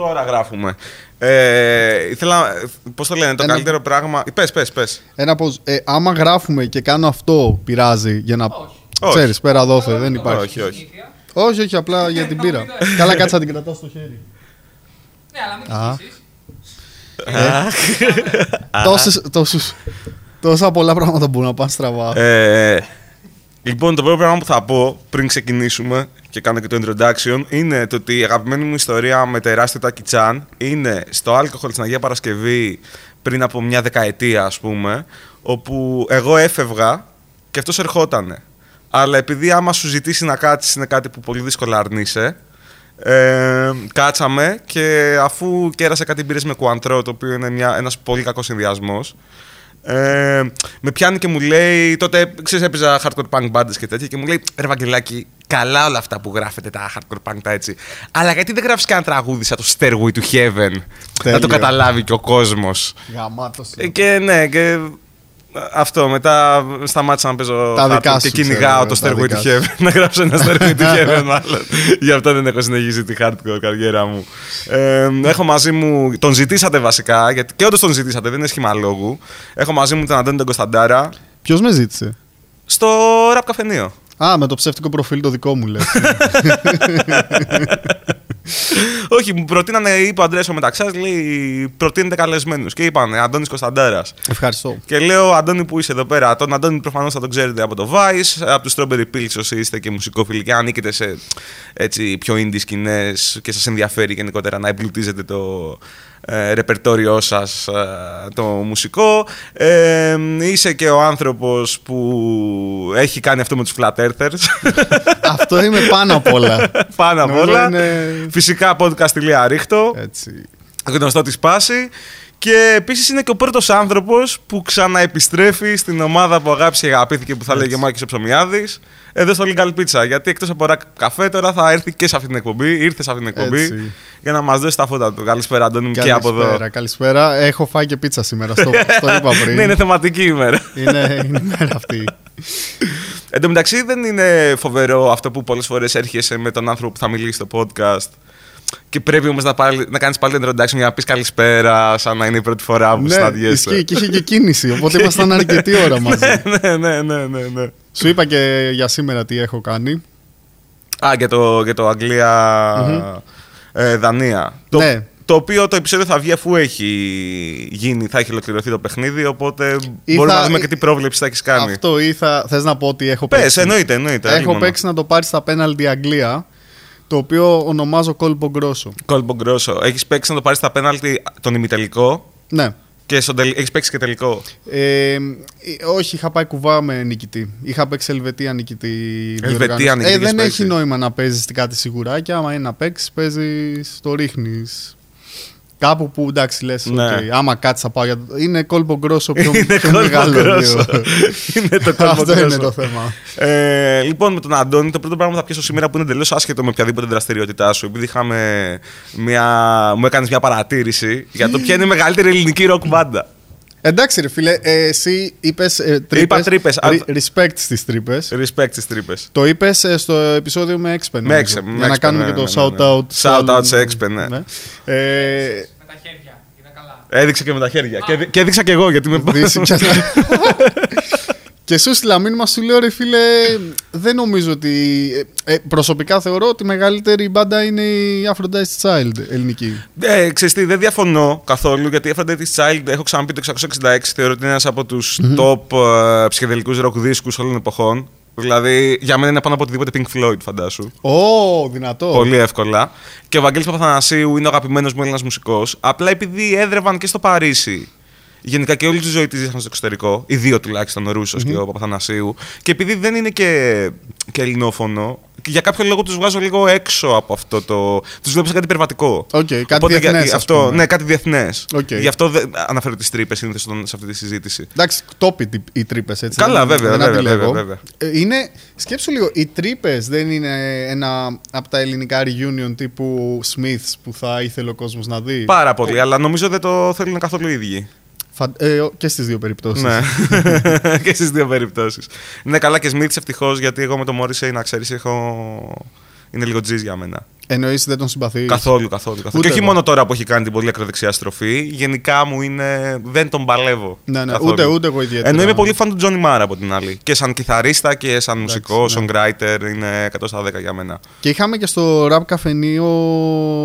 Τώρα γράφουμε. Ε, ήθελα, πώς το λένε, το Ένα- καλύτερο πράγμα... Πες, πες, πες. Ένα πως, ε, άμα γράφουμε και κάνω αυτό, πειράζει για να. Όχι. Ξέρεις, πέρα δόθε, δεν υπάρχει. Όχι, όχι. Συνήθεια. Όχι, όχι, απλά για την πύρα. Χαμηλά. Καλά, κάτσα την κρατάω στο χέρι. Ναι, αλλά μην Α. κοιτήσεις. Τόσες, τόσους, τόσα πολλά πράγματα μπορούν να πάνε στραβά. Ε, λοιπόν, το πρώτο πράγμα που θα πω πριν ξεκινήσουμε και κάνω και το introduction είναι το ότι η αγαπημένη μου ιστορία με τεράστιο Τάκι Τσάν είναι στο alcohol στην Αγία Παρασκευή πριν από μια δεκαετία, ας πούμε, όπου εγώ έφευγα και αυτός ερχότανε. Αλλά επειδή άμα σου ζητήσει να κάτσεις είναι κάτι που πολύ δύσκολα αρνείσαι, ε, κάτσαμε και αφού κέρασε κάτι μπύρες με κουαντρό, το οποίο είναι μια, ένας πολύ κακός συνδυασμός, ε, με πιάνει και μου λέει, τότε ξέρεις έπαιζα hardcore punk bands και τέτοια και μου λέει ρε Βαγγελάκη, καλά όλα αυτά που γράφετε τα hardcore punk τα έτσι αλλά γιατί δεν γράφεις κανένα τραγούδι σαν το Stairway to Heaven να Τέλειο. το καταλάβει και ο κόσμος Γαμάτος. ε, και ναι και αυτό μετά σταμάτησα να παίζω Τα δικά hardcore σου, και κυνηγάω το ξέρω, Stairway τα to δικά Heaven να γράψω ένα Stairway to Heaven μάλλον γι' αυτό δεν έχω συνεχίσει τη hardcore καριέρα μου ε, έχω μαζί μου, τον ζητήσατε βασικά γιατί και όντως τον ζητήσατε δεν είναι σχήμα λόγου έχω μαζί μου τον Αντώνη τον Κωνσταντάρα Ποιος με ζήτησε; στο ραπ καφενείο. Α, με το ψεύτικο προφίλ το δικό μου λες. Όχι, μου προτείνανε, είπε ο Αντρέας ο μεταξύ σας, λέει προτείνετε καλεσμένους. Και είπανε Αντώνης Κωνσταντάρα. Ευχαριστώ. Και λέω, Αντώνη, που είσαι εδώ πέρα. Τον Αντώνη προφανώς θα τον ξέρετε από το Vice, από τους Strawberry Pills όσοι είστε και μουσικόφιλοι και ανήκετε σε έτσι, πιο indie σκηνές και σας ενδιαφέρει γενικότερα να εμπλουτίζετε το ε, ρεπερτόριό σας το μουσικό. Ε, είσαι και ο άνθρωπος που έχει κάνει αυτό με τους Flat Earthers. Αυτό είμαι πάνω απ' όλα. Πάνω απ' Νομίζω όλα. είναι- Φυσικά podcast.ρίχτω. ρίχτω. Έτσι. γνωστό της πάση. Και επίσης είναι και ο πρώτος άνθρωπος που ξαναεπιστρέφει στην ομάδα που αγάπησε και αγαπήθηκε που θα λέγε Μάκης Ψωμιάδη. Εδώ στο Legal Pizza. Γιατί εκτός από ρακ καφέ τώρα θα έρθει και σε αυτή την εκπομπή. Ήρθε σε αυτή την εκπομπή Έτσι. για να μας δώσει τα φώτα του. Καλησπέρα, Αντώνη μου, και από εδώ. Καλησπέρα, καλησπέρα. Έχω φάει και πίτσα σήμερα. Στο, στο είπα πριν. ναι, είναι θεματική ημέρα. είναι, είναι η μέρα αυτή. Εν τω μεταξύ, δεν είναι φοβερό αυτό που πολλές φορές έρχεσαι με τον άνθρωπο που θα μιλήσει στο podcast. Και πρέπει όμως να, πάλι- να κάνεις πάλι την introduction για να πεις καλησπέρα, σαν να είναι η πρώτη φορά που ναι, συναντιέσαι. ισχύει και είχε και κίνηση. Οπότε ήμασταν αρκετή ώρα μαζί. ναι, ναι, ναι, ναι, ναι. Σου είπα και για σήμερα τι έχω κάνει. Α, για το, για το αγγλια ε, Δανία. Το, Ναι. το οποίο το επεισόδιο θα βγει αφού έχει γίνει, θα έχει ολοκληρωθεί το παιχνίδι. Οπότε Ή μπορούμε θα- να δούμε και τι πρόβλεψη θα έχεις κάνει. Αυτό ή θα. Θες να πω ότι έχω Πες, παίξει. εννοείται, εννοείται. Έχω λίγο μόνο. παίξει να το πάρεις στα πέναλτι Αγγλία. Το οποίο ονομάζω Κόλπο Γκρόσο. Κόλπο γκρόσο. Έχεις παίξει να το πάρεις στα πέναλτι τον ημιτελικό; Ναι. και στον τελ... έχεις παίξει και τελικό; Ε, ε, όχι, είχα πάει κουβά με νικητή. Είχα παίξει Ελβετία νικητή. Ελβετία διοργάνωση. νικητής Ε, έχεις δεν παίξεις. έχει νόημα να παίζεις κάτι σιγουράκι. Άμα είναι να παίξεις, παίζεις, το ρίχνεις. Κάπου που εντάξει λες, Ναι. άμα κάτσει θα πάω για το... Είναι κόλπο γκρόσο πιο, είναι πιο κόλπο μεγάλο. γκρόσο. λίγο. είναι το κόλπο Αυτό είναι γκρόσο. το θέμα. Ε, λοιπόν, με τον Αντώνη, το πρώτο πράγμα που θα πιάσω σήμερα που είναι εντελώς άσχετο με οποιαδήποτε δραστηριότητά σου, επειδή είχαμε μια, μου έκανες μια παρατήρηση για το ποια είναι η μεγαλύτερη ελληνική ροκ μπάντα. Εντάξει, ρε φίλε, ε, εσύ είπες. Ε, Είπα Τρύπες. Re- respect στις Τρύπες. Respect στις Τρύπες. Το είπες στο επεισόδιο με Expen. Με νομίζω, Expen, με Για να Expen, κάνουμε ναι, και το ναι, ναι, ναι. shout out. Shout out σε Expen, ναι. Ε, Με τα χέρια. Είναι καλά. Έδειξε και με τα χέρια. Και, δι- και έδειξα και εγώ γιατί με Δύση πια- Και σου στείλα μήνυμα, σου λέω ρε φίλε, δεν νομίζω ότι. ε, ε, προσωπικά θεωρώ ότι η μεγαλύτερη μπάντα είναι η Aphrodite Child ελληνική. Ε, ξέρεις τι, δεν διαφωνώ καθόλου γιατί η Aphrodite Child, έχω ξαναπεί το 666, θεωρώ ότι είναι ένας από τους top ε, ψυχεδελικούς ροκ δίσκους όλων των εποχών. Δηλαδή, για μένα είναι πάνω από οτιδήποτε Pink Floyd, φαντάσου. Ω, δυνατό. Πολύ εύκολα. Και ο Βαγγέλης Παπαθανασίου είναι ο αγαπημένος μου Έλληνας μουσικός. Απλά επειδή έδρευαν και στο Παρίσι. Γενικά και όλη τη ζωή της ζήσαν στο εξωτερικό. Οι δύο τουλάχιστον, ο Ρούσσο και ο Παπαθανασίου. Και επειδή δεν είναι και, και ελληνόφωνο, και για κάποιο λόγο τους βγάζω λίγο έξω από αυτό το. Τους βλέπω σε κάτι υπερβατικό. Οκ, κάτι Οπότε, για- διεθνές, ας αυτό, πούμε. Ναι, κάτι διεθνές. Οκ. Γι' αυτό δεν αναφέρω τις Τρύπες συνήθως σε αυτή τη συζήτηση. Εντάξει, top οι- οι Τρύπες έτσι. Καλά, δεν- βέβαια, δεν βέβαια, αντιλέγω. βέβαια, βέβαια. Ε, Είναι, σκέψου λίγο, οι τρύπες δεν είναι ένα από τα ελληνικά reunion τύπου Smiths που θα ήθελε ο κόσμος να δει; Πάρα πολύ, αλλά νομίζω δεν το θέλουν καθόλου οι ίδιοι. Φαν- ε, ο- και στις δύο περιπτώσεις. Ναι. και στις δύο περιπτώσεις. Ναι, καλά και Smith ευτυχώς γιατί εγώ με το Morrissey να ξέρεις έχω. Είναι λίγο τζι για μένα. Εννοείς δεν τον συμπαθείς; Καθόλου, καθόλου. καθόλου. Ούτε και όχι εγώ. μόνο τώρα που έχει κάνει την πολύ ακροδεξιά στροφή. Γενικά μου είναι. Δεν τον παλεύω. Ναι, ναι, καθόλου. ούτε, ούτε εγώ ιδιαίτερα. Ενώ είμαι πολύ φαν του Τζόνι Μάρα από την άλλη. Και σαν κιθαρίστα και σαν μουσικό, ναι. songwriter είναι 100 στα 10 για μένα. Και είχαμε και στο rap καφενείο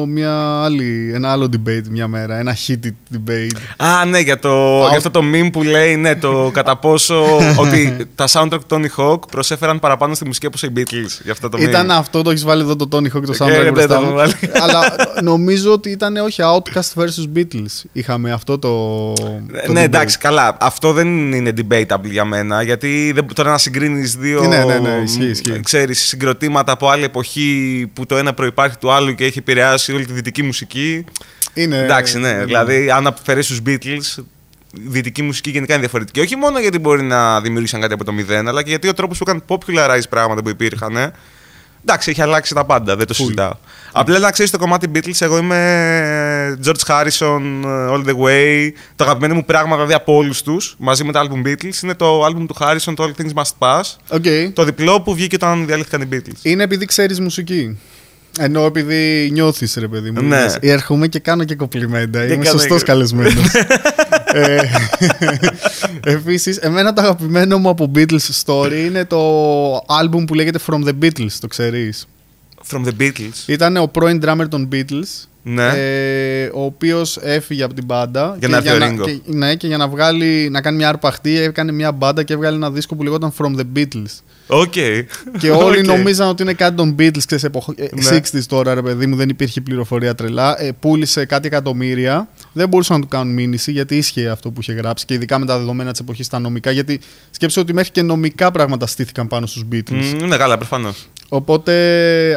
μια άλλη, ένα άλλο debate μια μέρα. Ένα heated debate. Α, ναι, για, το, Α, για αυτό το meme που λέει ναι, το κατά πόσο ότι τα soundtrack του Tony Hawk προσέφεραν παραπάνω στη μουσική από οι Beatles. Για αυτό το meme. Ήταν αυτό, το έχεις βάλει εδώ το Tony Hawk και το Ε, soundtrack δεν μπροστά το μου. έχω βάλει. Αλλά νομίζω ότι ήταν όχι Outcast versus Beatles. Είχαμε αυτό το. το ναι, debate. εντάξει, καλά. Αυτό δεν είναι debatable για μένα. Γιατί δεν, τώρα να συγκρίνεις δύο Ναι, ναι, ναι, ισχύει, ισχύει. Ξέρεις, συγκροτήματα από άλλη εποχή που το ένα προπάρχει του άλλου και έχει επηρεάσει όλη τη δυτική μουσική. Είναι, Εντάξει, ναι. Δηλαδή, αν αφαιρέσεις τους Beatles, η δυτική μουσική γενικά είναι διαφορετική. Όχι μόνο γιατί μπορεί να δημιουργήσαν κάτι από το μηδέν, αλλά και γιατί ο τρόπος που έκανε popularize πράγματα που υπήρχαν. Ε, Εντάξει, έχει αλλάξει τα πάντα, δεν το συζητάω. Απλά να ξέρει το κομμάτι Beatles, εγώ είμαι George Harrison ε, all the way. Το αγαπημένο μου πράγμα δηλαδή από όλους τους, μαζί με το album Beatles, είναι το album του Harrison, το All Things Must Pass. Οκ. Το διπλό που βγήκε όταν διαλύθηκαν οι Beatles. Είναι επειδή ξέρεις μουσική. Ενώ επειδή νιώθεις, ρε παιδί μου. Ναι. Λες, Έρχομαι και κάνω και κομπλιμέντα. Και Είμαι κάνω σωστός και- καλεσμένος. ε, Επίσης, εμένα το αγαπημένο μου από Beatles story είναι το album που λέγεται From the Beatles. Το ξέρεις; From the Beatles. Ήταν ο πρώην drummer των Beatles. Ναι. Ε, ο οποίος έφυγε από την μπάντα. Για να έρθει ο Ringo. και, ναι, και για να, βγάλει, να κάνει μια αρπαχτή έκανε μια μπάντα και έβγαλε ένα δίσκο που λεγόταν From the Beatles. Οκ. Και όλοι Οκ. νομίζαν ότι είναι κάτι των Beatles, ξέρεις, εποχ... ε, Ναι. 60s τώρα, ρε παιδί μου, δεν υπήρχε πληροφορία τρελά. Ε, πούλησε κάτι εκατομμύρια. Δεν μπορούσαν να του κάνουν μήνυση γιατί ίσχυε αυτό που είχε γράψει και ειδικά με τα δεδομένα της εποχής τα νομικά. Γιατί σκέψτε ότι μέχρι και νομικά πράγματα στήθηκαν πάνω στους Beatles. Μ, Ναι, καλά, προφανώς. Οπότε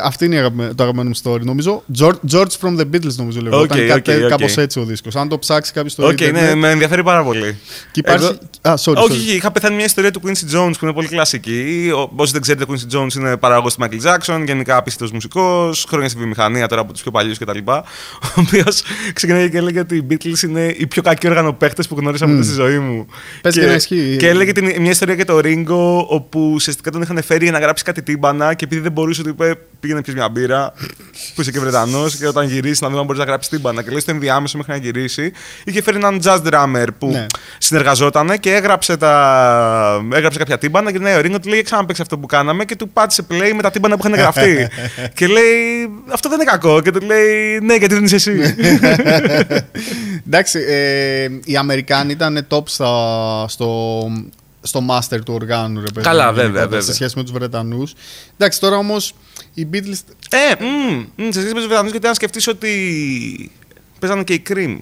αυτή είναι η αγαπημέ- το αγαπημένο μου story. Νομίζω George, George from the Beatles, νομίζω λεγόταν. Οκ, Κάτι- οκ, οκ. Κάπως έτσι ο δίσκος. Αν το ψάξει κάποιο στο Οκ, ίντερνετ. ναι, με ενδιαφέρει πάρα πολύ. Και υπάρχει. Εγώ- Α, sorry, Όχι, sorry. όχι, είχα πεθάνει μια ιστορία του Quincy Jones που είναι πολύ κλασική. Ο- Όσοι δεν ξέρετε, ο Quincy Jones είναι παραγωγό του Michael Jackson, γενικά απίστευτος μουσικός, χρόνια στη βιομηχανία τώρα από τους πιο παλιούς κτλ. Ο οποίος ξεκινάει και έλεγε ότι οι Beatles είναι οι πιο κακοί οργανοπαίχτες που γνώρισα ποτέ στη ζωή μου. Πες και να ισχύει. και έλεγε την, μια ιστορία για το Ringo, όπου ουσιαστικά τον είχαν φέρει για να γράψει κάτι τύμπανα και επειδή δεν μπορούσε, του είπε πήγαινε πιεις μια μπύρα, που είσαι και Βρετανός, και όταν γυρίσεις να δούμε αν μπορείς να γράψεις τύμπανα. Και λέει στο ενδιάμεσο μέχρι να γυρίσει, είχε φέρει έναν jazz drummer που Ναι. συνεργαζόταν και έγραψε, τα... έγραψε κάποια τύμπανα και ναι, ο Ringo του λέει ξαναπέξει αυτό που κάναμε και του πάτησε play με τα τύμπανα που είχαν γραφτεί. και λέει αυτό δεν είναι κακό. Και του λέει ναι, γιατί δεν είσαι εσύ. Εντάξει, ε, οι Αμερικάνοι ήταν top στα- στο, στο master του οργάνου, ρε παιδί. Καλά, μου, βέβαια, γενικότερα, βέβαια. Σε σχέση με τους Βρετανούς. Εντάξει, τώρα όμως οι Beatles. ε, μ, μ, σε σχέση με τους Βρετανούς, γιατί αν σκεφτείς ότι παίζανε και οι Cream.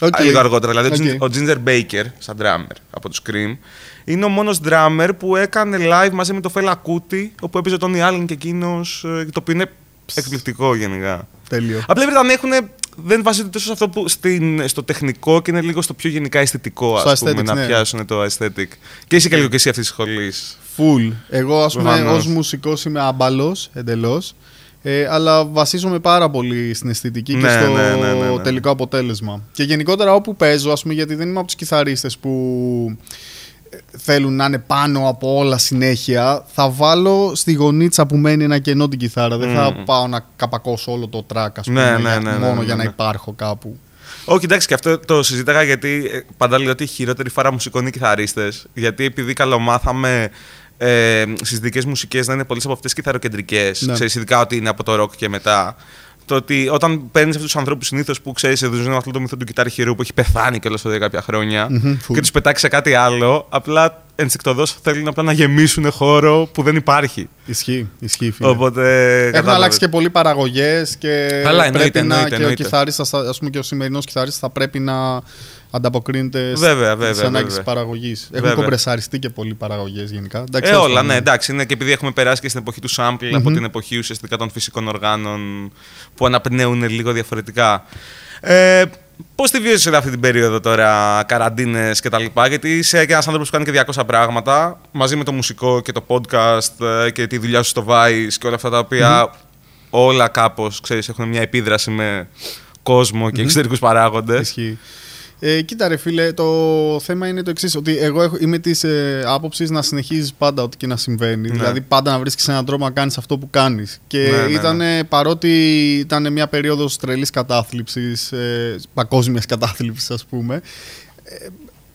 Οκ. Λίγο αργότερα. Δηλαδή, ο Οκ. Ginger- ο Ginger Baker, σαν drummer από τους Cream, είναι ο μόνος drummer που έκανε live μαζί με το Fela Kuti, όπου έπαιζε ο Tony Allen και εκείνος. Το οποίο είναι εκπληκτικό γενικά. Τέλειο. Απλά οι Βρετανοί έχουν, δεν βασίζονται τόσο σε αυτό που στην, στο τεχνικό και είναι λίγο στο πιο γενικά αισθητικό, Στο ας πούμε, aesthetics, να ναι. πιάσουν το aesthetic. Και είσαι και λίγο και εσύ αυτής της σχολής. Full. Εγώ, ας πούμε, Προφανώς. ως μουσικός είμαι άμπαλος εντελώς. Ε, αλλά βασίζομαι πάρα πολύ στην αισθητική και Ναι, στο ναι, ναι, ναι, ναι. τελικό αποτέλεσμα. Και γενικότερα όπου παίζω, ας πούμε, γιατί δεν είμαι από τους κιθαρίστες που ε, θέλουν να είναι πάνω από όλα συνέχεια, θα βάλω στη γωνίτσα που μένει ένα κενό την κιθάρα. Δεν θα πάω να καπακώσω όλο το track, ας πούμε, Ναι, ναι, για- ναι, ναι, μόνο ναι, για να ναι. υπάρχω κάπου. Όχι, εντάξει, και αυτό το συζήταγα γιατί ε, πάντα λέω ότι η χειρότερη φάρα μουσικών είναι οι κιθαρίστες. Γιατί επειδή καλομάθαμε ε, στις δικές μουσικές να είναι πολλές από αυτές κιθαροκεντρικές, Ναι. ξέρεις ειδικά ότι είναι από το ροκ και μετά. Το ότι όταν παίρνεις αυτούς τους ανθρώπους συνήθως που ξέρεις, ζουν αυτό το μύθο του κυτάρχηρου που έχει πεθάνει κιόλας εδώ κάποια χρόνια Μμμ, full. και τους πετάξει σε κάτι άλλο, απλά ενστικτοδό θέλουν απλά να γεμίσουν χώρο που δεν υπάρχει. Ισχύει, ισχύει φίλε. Οπότε. Έχουν κατάλαβες. αλλάξει και πολλοί παραγωγές και Καλά, εννοείται, πρέπει να, εννοείται, και ο εννοείται. κιθάρίστας, ας πούμε και ο σημερινός κιθάρίστας θα πρέπει να ανταποκρίνεται Βέβαια, βέβαια, στις ανάγκες βέβαια. της παραγωγής. Έχουν Βέβαια. κομπρεσαριστεί και πολλοί παραγωγές γενικά. Εντάξει, Ε, τέλος όλα, πάντων. ναι, εντάξει. Είναι και επειδή έχουμε περάσει και στην εποχή του sample από την εποχή ουσιαστικά των φυσικών οργάνων που αναπνέουν λίγο διαφορετικά. Ε, Πώς τη βίωσε αυτή την περίοδο τώρα, καραντίνες και τα λοιπά, Γιατί είσαι και ένας άνθρωπος που κάνει και 200 πράγματα μαζί με το μουσικό και το podcast ε, και τη δουλειά σου στο Vice και όλα αυτά τα οποία όλα κάπως ξέρεις έχουν μια επίδραση με κόσμο και εξωτερικούς παράγοντες. Ισχύει. Ε, κοίτα ρε φίλε, το θέμα είναι το εξής ότι εγώ έχω, είμαι της ε, άποψης να συνεχίζεις πάντα ό,τι και να συμβαίνει. Ναι. Δηλαδή πάντα να βρίσκεις έναν τρόπο να κάνεις αυτό που κάνεις. Και Ναι, ναι, ήταν, παρότι ήταν μια περίοδος τρελής κατάθλιψης, ε, παγκόσμιας κατάθλιψης, ας πούμε.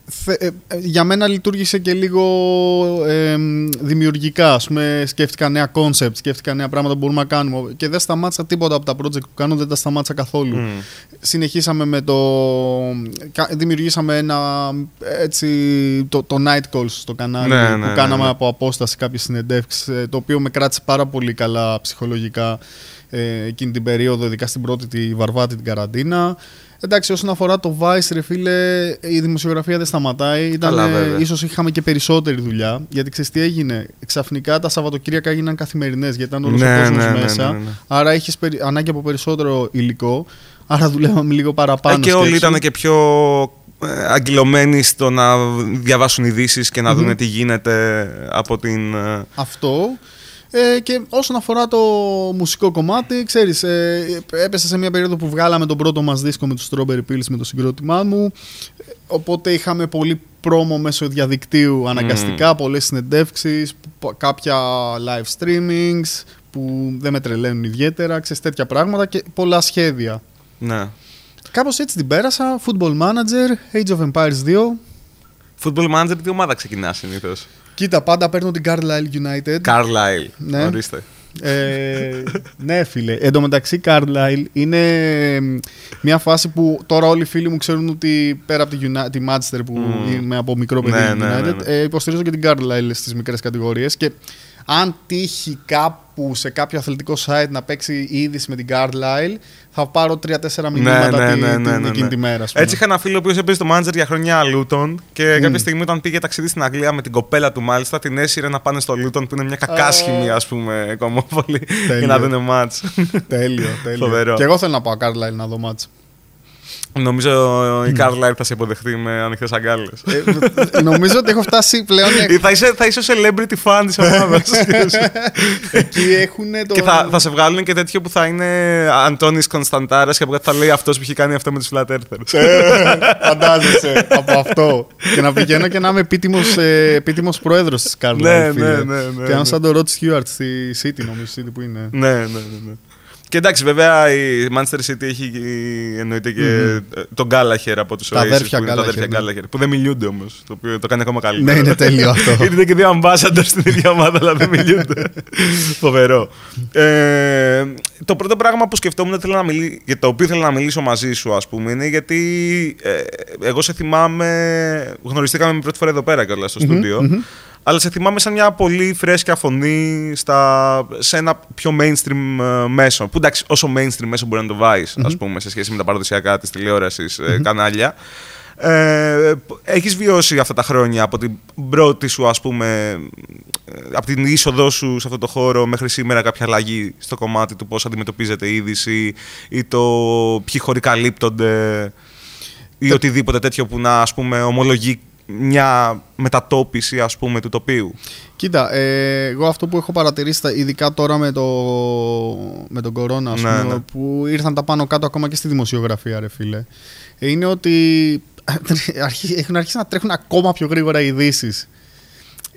Ε, θε- ε, ε, για μένα λειτούργησε και λίγο ε, δημιουργικά. Ας πούμε, σκέφτηκα νέα concept, σκέφτηκα νέα πράγματα που μπορούμε να κάνουμε. Και δεν σταμάτησα τίποτα από τα project που κάνω, δεν τα σταμάτησα καθόλου. Μμ. Συνεχίσαμε με το. κα- Δημιουργήσαμε ένα. Έτσι, το, το Night Calls στο κανάλι Ναι, που ναι, ναι, κάναμε ναι. από απόσταση κάποιες συνεντεύξεις ε, το οποίο με κράτησε πάρα πολύ καλά ψυχολογικά ε, εκείνη την περίοδο, ειδικά στην πρώτη τη Βαρβάτη την καραντίνα. Εντάξει, όσον αφορά το Vice, ρε φίλε, η δημοσιογραφία δεν σταματάει. Ήταν, Καλά, ε, βέβαια. ίσως είχαμε και περισσότερη δουλειά. Γιατί ξέρεις τι έγινε. Ξαφνικά τα Σαββατοκύριακα έγιναν καθημερινές, γιατί ήταν όλος Ναι, ο κόσμος ναι, ναι, μέσα. ναι, ναι. Άρα έχεις περι- ανάγκη από περισσότερο υλικό. Άρα δουλεύαμε λίγο παραπάνω. Ε, και όλοι σκέψου. ήταν και πιο ε, αγγυλωμένοι στο να διαβάσουν ειδήσεις και να δουν τι γίνεται από την. ε, Αυτό. Ε, και όσον αφορά το μουσικό κομμάτι, ξέρεις, ε, έπεσε σε μια περίοδο που βγάλαμε τον πρώτο μας δίσκο με τους Strawberry Pills με το συγκρότημά μου. Ε, Οπότε είχαμε πολύ πρόμο μέσω διαδικτύου αναγκαστικά, πολλές συνεντεύξεις, π- κάποια live streamings που δεν με τρελαίνουν ιδιαίτερα, ξέρεις τέτοια πράγματα και πολλά σχέδια. Ναι. Κάπως έτσι την πέρασα, Football Manager, Age of Empires 2. Football manager, τι ομάδα ξεκινάς συνήθως; Κοίτα, πάντα παίρνω την Carlisle United. Carlisle. Ναι. Ορίστε. Ε, ναι, φίλε. Εν τω μεταξύ, Carlisle είναι μ, μια φάση που τώρα όλοι οι φίλοι μου ξέρουν ότι πέρα από τη, Uni- τη Manchester που Μμμ. είμαι από μικρό παιδί Ναι, United, ναι, ναι, ναι. Ε, υποστηρίζω και την Carlisle στις μικρές κατηγορίες και αν τύχει κάπου σε κάποιο αθλητικό site να παίξει η είδηση με την Carlisle, θα πάρω 3-4 μηνύματα ναι, τη- ναι, την- ναι, ναι, εκείνη ναι. τη μέρα. ας πούμε. Έτσι είχα ένα φίλο ο οποίος έπαιζε το manager για χρόνια Luton και κάποια στιγμή όταν πήγε ταξίδι στην Αγγλία με την κοπέλα του μάλιστα την έσυρε να πάνε στο Luton που είναι μια κακάσχημη ας πούμε κομμόπολη για Τέλειο. να δουν μάτς. Τέλειο, τέλειο. Φοβερό. Και εγώ θέλω να πάω Carlisle να δω μάτς. Νομίζω η Carlisle θα σε υποδεχτεί με ανοιχτές αγκάλες. Ε, νομίζω ότι έχω φτάσει πλέον. θα, είσαι, θα είσαι ο celebrity fan της ομάδας. Εκεί έχουν το. και θα, θα σε βγάλουν και τέτοιο που θα είναι Αντώνης Κωνσταντάρας και από κάτω θα λέει αυτός που έχει κάνει αυτό με τους Flat Earthers. Ε, Φαντάζεσαι από αυτό. και να πηγαίνω και να είμαι επίτιμος, ε, επίτιμος πρόεδρος της Carlisle. Ναι, φίλε. ναι, ναι, ναι, Και αν ναι. σαν το Rod Stewart στη City, νομίζω, City που είναι. ναι, ναι, ναι, ναι. Και εντάξει, βέβαια η Manchester City έχει εννοείται και ε, τον Gallagher από τους Τα Oasis. αδέρφια που είναι τα Gallagher, αδέρφια ναι. Gallagher. Που δεν μιλούνται όμως. Το οποίο το κάνει ακόμα καλύτερο. Ναι, είναι τέλειο αυτό. Γιατί είναι και δύο ambassadors στην ίδια ομάδα, αλλά δεν μιλούνται. Φοβερό. Ε, το πρώτο πράγμα που σκεφτόμουν θέλω να μιλή- για το οποίο θέλω να μιλήσω μαζί σου, ας πούμε, είναι γιατί ε, εγώ σε θυμάμαι. Γνωριστήκαμε με πρώτη φορά εδώ πέρα κιόλας στο στούντιο. Αλλά σε θυμάμαι σαν μια πολύ φρέσκια φωνή στα, σε ένα πιο mainstream ε, μέσο. Που εντάξει, όσο mainstream μέσο μπορεί να το βάζει, ας πούμε, σε σχέση με τα παραδοσιακά της τηλεόρασης κανάλια. Ε, έχεις βιώσει αυτά τα χρόνια από την πρώτη σου ας πούμε ε, από την είσοδό σου σε αυτό το χώρο μέχρι σήμερα κάποια αλλαγή στο κομμάτι του πώς αντιμετωπίζεται η είδηση ή το ποιοι χωρί καλύπτονται ή οτιδήποτε τέτοιο που να ας πούμε ομολογεί μια μετατόπιση ας πούμε του τοπίου; Κοίτα, ε, εγώ αυτό που έχω παρατηρήσει, τα- ειδικά τώρα με, το, με τον κορώνα, ας Ναι, πούμε, ναι. που ήρθαν τα πάνω κάτω ακόμα και στη δημοσιογραφία, ρε φίλε, ε, είναι ότι αρχι- έχουν αρχίσει να τρέχουν ακόμα πιο γρήγορα οι ειδήσεις.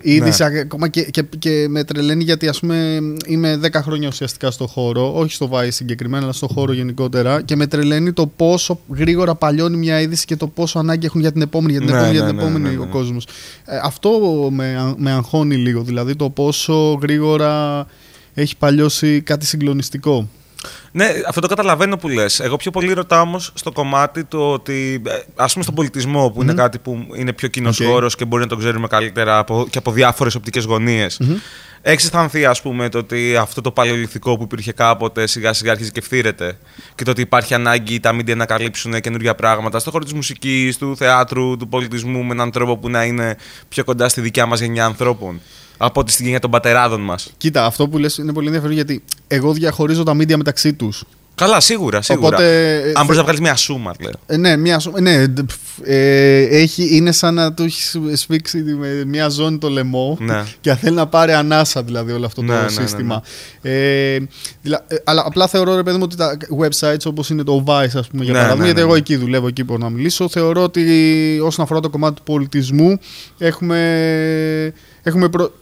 Η Ναι. είδηση ακόμα και, και, και με τρελαίνει γιατί ας πούμε είμαι 10 χρόνια ουσιαστικά στο χώρο, όχι στο Vice συγκεκριμένα, αλλά στο χώρο γενικότερα και με τρελαίνει το πόσο γρήγορα παλιώνει μια είδηση και το πόσο ανάγκη έχουν για την επόμενη, για την Ναι, επόμενη, για ναι, την ναι, επόμενη ναι, ναι, ο ναι. κόσμος. Ε, αυτό με, με αγχώνει λίγο, δηλαδή το πόσο γρήγορα έχει παλιώσει κάτι συγκλονιστικό. Ναι, αυτό το καταλαβαίνω που λες. Εγώ πιο πολύ ρωτάω όμως στο κομμάτι του ότι, ας πούμε, στον πολιτισμό, που είναι κάτι που είναι πιο κοινός Οκ. χώρος και μπορεί να το ξέρουμε καλύτερα από, και από διάφορες οπτικές γωνίες. Έχεις αισθανθεί, ας πούμε, το ότι αυτό το παλαιολιθικό που υπήρχε κάποτε σιγά σιγά αρχίζει και φθήρεται. Και το ότι υπάρχει ανάγκη τα μίντια να καλύψουν καινούργια πράγματα στον χώρο της μουσικής, του θεάτρου, του πολιτισμού με έναν τρόπο που να είναι πιο κοντά στη δικιά μας γενιά ανθρώπων; Από ότι στη γενιά των πατεράδων μας. Κοίτα, αυτό που λες είναι πολύ ενδιαφέρον γιατί εγώ διαχωρίζω τα media μεταξύ τους. Καλά, σίγουρα. σίγουρα. Οπότε, ε, Αν μπορείς να βγάλεις μια σούμα, λέω. Ε, ναι, μια, σου- ναι ντ, πφ, ε, έχει, είναι σαν να του έχεις σφίξει με μια ζώνη το λαιμό Ναι. και θέλει να πάρει ανάσα δηλαδή όλο αυτό Ναι, το ναι, ναι, σύστημα. Ε, δηλα- ε, αλλά απλά θεωρώ ρε παιδί μου ότι τα websites όπως είναι το Vice ας πούμε για Ναι, παράδειγμα, ναι, γιατί ναι, εγώ ναι. εκεί δουλεύω, εκεί μπορώ να μιλήσω, θεωρώ ότι όσον αφορά το κομμάτι του πολιτισμού έχουμε, έχουμε προ...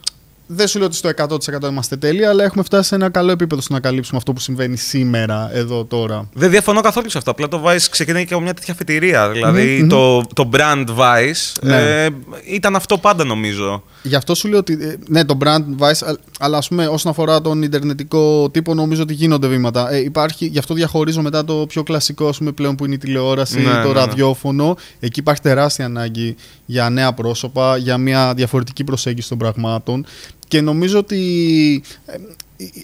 Δεν σου λέω ότι στο 100% είμαστε τέλειοι, αλλά έχουμε φτάσει σε ένα καλό επίπεδο στο να καλύψουμε αυτό που συμβαίνει σήμερα, εδώ τώρα. Δεν διαφωνώ καθόλου σε αυτό. Απλά το Vice ξεκινάει και από μια τέτοια φετηρία. Δηλαδή Μμμ, το, το brand Vice Ναι. ε, ήταν αυτό πάντα νομίζω. Γι' αυτό σου λέω ότι ε, ναι, το brand Vice, α- αλλά ας πούμε όσον αφορά τον ιντερνετικό τύπο, νομίζω ότι γίνονται βήματα. Ε, υπάρχει, γι' αυτό διαχωρίζω μετά το πιο κλασικό, ας πούμε, πλέον που είναι η τηλεόραση, Ναι, το ναι, ναι. ραδιόφωνο. Εκεί υπάρχει τεράστια ανάγκη για νέα πρόσωπα, για μια διαφορετική προσέγγιση των πραγμάτων. Και νομίζω ότι ε,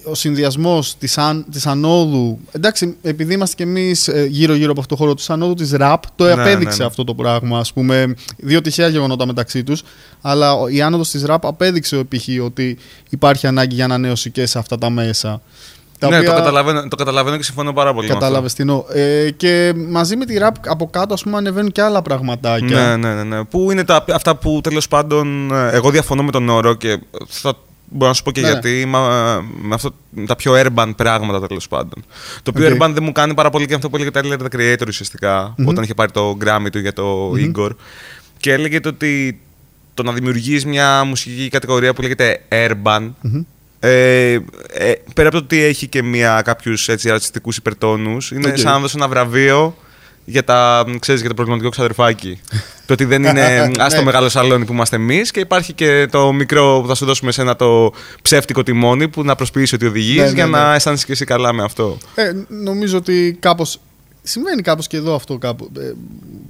ο συνδυασμός της αν, της ανόδου. Εντάξει, επειδή είμαστε κι εμείς γύρω-γύρω από αυτό το χώρο τη ανόδου της ραπ, το Ναι, απέδειξε ναι, ναι. αυτό το πράγμα. Ας πούμε, δύο τυχαία γεγονότα μεταξύ τους. Αλλά ο- η άνοδος της ραπ απέδειξε π.χ. ότι υπάρχει ανάγκη για ανανέωση και σε αυτά τα μέσα. Τα ναι, οποία- το, καταλαβαίνω, το καταλαβαίνω και συμφωνώ πάρα πολύ. με αυτό. Κατάλαβες τι εννοώ. Ε, και μαζί με τη ραπ από κάτω, ας πούμε, ανεβαίνουν και άλλα πραγματάκια. Ναι, ναι, ναι, ναι. Πού είναι τα, αυτά που τέλος πάντων. ε, Εγώ διαφωνώ με τον όρο και θα μπορώ να σου πω και Ναι, ναι. γιατί. Μα, με αυτό, τα πιο urban πράγματα τέλος πάντων. Το πιο Οκ. urban δεν μου κάνει πάρα πολύ και αυτό που έλεγε Tyler the Creator ουσιαστικά, Μμμ. όταν είχε πάρει το Grammy του για το Igor. Και έλεγε το ότι το να δημιουργείς μια μουσική κατηγορία που λέγεται urban. Μμμ. Ε, ε, πέρα από το ότι έχει και μια, κάποιους έτσι, ρατσιστικούς υπερτόνους, είναι Οκ. σαν να δώσει ένα βραβείο για, τα, ξέρεις, για το προβληματικό ξαδερφάκι. το ότι δεν είναι ας το Ναι. μεγάλο σαλόνι που είμαστε εμείς και υπάρχει και το μικρό που θα σου δώσουμε εσένα το ψεύτικο τιμόνι που να προσποιείς ότι οδηγείς Ναι, ναι, για ναι. να αισθάνεσαι και εσύ καλά με αυτό. Ε, νομίζω ότι κάπως Συμβαίνει κάπως και εδώ αυτό κάπου, ε,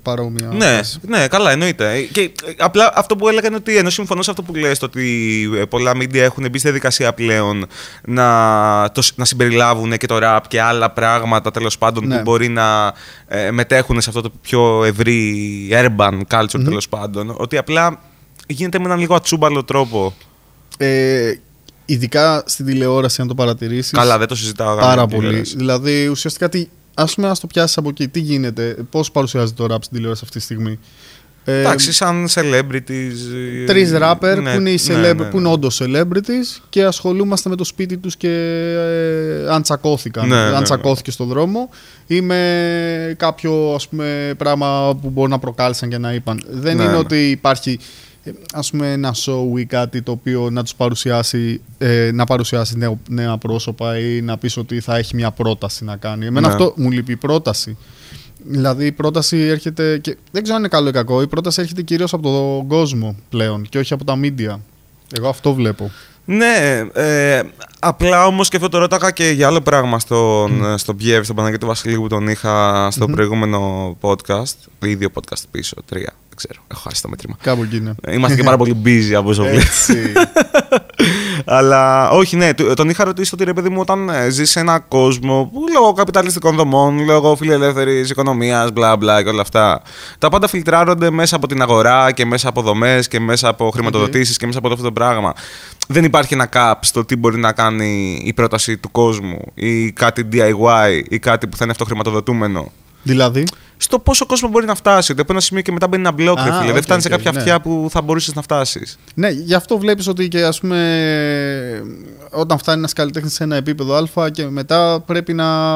παρόμοια. Ναι, φάση. ναι, καλά, εννοείται. Και ε, απλά αυτό που έλεγα είναι ότι ενώ συμφωνώ σε αυτό που λες, το ότι ε, πολλά media έχουν μπει στη διαδικασία πλέον να, το, σ- να συμπεριλάβουν και το rap και άλλα πράγματα τέλος πάντων Ναι. που μπορεί να ε, μετέχουν σε αυτό το πιο ευρύ urban culture τέλος πάντων. Ότι απλά γίνεται με έναν λίγο ατσούμπαλο τρόπο. Ε, ειδικά στην τηλεόραση, αν το παρατηρήσεις. Καλά, δεν το συζητάω. Πάρα γάμο, πολύ. τηλεόραση. Δηλαδή, ουσιαστικά, τι, ας πούμε, ας το πιάσεις από εκεί. Τι γίνεται, πώς παρουσιάζεται το rap στην τηλεόραση αυτή τη στιγμή; Ε, Εντάξει, σαν celebrities. ε, Τρεις rapper ναι, που είναι, οι ναι, celeb- ναι, που είναι όντως celebrities και ασχολούμαστε με το σπίτι τους και ε, αν τσακώθηκαν, Ναι, ναι, αν ναι. τσακώθηκε στον δρόμο ή με κάποιο ας πούμε, πράγμα που μπορεί να προκάλεσαν και να είπαν. Δεν Ναι, είναι ναι. ότι υπάρχει ε, ας πούμε ένα show ή κάτι το οποίο να τους παρουσιάσει, ε, να παρουσιάσει νέο, νέα πρόσωπα ή να πεις ότι θα έχει μια πρόταση να κάνει. Εμένα Ναι. αυτό μου λείπει η πρόταση. Δηλαδή η πρόταση έρχεται. Και δεν ξέρω αν είναι καλό ή κακό. Η πρόταση έρχεται κυρίως από τον κόσμο πλέον και όχι από τα media. Εγώ αυτό βλέπω. Ναι, ε, απλά όμως και αυτό το ρώταγα και για άλλο πράγμα στον, στον Πιέβ, στον Παναγιώτη Βασιλείου που τον είχα στο προηγούμενο podcast. Ή δύο podcast πίσω, τρία. Δεν ξέρω, έχω χάσει το μέτρημα. Κάπου εκεί είναι. Είμαστε και πάρα πολύ busy από όσο βλέπω. Έτσι. Αλλά όχι, ναι, του- τον είχα ρωτήσει ότι ρε παιδί μου, όταν ε, ζεις σε ένα κόσμο που λόγω καπιταλιστικών δομών, λόγω φιλελεύθερης οικονομίας, μπλα μπλα και όλα αυτά, τα πάντα φιλτράρονται μέσα από την αγορά και μέσα από δομές και μέσα από χρηματοδοτήσεις και μέσα από όλο αυτό το πράγμα. Δεν υπάρχει ένα cap στο τι μπορεί να κάνει η πρόταση του κόσμου ή κάτι DIY ή κάτι που θα είναι αυτοχρηματοδοτούμενο. δηλαδή; Στο πόσο κόσμο μπορεί να φτάσει. Ότι από ένα σημείο και μετά μπαίνει ένα μπλοκ, ρε Α, φίλε. οκ, Δεν φτάνει σε οκ, κάποια ναι. αυτιά που θα μπορούσες να φτάσεις. Ναι, γι' αυτό βλέπεις ότι και ας πούμε όταν φτάνει ένας καλλιτέχνης σε ένα επίπεδο Α και μετά πρέπει να,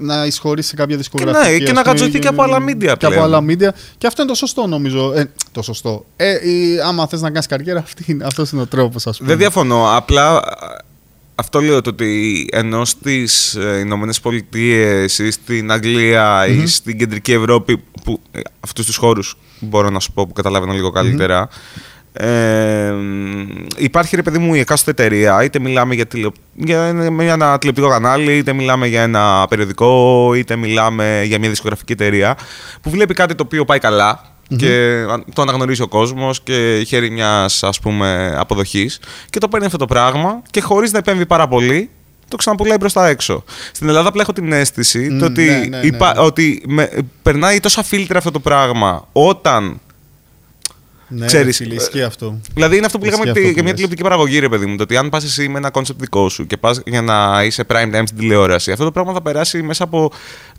να εισχωρήσει σε κάποια δισκογραφική. ναι, και ας να πούμε, γατζωθεί και από άλλα media Και από πλέον. άλλα media. Και αυτό είναι το σωστό νομίζω. Ε, το σωστό. Ε, η- άμα θες να κάνεις καριέρα, αυτή είναι, αυτός είναι ο τρόπος, ας πούμε. Δεν διαφωνώ. Απλά α, αυτό λέω το ότι ενώ στις Ηνωμένες Πολιτείες ή στην αγγλια ή στην κεντρική Ευρώπη, που ε, αυτούς τους χώρους μπορώ να σου πω που καταλαβαίνω λίγο καλύτερα. Ε, υπάρχει ρε παιδί μου η εκάστοτε εταιρεία, είτε μιλάμε για, τηλε, για ένα ένα τηλεοπτικό κανάλι, είτε μιλάμε για ένα περιοδικό, είτε μιλάμε για μια δισκογραφική εταιρεία, που βλέπει κάτι το οποίο πάει καλά και το αναγνωρίζει ο κόσμος και χαίρει μιας ας πούμε αποδοχής και το παίρνει αυτό το πράγμα και χωρίς να επέμβει πάρα πολύ το ξαναπουλάει προς τα έξω. Στην Ελλάδα απλά έχω την αίσθηση Μμ, το ότι, ναι, ναι, υπα- ναι. ότι με- περνάει τόσα φίλτρα αυτό το πράγμα όταν Ναι, Ξέρεις, φίλε, ισχύει αυτό. Δηλαδή είναι αυτό που Ισχύει λέγαμε αυτό ότι- που για μια λες. τηλεοπτική παραγωγή, ρε παιδί μου. Το ότι αν πας εσύ με ένα concept δικό σου και πας για να είσαι prime time στην τηλεόραση, αυτό το πράγμα θα περάσει μέσα από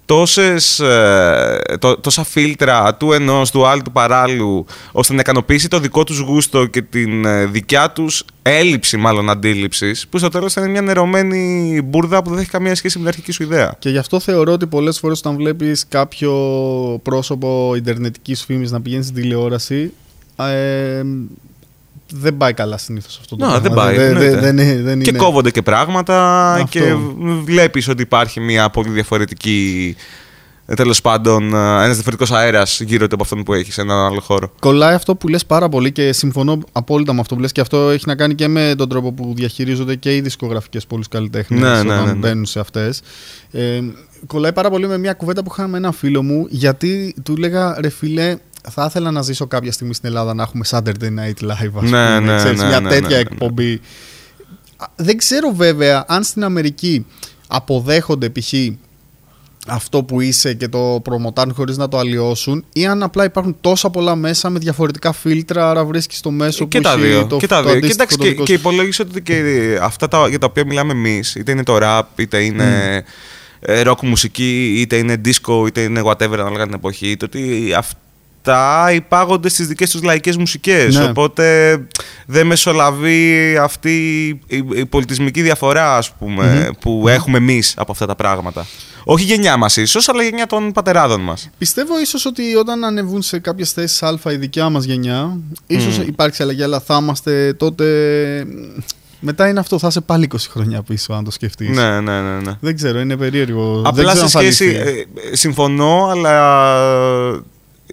τόσες, ε, τό- τόσα φίλτρα του ενός, του άλλου, του παράλληλου, ώστε να ικανοποιήσει το δικό τους γούστο και την ε, δικιά τους έλλειψη, μάλλον αντίληψης, που στο τέλος θα είναι μια νερωμένη μπουρδα που δεν έχει καμία σχέση με την αρχική σου ιδέα. Και γι' αυτό θεωρώ ότι πολλές φορές όταν βλέπεις κάποιο πρόσωπο ιντερνετικής φήμης να πηγαίνει στην τηλεόραση ε, δεν πάει καλά συνήθως αυτό το Να, πράγμα. δεν πάει, Δεν, εννοείται. δεν, δεν, δεν Και είναι. κόβονται και πράγματα Αυτό. και βλέπεις ότι υπάρχει μια πολύ διαφορετική, τέλος πάντων, ένας διαφορετικός αέρας γύρω από αυτόν που έχεις σε έναν άλλο χώρο. Κολλάει αυτό που λες πάρα πολύ και συμφωνώ απόλυτα με αυτό που λες και αυτό έχει να κάνει και με τον τρόπο που διαχειρίζονται και οι δισκογραφικές πολλούς καλλιτέχνες Ναι, όταν ναι, ναι, ναι. μπαίνουν σε αυτές. Ε, κολλάει πάρα πολύ με μια κουβέντα που είχα με ένα φίλο μου γιατί του έλεγα ρε φίλε θα ήθελα να ζήσω κάποια στιγμή στην Ελλάδα να έχουμε Saturday Night Live ας Ναι, πούμε, ναι, ξέρεις, ναι, μια ναι, τέτοια ναι, ναι. εκπομπή. Α, Δεν ξέρω βέβαια αν στην Αμερική αποδέχονται π.χ. αυτό που είσαι και το προμοτάρουν χωρίς να το αλλοιώσουν ή αν απλά υπάρχουν τόσα πολλά μέσα με διαφορετικά φίλτρα άρα βρίσκεις το μέσο και που τα έχει δύο. το, και τα το δύο. αντίστοιχο Κοίταξε, το και, δικό και σου. υπολόγισε ότι και αυτά τα, για τα οποία μιλάμε εμείς, είτε είναι το rap, είτε είναι ε, rock μουσική, είτε είναι disco, είτε είναι whatever, ανάλογα την εποχή, το ότι αυτά υπάγονται στις δικές τους λαϊκές μουσικές. Ναι. Οπότε δεν μεσολαβεί αυτή η, η πολιτισμική διαφορά, ας πούμε, που έχουμε εμείς από αυτά τα πράγματα. Όχι η γενιά μας ίσως, αλλά η γενιά των πατεράδων μας. Πιστεύω ίσως ότι όταν ανεβούν σε κάποιες θέσεις Α η δικιά μας γενιά, ίσως υπάρξει αλλαγή, αλλά θα είμαστε τότε. Μετά είναι αυτό, θα είσαι πάλι 20 χρόνια πίσω, αν το σκεφτείς. Ναι, ναι, ναι. ναι. Δεν ξέρω, είναι περίεργο. Δεν Απλά ξέρω σε αν θα σχέση. λυθεί. ε, συμφωνώ, αλλά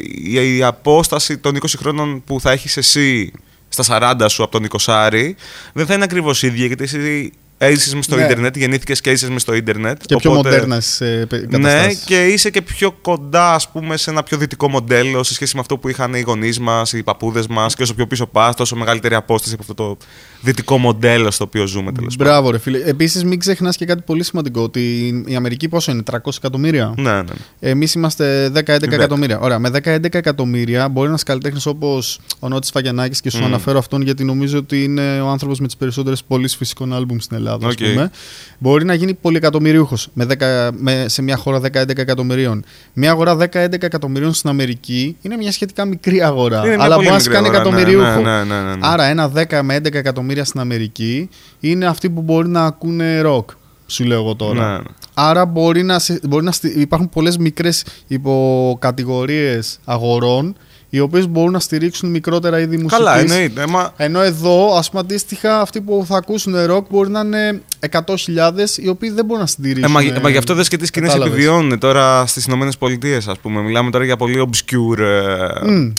η, η απόσταση των 20 χρόνων που θα έχεις εσύ στα 40 σου από τον 20 δεν θα είναι ακριβώς ίδια γιατί εσύ έζησες μες στο Ναι. ίντερνετ, γεννήθηκες και έζησες μες στο ίντερνετ. Και πιο οπότε- μοντέρνα στι Ναι, καταστάσεις. και είσαι και πιο κοντά, ας πούμε, σε ένα πιο δυτικό μοντέλο σε σχέση με αυτό που είχαν οι γονείς μας, οι παππούδες μας. Και όσο πιο πίσω πας, τόσο μεγαλύτερη απόσταση από αυτό το δυτικό μοντέλο στο οποίο ζούμε τέλος πάντων. Μπράβο, ρε φίλε. Επίσης, μην ξεχνάς και κάτι πολύ σημαντικό. Ότι η Αμερική πόσο είναι, 300 εκατομμύρια; Ναι, ναι. ναι. Εμείς είμαστε 10-11 Δέκα. εκατομμύρια. Ωραία, με 10-11 εκατομμύρια μπορεί ένας καλλιτέχνης όπως ο Νότης Σφακιανάκης και σου Μμμ. αναφέρω αυτόν γιατί νομίζω ότι είναι ο άνθρωπος με τις περισσότερες πωλήσεις φυσικών άλμπουμ στην Ελλάδα. Ας Οκ. πούμε. Μπορεί να γίνει πολυεκατομμυρίουχος με 10 με, σε μια χώρα 10-11 εκατομμυρίων. Μια αγορά 10-11 εκατομμυρίων στην Αμερική είναι μια σχετικά μικρή αγορά. Είναι μια αλλά πολύ μπορείς να σε μικρή κάνει αγορά, ναι, εκατομμυρίουχο. ναι, ναι, ναι, ναι. Άρα ένα 10 με 11 εκατομμύρια στην Αμερική είναι αυτοί που μπορεί να ακούνε ροκ. Σου λέω εγώ τώρα. Ναι, ναι. Άρα μπορεί να, σε- μπορεί να στι- υπάρχουν πολλές μικρές υποκατηγορίες αγορών οι οποίες μπορούν να στηρίξουν μικρότερα είδη μουσικής. Καλά, εννοείται. Μα Ενώ εδώ, ας πούμε, αντίστοιχα, αυτοί που θα ακούσουν ροκ μπορεί να είναι 100.000 οι οποίοι δεν μπορούν να Ε, στηρίξουν. μα, μα γι' αυτό δες και τις σκηνές Κατάλαβες. επιβιώνουν τώρα στις Ηνωμένες Πολιτείες, ας πούμε. Μιλάμε τώρα για πολύ obscure ε, Μμ.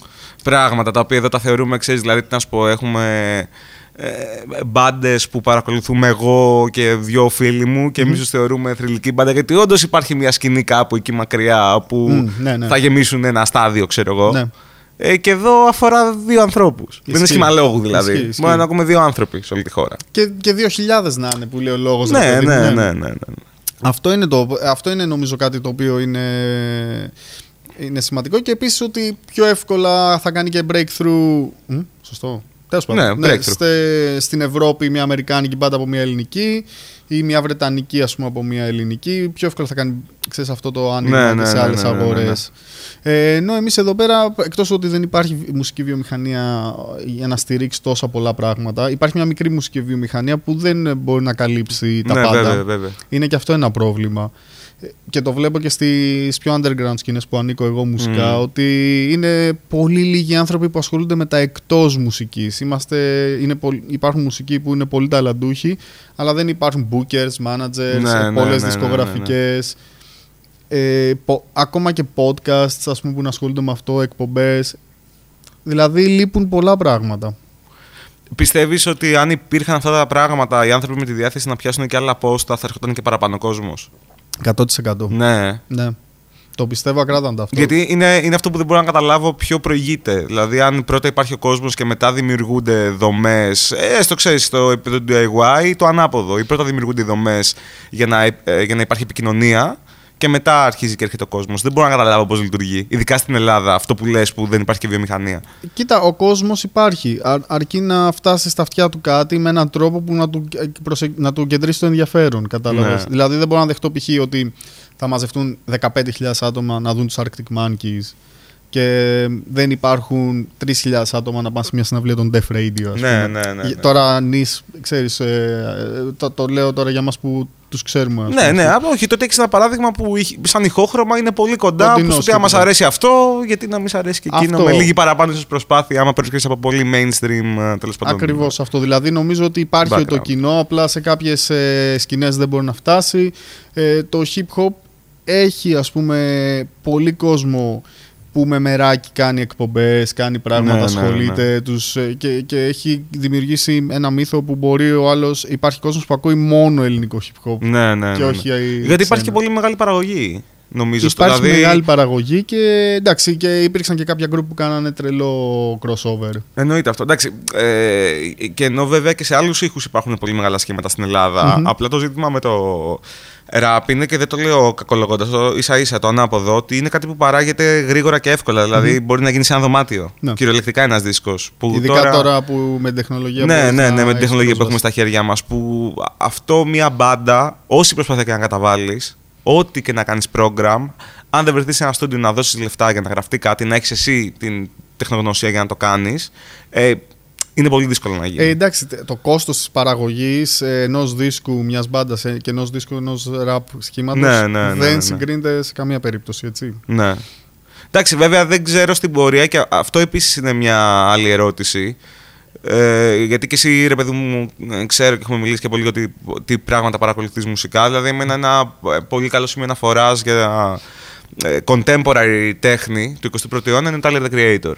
πράγματα τα οποία εδώ τα θεωρούμε, ξέρεις, δηλαδή τι να σου πω, έχουμε ε, μπάντες που παρακολουθούμε εγώ και δυο φίλοι μου και εμείς τους θεωρούμε θρηλυκή μπάντα. Γιατί όντως υπάρχει μια σκηνή κάπου εκεί μακριά όπου Μμ, ναι, ναι. θα γεμίσουν ένα στάδιο, ξέρω εγώ. Ναι. Ε, και εδώ αφορά δύο ανθρώπους. Δεν είναι Ισχύει. σχήμα λόγου δηλαδή. Ισχύει, ισχύει. Μπορεί να ακούμε δύο άνθρωποι σε όλη τη χώρα. Και, και 2.000 να είναι που λέει ο λόγος. ρε Ναι, παιδί μου, ναι, ναι, ναι, ναι. Αυτό είναι, το, αυτό είναι νομίζω κάτι το οποίο είναι, είναι σημαντικό και επίσης ότι πιο εύκολα θα κάνει και breakthrough. Μ, σωστό. Τέλος πάντων. Ναι, breakthrough. στε- στην Ευρώπη μια Αμερικάνικη μπάντα από μια Ελληνική ή μια Βρετανική ας πούμε από μια Ελληνική. Πιο εύκολα θα κάνει ξέρεις, αυτό το άνοιγμα Ναι, και ναι, σε ναι, άλλες ναι, ναι, ναι, ναι. αγορές. Ε, ενώ εμείς εδώ πέρα, εκτός ότι δεν υπάρχει μουσική βιομηχανία για να στηρίξει τόσα πολλά πράγματα, υπάρχει μια μικρή μουσική βιομηχανία που δεν μπορεί να καλύψει τα ναι, πάντα. βέβαια, βέβαια. Είναι και αυτό ένα πρόβλημα. Ε, Και το βλέπω και στις πιο underground σκηνές που ανήκω εγώ μουσικά, Μμμ. ότι είναι πολύ λίγοι άνθρωποι που ασχολούνται με τα εκτός μουσικής. Είμαστε, είναι, πολ- υπάρχουν μουσικοί που είναι πολύ ταλαντούχοι, αλλά δεν υπάρχουν bookers, managers, Ναι, ε, ναι, πολλές ναι, ναι, δισκογραφικές. Ε, πο- ακόμα και podcasts ας πούμε, που να ασχολούνται με αυτό, εκπομπές. Δηλαδή λείπουν πολλά πράγματα. Πιστεύεις ότι αν υπήρχαν αυτά τα πράγματα, οι άνθρωποι με τη διάθεση να πιάσουν και άλλα πόστα, θα έρχονταν και παραπάνω κόσμος; 100%. Ναι. Ναι. Το πιστεύω ακράδαντα αυτό. Γιατί είναι, είναι αυτό που δεν μπορώ να καταλάβω ποιο προηγείται. Δηλαδή, αν πρώτα υπάρχει ο κόσμος και μετά δημιουργούνται δομές, έστω ξέρεις, στο επίπεδο του DIY ή το ανάποδο. Ή πρώτα δημιουργούνται οι δομές για, να, ε, για να υπάρχει επικοινωνία και μετά αρχίζει και έρχεται ο κόσμος. Δεν μπορώ να καταλάβω πώς λειτουργεί. Ειδικά στην Ελλάδα, αυτό που λες που δεν υπάρχει και βιομηχανία. Κοίτα, ο κόσμος υπάρχει. Α- αρκεί να φτάσει στα αυτιά του κάτι με έναν τρόπο που να του, ε, προσε- να του κεντρήσει το ενδιαφέρον. Κατάλαβες. Ναι. Δηλαδή, δεν μπορώ να δεχτώ π.χ. ότι θα μαζευτούν 15.000 άτομα να δουν τους Arctic Monkeys και δεν υπάρχουν 3.000 άτομα να πάνε σε μια συναυλία των Def Radio. Ας Ναι, πούμε. ναι, ναι, ναι. Τώρα, νης, ξέρεις, ε, ε, το, το λέω τώρα για μας που τους ξέρουμε. ας Ναι, πούμε. ναι, αλλά όχι. Τότε έχεις ένα παράδειγμα που είχε- σαν ηχόχρωμα είναι πολύ κοντά. Κοντινός Που σου πει, άμα σ' τίποτα. αρέσει αυτό, γιατί να μην σ' αρέσει και εκείνο. Αυτό. Με λίγη παραπάνω ίσω προσπάθεια, άμα προέρχεσαι από πολύ mainstream τέλος πάντων. Ακριβώς αυτό. Δηλαδή, νομίζω ότι υπάρχει Background. το κοινό, απλά σε κάποιες ε, σκηνές δεν μπορεί να φτάσει. Ε, το hip hop έχει, ας πούμε, πολύ κόσμο που με μεράκι κάνει εκπομπές, κάνει πράγματα, Ναι, ναι, ασχολείται τους, ε, και, και έχει δημιουργήσει ένα μύθο που μπορεί ο άλλος... Υπάρχει κόσμος που ακούει μόνο ελληνικό hip hop Ναι, ναι, ναι. και ναι. όχι ε, Γιατί υπάρχει ξένα. και πολύ μεγάλη παραγωγή. Νομίζω στο Υπάρχει δηλαδή. μεγάλη παραγωγή και εντάξει και υπήρξαν και κάποια γκρουπ που κάνανε τρελό crossover. Εννοείται αυτό. Εντάξει, ε, και ενώ βέβαια και σε άλλους ήχους υπάρχουν πολύ μεγάλα σχήματα στην ελλαδα Μμμ. Απλά το ζήτημα με το ραπ είναι και δεν το λέω κακολογώντας, το ίσα ίσα το ανάποδο, ότι είναι κάτι που παράγεται γρήγορα και εύκολα. Δηλαδή μπορεί να γίνει σε ένα δωμάτιο. Ναι. Κυριολεκτικά ένας δίσκος. Ειδικά τώρα... που με την τεχνολογία Ναι, μπορείς ναι, να ναι, με την έχεις τεχνολογία που πρόσβαση. έχουμε στα χέρια μας. Που αυτό μια μπάντα, όση προσπάθεια και να καταβάλεις, ό,τι και να κάνεις program, αν δεν βρεθείς σε ένα στούντιο να δώσεις λεφτά για να γραφτεί κάτι, να έχεις εσύ την τεχνογνωσία για να το κάνεις, ε, είναι πολύ δύσκολο να γίνει. Ε, εντάξει, τε- το κόστος της παραγωγής ε, ενός δίσκου μιας μπάντας ε, και ενός δίσκου ενός ραπ σχήματος Ναι, ναι, ναι, ναι, ναι. δεν συγκρίνεται σε καμία περίπτωση, έτσι. Ναι. Εντάξει, βέβαια δεν ξέρω στην πορεία και αυτό επίσης είναι μια άλλη ερώτηση. Ε, γιατί και εσύ, ρε παιδί μου, ε, ξέρω και έχουμε μιλήσει και πολύ για τι, τι πράγματα παρακολουθείς μουσικά. Δηλαδή, εμένα ένα ε, πολύ καλό σημείο αναφοράς για ε, contemporary τέχνη του 21ου αιώνα είναι το Tyler the Creator.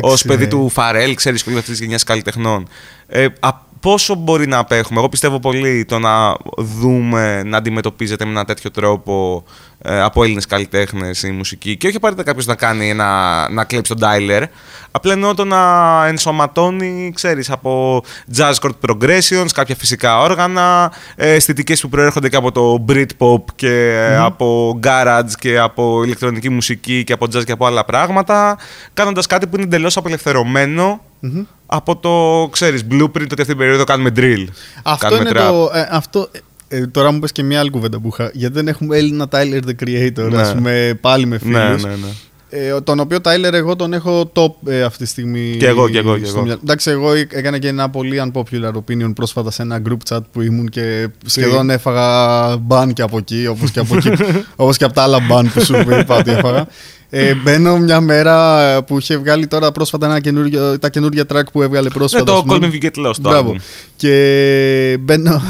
Ω παιδί του Φαρέλ, ξέρεις πολύ αυτή της γενιάς καλλιτεχνών. Ε, α, πόσο μπορεί να απέχουμε, Εγώ πιστεύω πολύ το να δούμε να αντιμετωπίζεται με ένα τέτοιο τρόπο ε, από Έλληνες καλλιτέχνες η μουσική. Και όχι απαραίτητα κάποιος να κάνει ένα, να κλέψει τον Tyler. Απλά εννοώ το να ενσωματώνει, ξέρεις, από jazz chord progressions, κάποια φυσικά όργανα, ε, αισθητικές που προέρχονται και από το Britpop και ε, από garage και από ηλεκτρονική μουσική και από jazz και από άλλα πράγματα, κάνοντας κάτι που είναι εντελώς απελευθερωμένο Μμμ. από το, ξέρεις, blueprint ότι αυτή την περίοδο κάνουμε drill. Αυτό κάνουμε είναι trap. το. Ε, αυτό, ε, τώρα μου πες και μια άλλη κουβέντα που είχα. Γιατί δεν έχουμε Έλληνα Tyler the Creator, Ναι. ας πούμε, πάλι με Ναι, φίλους. ναι, ναι. Ε, τον οποίο Tyler εγώ τον έχω top ε, αυτή τη στιγμή. Κι εγώ, κι εγώ, κι στο εγώ. μυαλό. Εντάξει, εγώ έκανα και ένα πολύ unpopular opinion πρόσφατα σε ένα group chat που ήμουν και σχεδόν έφαγα ban και από εκεί, όπως και από, εκεί, όπως και από τα άλλα ban που σου είπα ότι έφαγα. Ε, μπαίνω μια μέρα που είχε βγάλει τώρα πρόσφατα ένα καινούργιο, τα καινούργια track που έβγαλε Ναι, πρόσφατα. το ας πούμε. Call Me If You Get Lost. Το Μπράβο. album. Και μπαίνω,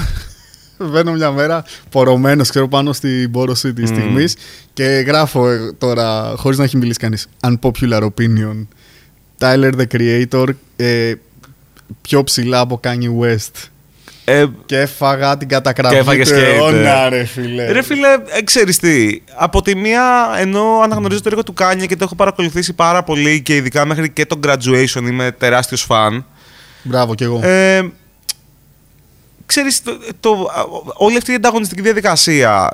μπαίνω μια μέρα πορωμένος, ξέρω, πάνω στην πόρωση της Μμμ. στιγμής και γράφω ε, τώρα, χωρίς να έχει μιλήσει κανείς, unpopular opinion. Tyler the Creator ε, πιο ψηλά από Kanye West. Ε, Και έφαγα την κατακραυγή Και έφαγες του hate, αιώνα, ε. ρε φίλε. Ρε φίλε, ε, ξέρεις τι, από τη μία ενώ αναγνωρίζω το έργο του Κάνια και το έχω παρακολουθήσει πάρα πολύ και ειδικά μέχρι και το graduation είμαι τεράστιος φαν. Μπράβο κι εγώ. Ε, ξέρεις, το, το- όλη αυτή η ανταγωνιστική διαδικασία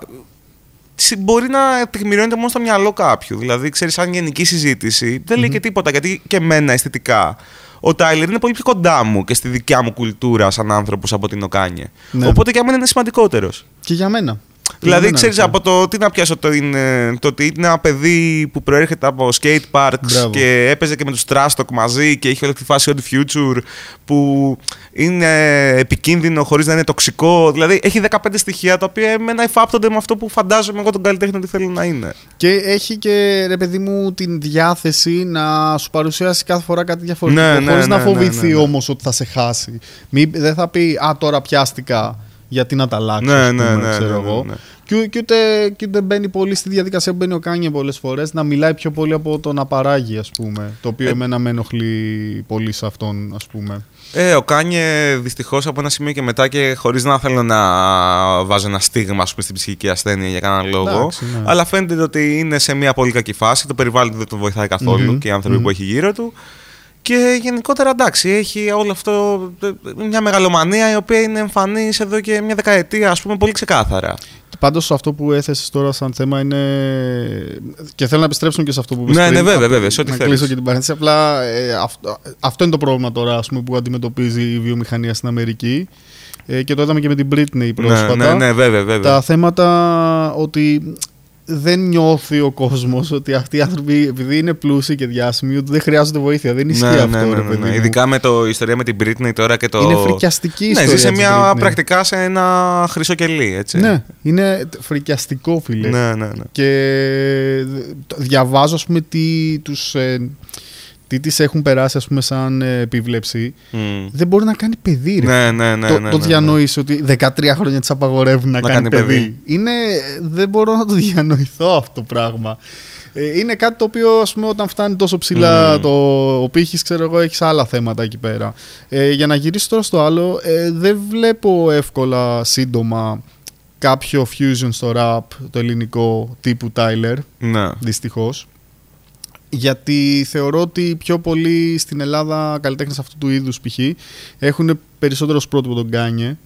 συ- μπορεί να τεκμηριώνεται μόνο στο μυαλό κάποιου. Δηλαδή, ξέρεις, σαν γενική συζήτηση δεν λέει και τίποτα, γιατί και εμένα αισθητικά ο Τάιλερ είναι πολύ πιο κοντά μου και στη δικιά μου κουλτούρα σαν άνθρωπος από την Οκάνιε. Ναι. Οπότε για μένα είναι σημαντικότερος. Και για μένα. Δηλαδή, Για μένα, ξέρεις ρε, από το τι να πιάσω το, είναι, το ότι είναι ένα παιδί που προέρχεται από skate parks Μπράβο. και έπαιζε και με τους Trastock μαζί και είχε όλη τη φάση Odd Future που είναι επικίνδυνο χωρίς να είναι τοξικό. Δηλαδή, έχει 15 στοιχεία τα οποία εμένα εφάπτονται με αυτό που φαντάζομαι εγώ τον καλλιτέχνη ότι θέλω να είναι. Και έχει και ρε παιδί μου την διάθεση να σου παρουσιάσει κάθε φορά κάτι διαφορετικό. Ναι, ναι, χωρίς να ναι, ναι, φοβηθεί ναι, ναι. όμως ότι θα σε χάσει. Μη, δεν θα πει Α, τώρα πιάστηκα. Γιατί να τα αλλάξω, Ναι, ας ναι, πούμε, ναι, ξέρω ναι, ναι, εγώ. ναι. Και, και, ούτε, και ούτε μπαίνει πολύ στη διαδικασία που μπαίνει ο Kanye πολλές φορές να μιλάει πιο πολύ από το να παράγει, ας πούμε. Το οποίο Ε, εμένα με ενοχλεί πολύ σε αυτόν, ας πούμε. Ε, ο Kanye δυστυχώς από ένα σημείο και μετά και χωρίς να θέλω να βάζω ένα στίγμα ας πούμε, στην ψυχική ασθένεια για κανέναν λόγο. Εντάξει, ναι. Αλλά φαίνεται ότι είναι σε μια πολύ κακή φάση. Το περιβάλλον του δεν τον βοηθάει καθόλου Μμμ, και οι άνθρωποι μμμ. που έχει γύρω του. Και γενικότερα εντάξει, έχει όλο αυτό ε, μια μεγαλομανία η οποία είναι εμφανής εδώ και μια δεκαετία, ας πούμε, πολύ ξεκάθαρα. Πάντως αυτό που έθεσες τώρα σαν θέμα είναι. και θέλω να επιστρέψουμε και σε αυτό που είπες Ναι, πριν. ναι, βέβαια, Θα- βέβαια, σε ό,τι Να θέλεις. κλείσω και την παρένθεση. Απλά ε, αυτό, αυτό είναι το πρόβλημα τώρα ας πούμε, που αντιμετωπίζει η βιομηχανία στην Αμερική. Ε, και το είδαμε και με την Britney πρόσφατα. Ναι, ναι, ναι, βέβαια, βέβαια. Τα θέματα ότι δεν νιώθει ο κόσμος ότι αυτοί οι άνθρωποι, επειδή είναι πλούσιοι και διάσημοι, ότι δεν χρειάζονται βοήθεια. Δεν ισχύει ναι, αυτό, ναι, ναι, ρε ναι, παιδί. ναι. μου. Ειδικά με το η ιστορία με την Britney τώρα και το. Είναι φρικιαστική η Ναι, ιστορία ζει σε της μια Britney. πρακτικά σε ένα χρυσό κελί, έτσι. Ναι, είναι φρικιαστικό, φίλε. ναι, ναι. ναι. Και το- διαβάζω, ας πούμε, τι τους... Ε, τι τις έχουν περάσει ας πούμε σαν ε, επίβλεψη Μμ. δεν μπορεί να κάνει παιδί ρε. Ναι, ναι, ναι. το, ναι, το ναι, ναι. διανοείς ότι 13 χρόνια της απαγορεύουν να, Να κάνει, κάνει παιδί. παιδί. Είναι, δεν μπορώ να το διανοηθώ αυτό το πράγμα. Ε, είναι κάτι το οποίο ας πούμε, όταν φτάνει τόσο ψηλά Μμμ. το, ο πύχης, ξέρω εγώ, έχεις άλλα θέματα εκεί πέρα. Ε, για να γυρίσω τώρα στο άλλο, ε, δεν βλέπω εύκολα σύντομα κάποιο fusion στο rap το ελληνικό τύπου Tyler Ναι. δυστυχώς γιατί θεωρώ ότι πιο πολλοί στην Ελλάδα καλλιτέχνες αυτού του είδους π.χ. έχουν περισσότερος πρότυπο τον Kanye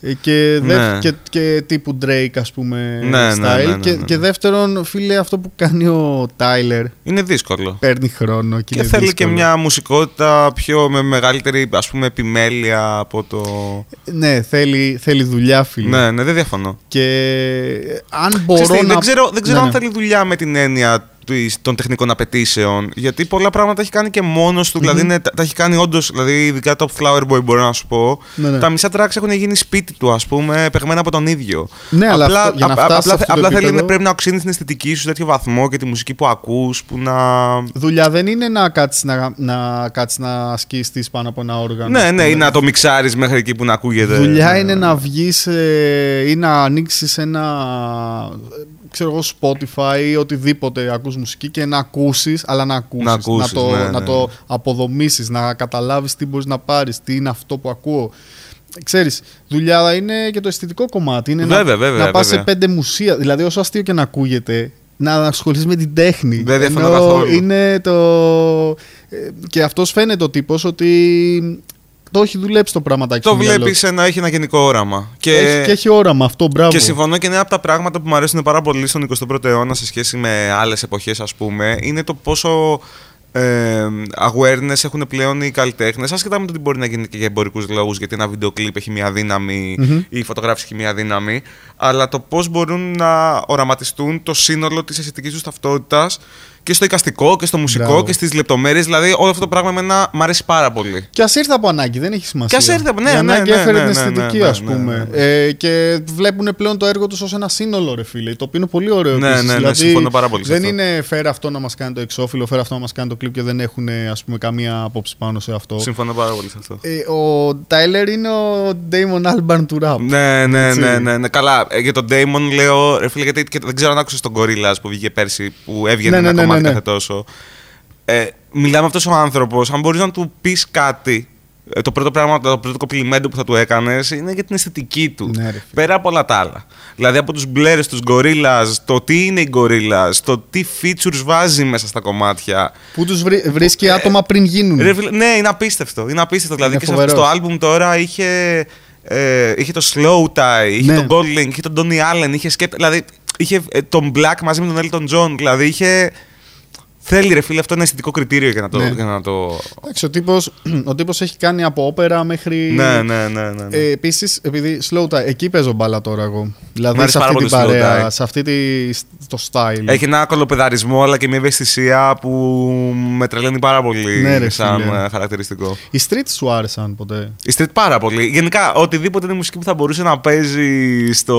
ε, και, δευ- Ναι. και, και τύπου Drake ας πούμε Ναι, ναι, style ναι, ναι, και, ναι. και δεύτερον φίλε αυτό που κάνει ο Tyler Είναι δύσκολο. παίρνει χρόνο και, Και είναι θέλει δύσκολο. και μια μουσικότητα πιο με μεγαλύτερη ας πούμε επιμέλεια από το... ναι θέλει, θέλει δουλειά φίλε Ναι, ναι, δεν διαφωνώ. και αν μπορώ Ξέρεις τι, να δεν ξέρω, δεν ξέρω Ναι, αν ναι. θέλει δουλειά με την έννοια της- των τεχνικών απαιτήσεων. Γιατί πολλά πράγματα έχει κάνει και μόνος του. Δηλαδή είναι, τα, τα έχει κάνει όντως. Δηλαδή, ειδικά το Flower Boy μπορώ να σου πω. Ναι, ναι. Τα μισά tracks έχουν γίνει σπίτι του, ας πούμε, παιγμένα από τον ίδιο. Ναι, αλλά απλά, αυτό- για να α- φτάσεις απλά, σε αυτό το απλά θέλει, επίπεδο- πρέπει να οξύνεις την αισθητική σου σε τέτοιο βαθμό και τη μουσική που ακούς που να. Δουλειά δεν είναι να κάτσεις να, να, κάτσεις να ασκήσεις πάνω από ένα όργανο. Ναι, ας ναι, πούμε. ή να το μιξάρεις μέχρι εκεί που να ακούγεται. Δουλειά είναι να βγεις ε, ή να ανοίξεις ένα ε, ξέρω εγώ Spotify ή οτιδήποτε ακούς μουσική και να ακούσεις αλλά να ακούσεις, Να ακούσεις, το, ναι, να ναι. το αποδομήσεις, να καταλάβεις τι μπορείς να πάρεις, τι είναι αυτό που ακούω. Ξέρεις, δουλειά είναι και το αισθητικό κομμάτι. Είναι Βέβαια, να, βέβαια, να πας σε βέβαια. πέντε μουσεία. Δηλαδή, όσο αστείο και να ακούγεται, να ασχοληθεί με την τέχνη. Δεν διαφωνώ Ενώ καθόλου. Είναι το... ε, Και αυτός φαίνεται ο τύπος ότι το έχει δουλέψει το πράγματάκι Το στο μυαλό βλέπεις να έχει ένα γενικό όραμα. Και... έχει, και έχει όραμα αυτό, μπράβο. Και συμφωνώ και είναι από τα πράγματα που μου αρέσουν πάρα πολύ στον 21ο αιώνα σε σχέση με άλλες εποχές ας πούμε είναι το πόσο ε, awareness έχουν πλέον οι καλλιτέχνες άσχετα με το ότι μπορεί να γίνει και για εμπορικούς λόγους γιατί ένα βίντεο κλιπ έχει μια δύναμη Μμμ. ή η φωτογράφηση έχει μια δύναμη αλλά το πώς μπορούν να οραματιστούν το σύνολο της αισθητικής τους ταυτότητας και στο εικαστικό και στο μουσικό Μπράβο. και στις λεπτομέρειες δηλαδή όλο αυτό το πράγμα εμένα μου αρέσει πάρα πολύ. Και ας ήρθε από ανάγκη, δεν έχει σημασία. Κι ας ήρθε από- ναι, Η ναι, ανάγκη ναι, έφερε ναι, την ναι, αισθητική, ναι, ας ναι, πούμε. ναι. Ε, και βλέπουν πλέον το έργο τους ως ένα σύνολο, ρε φίλε. Το οποίο είναι πολύ ωραίο. Ναι, επίσης. ναι, ναι, δηλαδή, συμφωνώ πάρα πολύ σε Δεν αυτό. είναι φέρε αυτό να μας κάνει το εξώφυλλο, φέρε αυτό να μας κάνει το κλειπ και δεν έχουν ας πούμε, καμία άποψη πάνω σε αυτό. Συμφωνώ πάρα πολύ σε αυτό. Ε, ο Τάιλερ είναι ο Damon Albarn του rap. Ναι, ναι, Έτσι. ναι, ναι, ναι. Καλά, ε, για τον Damon λέω, ρε φίλε, γιατί και δεν ξέρω αν άκουσες τον Gorillaz που βγήκε πέρσι, που έβγαινε Ναι, ναι, ένα ναι, κομμάτι ναι, ναι. κάθε τόσο. Ε, μιλάμε αυτός ο άνθρωπος, αν μπορείς να του πεις κάτι, ε, το πρώτο πράγμα, το πρώτο κοπλιμέντο που θα του έκανες είναι για την αισθητική του. Ναι, ρε φίλε. Πέρα από όλα τα άλλα. Δηλαδή από τους μπλέρες, τους Gorillaz, το τι είναι οι Gorillaz, το τι features βάζει μέσα στα κομμάτια. Που τους βρίσκει άτομα πριν γίνουν. Ε, Ρε φίλε, ναι, είναι απίστευτο. Είναι απίστευτο. Δηλαδή Είναι και στο, φοβερός. στο album τώρα είχε, ε, είχε το Slow Tie, είχε Ναι. τον Goldlink, είχε τον Donny Allen, είχε σκέπ... Δηλαδή είχε ε, τον Black μαζί με τον Elton John. Δηλαδή είχε. Θέλει ρε φίλε, αυτό είναι αισθητικό κριτήριο για να το. Ναι. Για να το... Εντάξει, ο τύπος, ο τύπος έχει κάνει από όπερα μέχρι. Ναι, ναι, ναι. ναι, ναι. Ε, Επίσης, επειδή slow tie, εκεί παίζω μπάλα τώρα εγώ. Δηλαδή αρέσει σε πάρα αυτή την πολύ slow παρέα, tie. σε αυτή τη, το style. Έχει ένα κολοπεδαρισμό αλλά και μια ευαισθησία που με τρελαίνει πάρα πολύ Ναι, ρε, σαν φίλε. ε, χαρακτηριστικό. Οι streets σου άρεσαν ποτέ; Η street πάρα πολύ. Γενικά, οτιδήποτε είναι μουσική που θα μπορούσε να παίζει στο.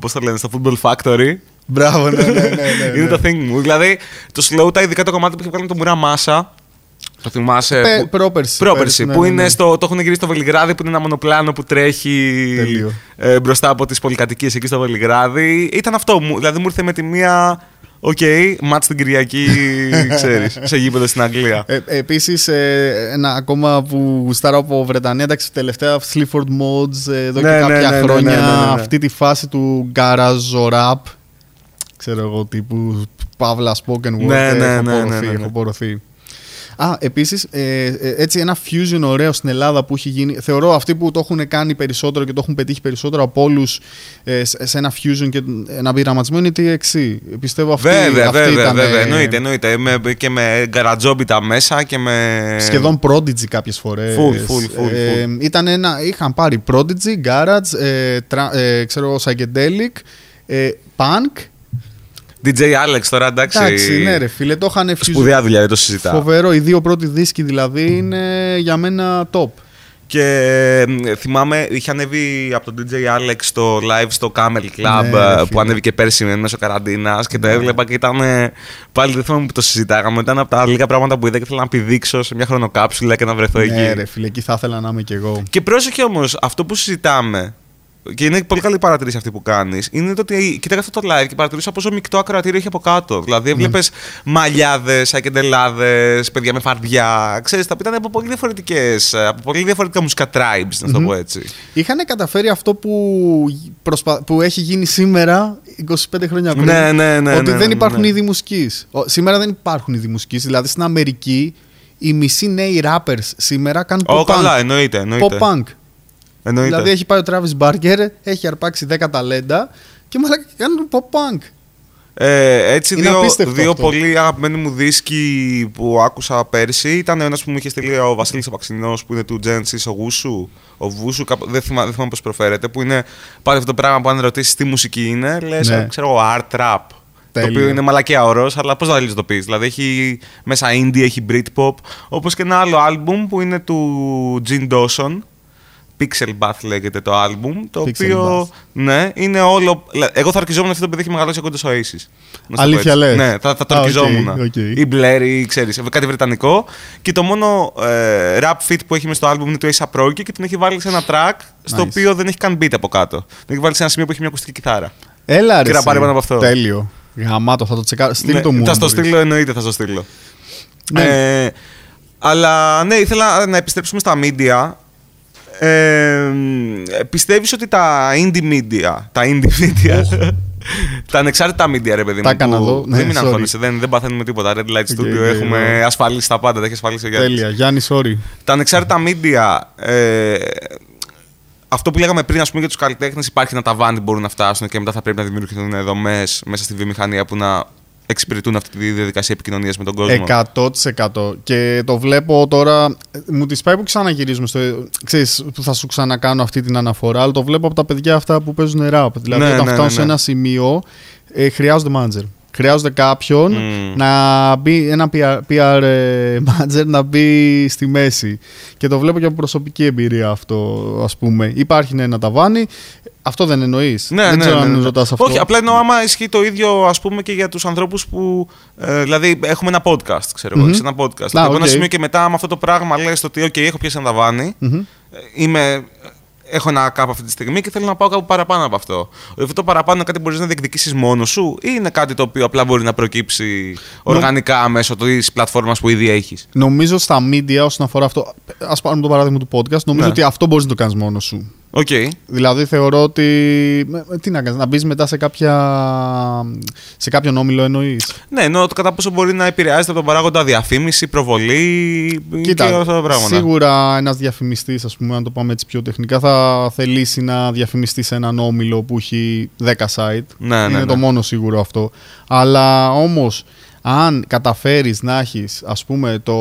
Πώς το λένε, στο Football Factory. Μπράβο, ναι, ναι, ναι. ναι, είναι ναι. το thing μου. Δηλαδή, το slowthai, ειδικά το κομμάτι που είχε βγάλει με τον Mura Masa. Το θυμάσαι. Πε- που- πρόπερση, Πρόπερση. πέρσι, ναι, που ναι, είναι ναι. στο. Το έχουν γυρίσει στο Βελιγράδι, που είναι ένα μονοπλάνο που τρέχει Τέλειο. ε, μπροστά από τις πολυκατοικίες εκεί στο Βελιγράδι. Ήταν αυτό. μου- Δηλαδή, μου ήρθε με τη μία. Οκ, ματς την Κυριακή, ξέρεις, σε γήπεδο στην Αγγλία. Ε, Επίσης, ένα ακόμα που γουστάρω από Βρετανία, εντάξει, τελευταία Sleaford Mods ε, εδώ Ναι, και ναι, κάποια ναι, ναι, χρόνια. ναι, ναι, ναι, ναι. Αυτή τη φάση του garage rap. Ξέρω εγώ, τύπου Παύλα spoken word. Ναι, ε, ναι, έχω ναι, πορωθεί, ναι, ναι, ναι. έχω πορωθεί. Α, επίσης, ε, ε, έτσι ένα fusion ωραίο στην Ελλάδα που έχει γίνει. Θεωρώ αυτοί που το έχουν κάνει περισσότερο και το έχουν πετύχει περισσότερο από όλους ε, σε σε ένα fusion και ένα πειραματισμό είναι η TXC. Πιστεύω αυτή, Βέβαια, αυτή βέβαια, ήταν, βέβαια. ε, Εννοείται, εννοείται. Με, και με γκαρατζόμπιτα μέσα και με. Σχεδόν Prodigy κάποιες φορές. Full, full, full, full. ήταν ένα, είχαν πάρει Prodigy, Garage, ε, τρα- ε, ξέρω, Psychedelic, ε, Punk. DJ Alex τώρα εντάξει. Εντάξει, ναι, ρε φίλε, το είχαν fusion. Σπουδαία δουλειά, δεν το συζητάω. Φοβερό. Οι δύο πρώτοι δίσκοι δηλαδή είναι για μένα top. Και ε, θυμάμαι, είχε ανέβει από τον DJ Alex το live στο Camel Club Ναι, ρε, ε, φίλε. που ανέβηκε πέρσι μέσω καραντίνας και το έβλεπα και ήταν. ε, Πάλι δεν θυμάμαι που το συζητάγαμε. Ήταν από τα λίγα πράγματα που είδα και ήθελα να πηδήξω σε μια χρονοκάψουλα και να βρεθώ Ναι, εκεί. ρε φίλε, εκεί θα ήθελα να είμαι κι εγώ. Και πρόσεχε όμως, αυτό που συζητάμε. Και είναι πολύ καλή παρατηρήση αυτή που κάνεις. Είναι το ότι κοίταγα αυτό το live και παρατηρούσα πόσο μεικτό ακροατήριο έχει από κάτω. Δηλαδή, έβλεπες μαλλιάδες, ακεντελάδε, παιδιά με φαρδιά. Ξέρεις, τα οποία ήταν από πολύ, διαφορετικές, από πολύ διαφορετικά μουσικά tribes, να το πω έτσι. Είχαν καταφέρει αυτό που, προσπα... που έχει γίνει σήμερα 25 χρόνια πριν. Ναι, ναι, ναι, Ότι ναι, δεν ναι, υπάρχουν ναι. είδη μουσικής. Σήμερα δεν υπάρχουν είδη μουσικής. Δηλαδή στην Αμερική οι μισοί νέοι rappers σήμερα κάνουν Ω, pop καλά, punk. εννοείται. εννοείται. Pop punk. Εννοείται. Δηλαδή έχει πάει ο Travis Barker, έχει αρπάξει 10 ταλέντα και μαλάκα κάνουν pop punk. Ε, έτσι, Είναι δύο, απίστευτο δύο αυτό. πολύ αγαπημένοι μου δίσκοι που άκουσα πέρσι ήταν ένας που μου είχε στείλει ο Βασίλης Απαξινό που είναι του Genesis, ο Γούσου. Ο Βούσου, κάπου- δεν θυμάμαι, δεν θυμάμαι πώς προφέρεται. Που είναι πάλι αυτό το πράγμα που αν ρωτήσεις τι μουσική είναι, λες, Ναι. ξέρω εγώ, art rap. Το Τέλειο. οποίο είναι μαλακία ορό, αλλά πώς να το πεις. Δηλαδή έχει μέσα indie, έχει Britpop. Όπως και ένα άλλο album που είναι του Jean Dawson. Pixel Bath λέγεται το album. Το Pixel οποίο Bath. ναι, είναι όλο. Εγώ θα ορκιζόμουν αυτό το παιδί έχει μεγαλώσει ακούγοντας Oasis. Να σου το πω Αλήθεια έτσι. λες; Ναι, θα, θα το Α, ορκιζόμουν. οκ, οκ. Ή Blur ή ξέρεις, κάτι βρετανικό. Και το μόνο ε, rap feat που έχει μες στο album είναι του A$AP Rocky και τον έχει βάλει σε ένα track στο Nice. οποίο δεν έχει καν beat από κάτω. Τον έχει βάλει σε ένα σημείο που έχει μια ακουστική κιθάρα. Έλα ρε. Και να πάρει εσύ. πάνω από αυτό. Τέλειο. Γαμάτο, θα το τσεκάρω. Στείλ Ναι, το μου. Θα αν στο μπορείς. στείλω, εννοείται θα στο στείλω. Ναι. Ε, αλλά ναι, ήθελα να επιστρέψουμε στα media. Ε, πιστεύεις ότι τα indie media, τα indie media, τα ανεξάρτητα media ρε παιδί Τα μου, έκανα που εδώ. Ναι, δεν μην sorry. αγχώνεσαι, δεν, δεν παθαίνουμε τίποτα, Red Light Οκ, Studio, οκ, έχουμε ωραία. ασφαλίσει τα πάντα, τα έχει ασφαλίσει ο Γιάννης. Τέλεια. Γιάννη, sorry. Τα ανεξάρτητα media, ε, αυτό που λέγαμε πριν, ας πούμε, για τους καλλιτέχνες, υπάρχει ένα ταβάνι που μπορούν να φτάσουν και μετά θα πρέπει να δημιουργηθούν δομές μέσα στη βιομηχανία που να εξυπηρετούν αυτή τη διαδικασία επικοινωνίας με τον κόσμο. 100%. Και το βλέπω τώρα. Μου τη πάει που ξαναγυρίζουμε στο. Ξέρεις, που θα σου ξανακάνω αυτή την αναφορά, αλλά το βλέπω από τα παιδιά αυτά που παίζουν rap. Δηλαδή, Ναι, όταν ναι, φτάνουν ναι, σε ναι. ένα σημείο, ε, χρειάζονται manager. Χρειάζονται κάποιον Μμμ. να μπει, ένα PR, PR ε, manager να μπει στη μέση. Και το βλέπω και από προσωπική εμπειρία αυτό, ας πούμε. Υπάρχει ναι, ένα ταβάνι. Αυτό δεν εννοείς. Ναι, δεν ναι, ξέρω ναι, αν ναι. ρωτάς αυτό. Όχι, απλά εννοώ άμα ισχύει το ίδιο ας πούμε και για τους ανθρώπους που. Ε, δηλαδή, έχουμε ένα podcast, ξέρω εγώ. Μμμ. έχεις ένα podcast. Α, και από ένα οκ. σημείο και μετά, με αυτό το πράγμα, λες ότι, OK, έχω πιάσει ένα ταβάνι. Μμμ. ε, Είμαι. Έχω ένα κάπου αυτή τη στιγμή και θέλω να πάω κάπου παραπάνω από αυτό. Αυτό το παραπάνω είναι κάτι που μπορείς να διεκδικήσεις μόνος σου ή είναι κάτι το οποίο απλά μπορεί να προκύψει οργανικά μέσω της πλατφόρμας που ήδη έχεις; Νομίζω στα media όσον αφορά αυτό. Ας πάρουμε το παράδειγμα του podcast. Νομίζω Ναι. ότι αυτό μπορείς να το κάνεις μόνος σου. Οκ. Δηλαδή θεωρώ ότι. με- με- Τι να κάνεις, να μπεις μετά σε, κάποια... σε κάποιον όμιλο εννοείς. Ναι, ενώ το κατά πόσο μπορεί να επηρεάζεται από τον παράγοντα διαφήμιση, προβολή και όλα αυτά τα πράγματα. σίγουρα ένας διαφημιστής, ας πούμε, αν το πάμε έτσι πιο τεχνικά, θα θελήσει να διαφημιστεί σε έναν όμιλο που έχει 10 site. Ναι, ναι, Είναι ναι. το μόνο σίγουρο αυτό. Αλλά όμως, αν καταφέρεις να έχεις, ας πούμε, το.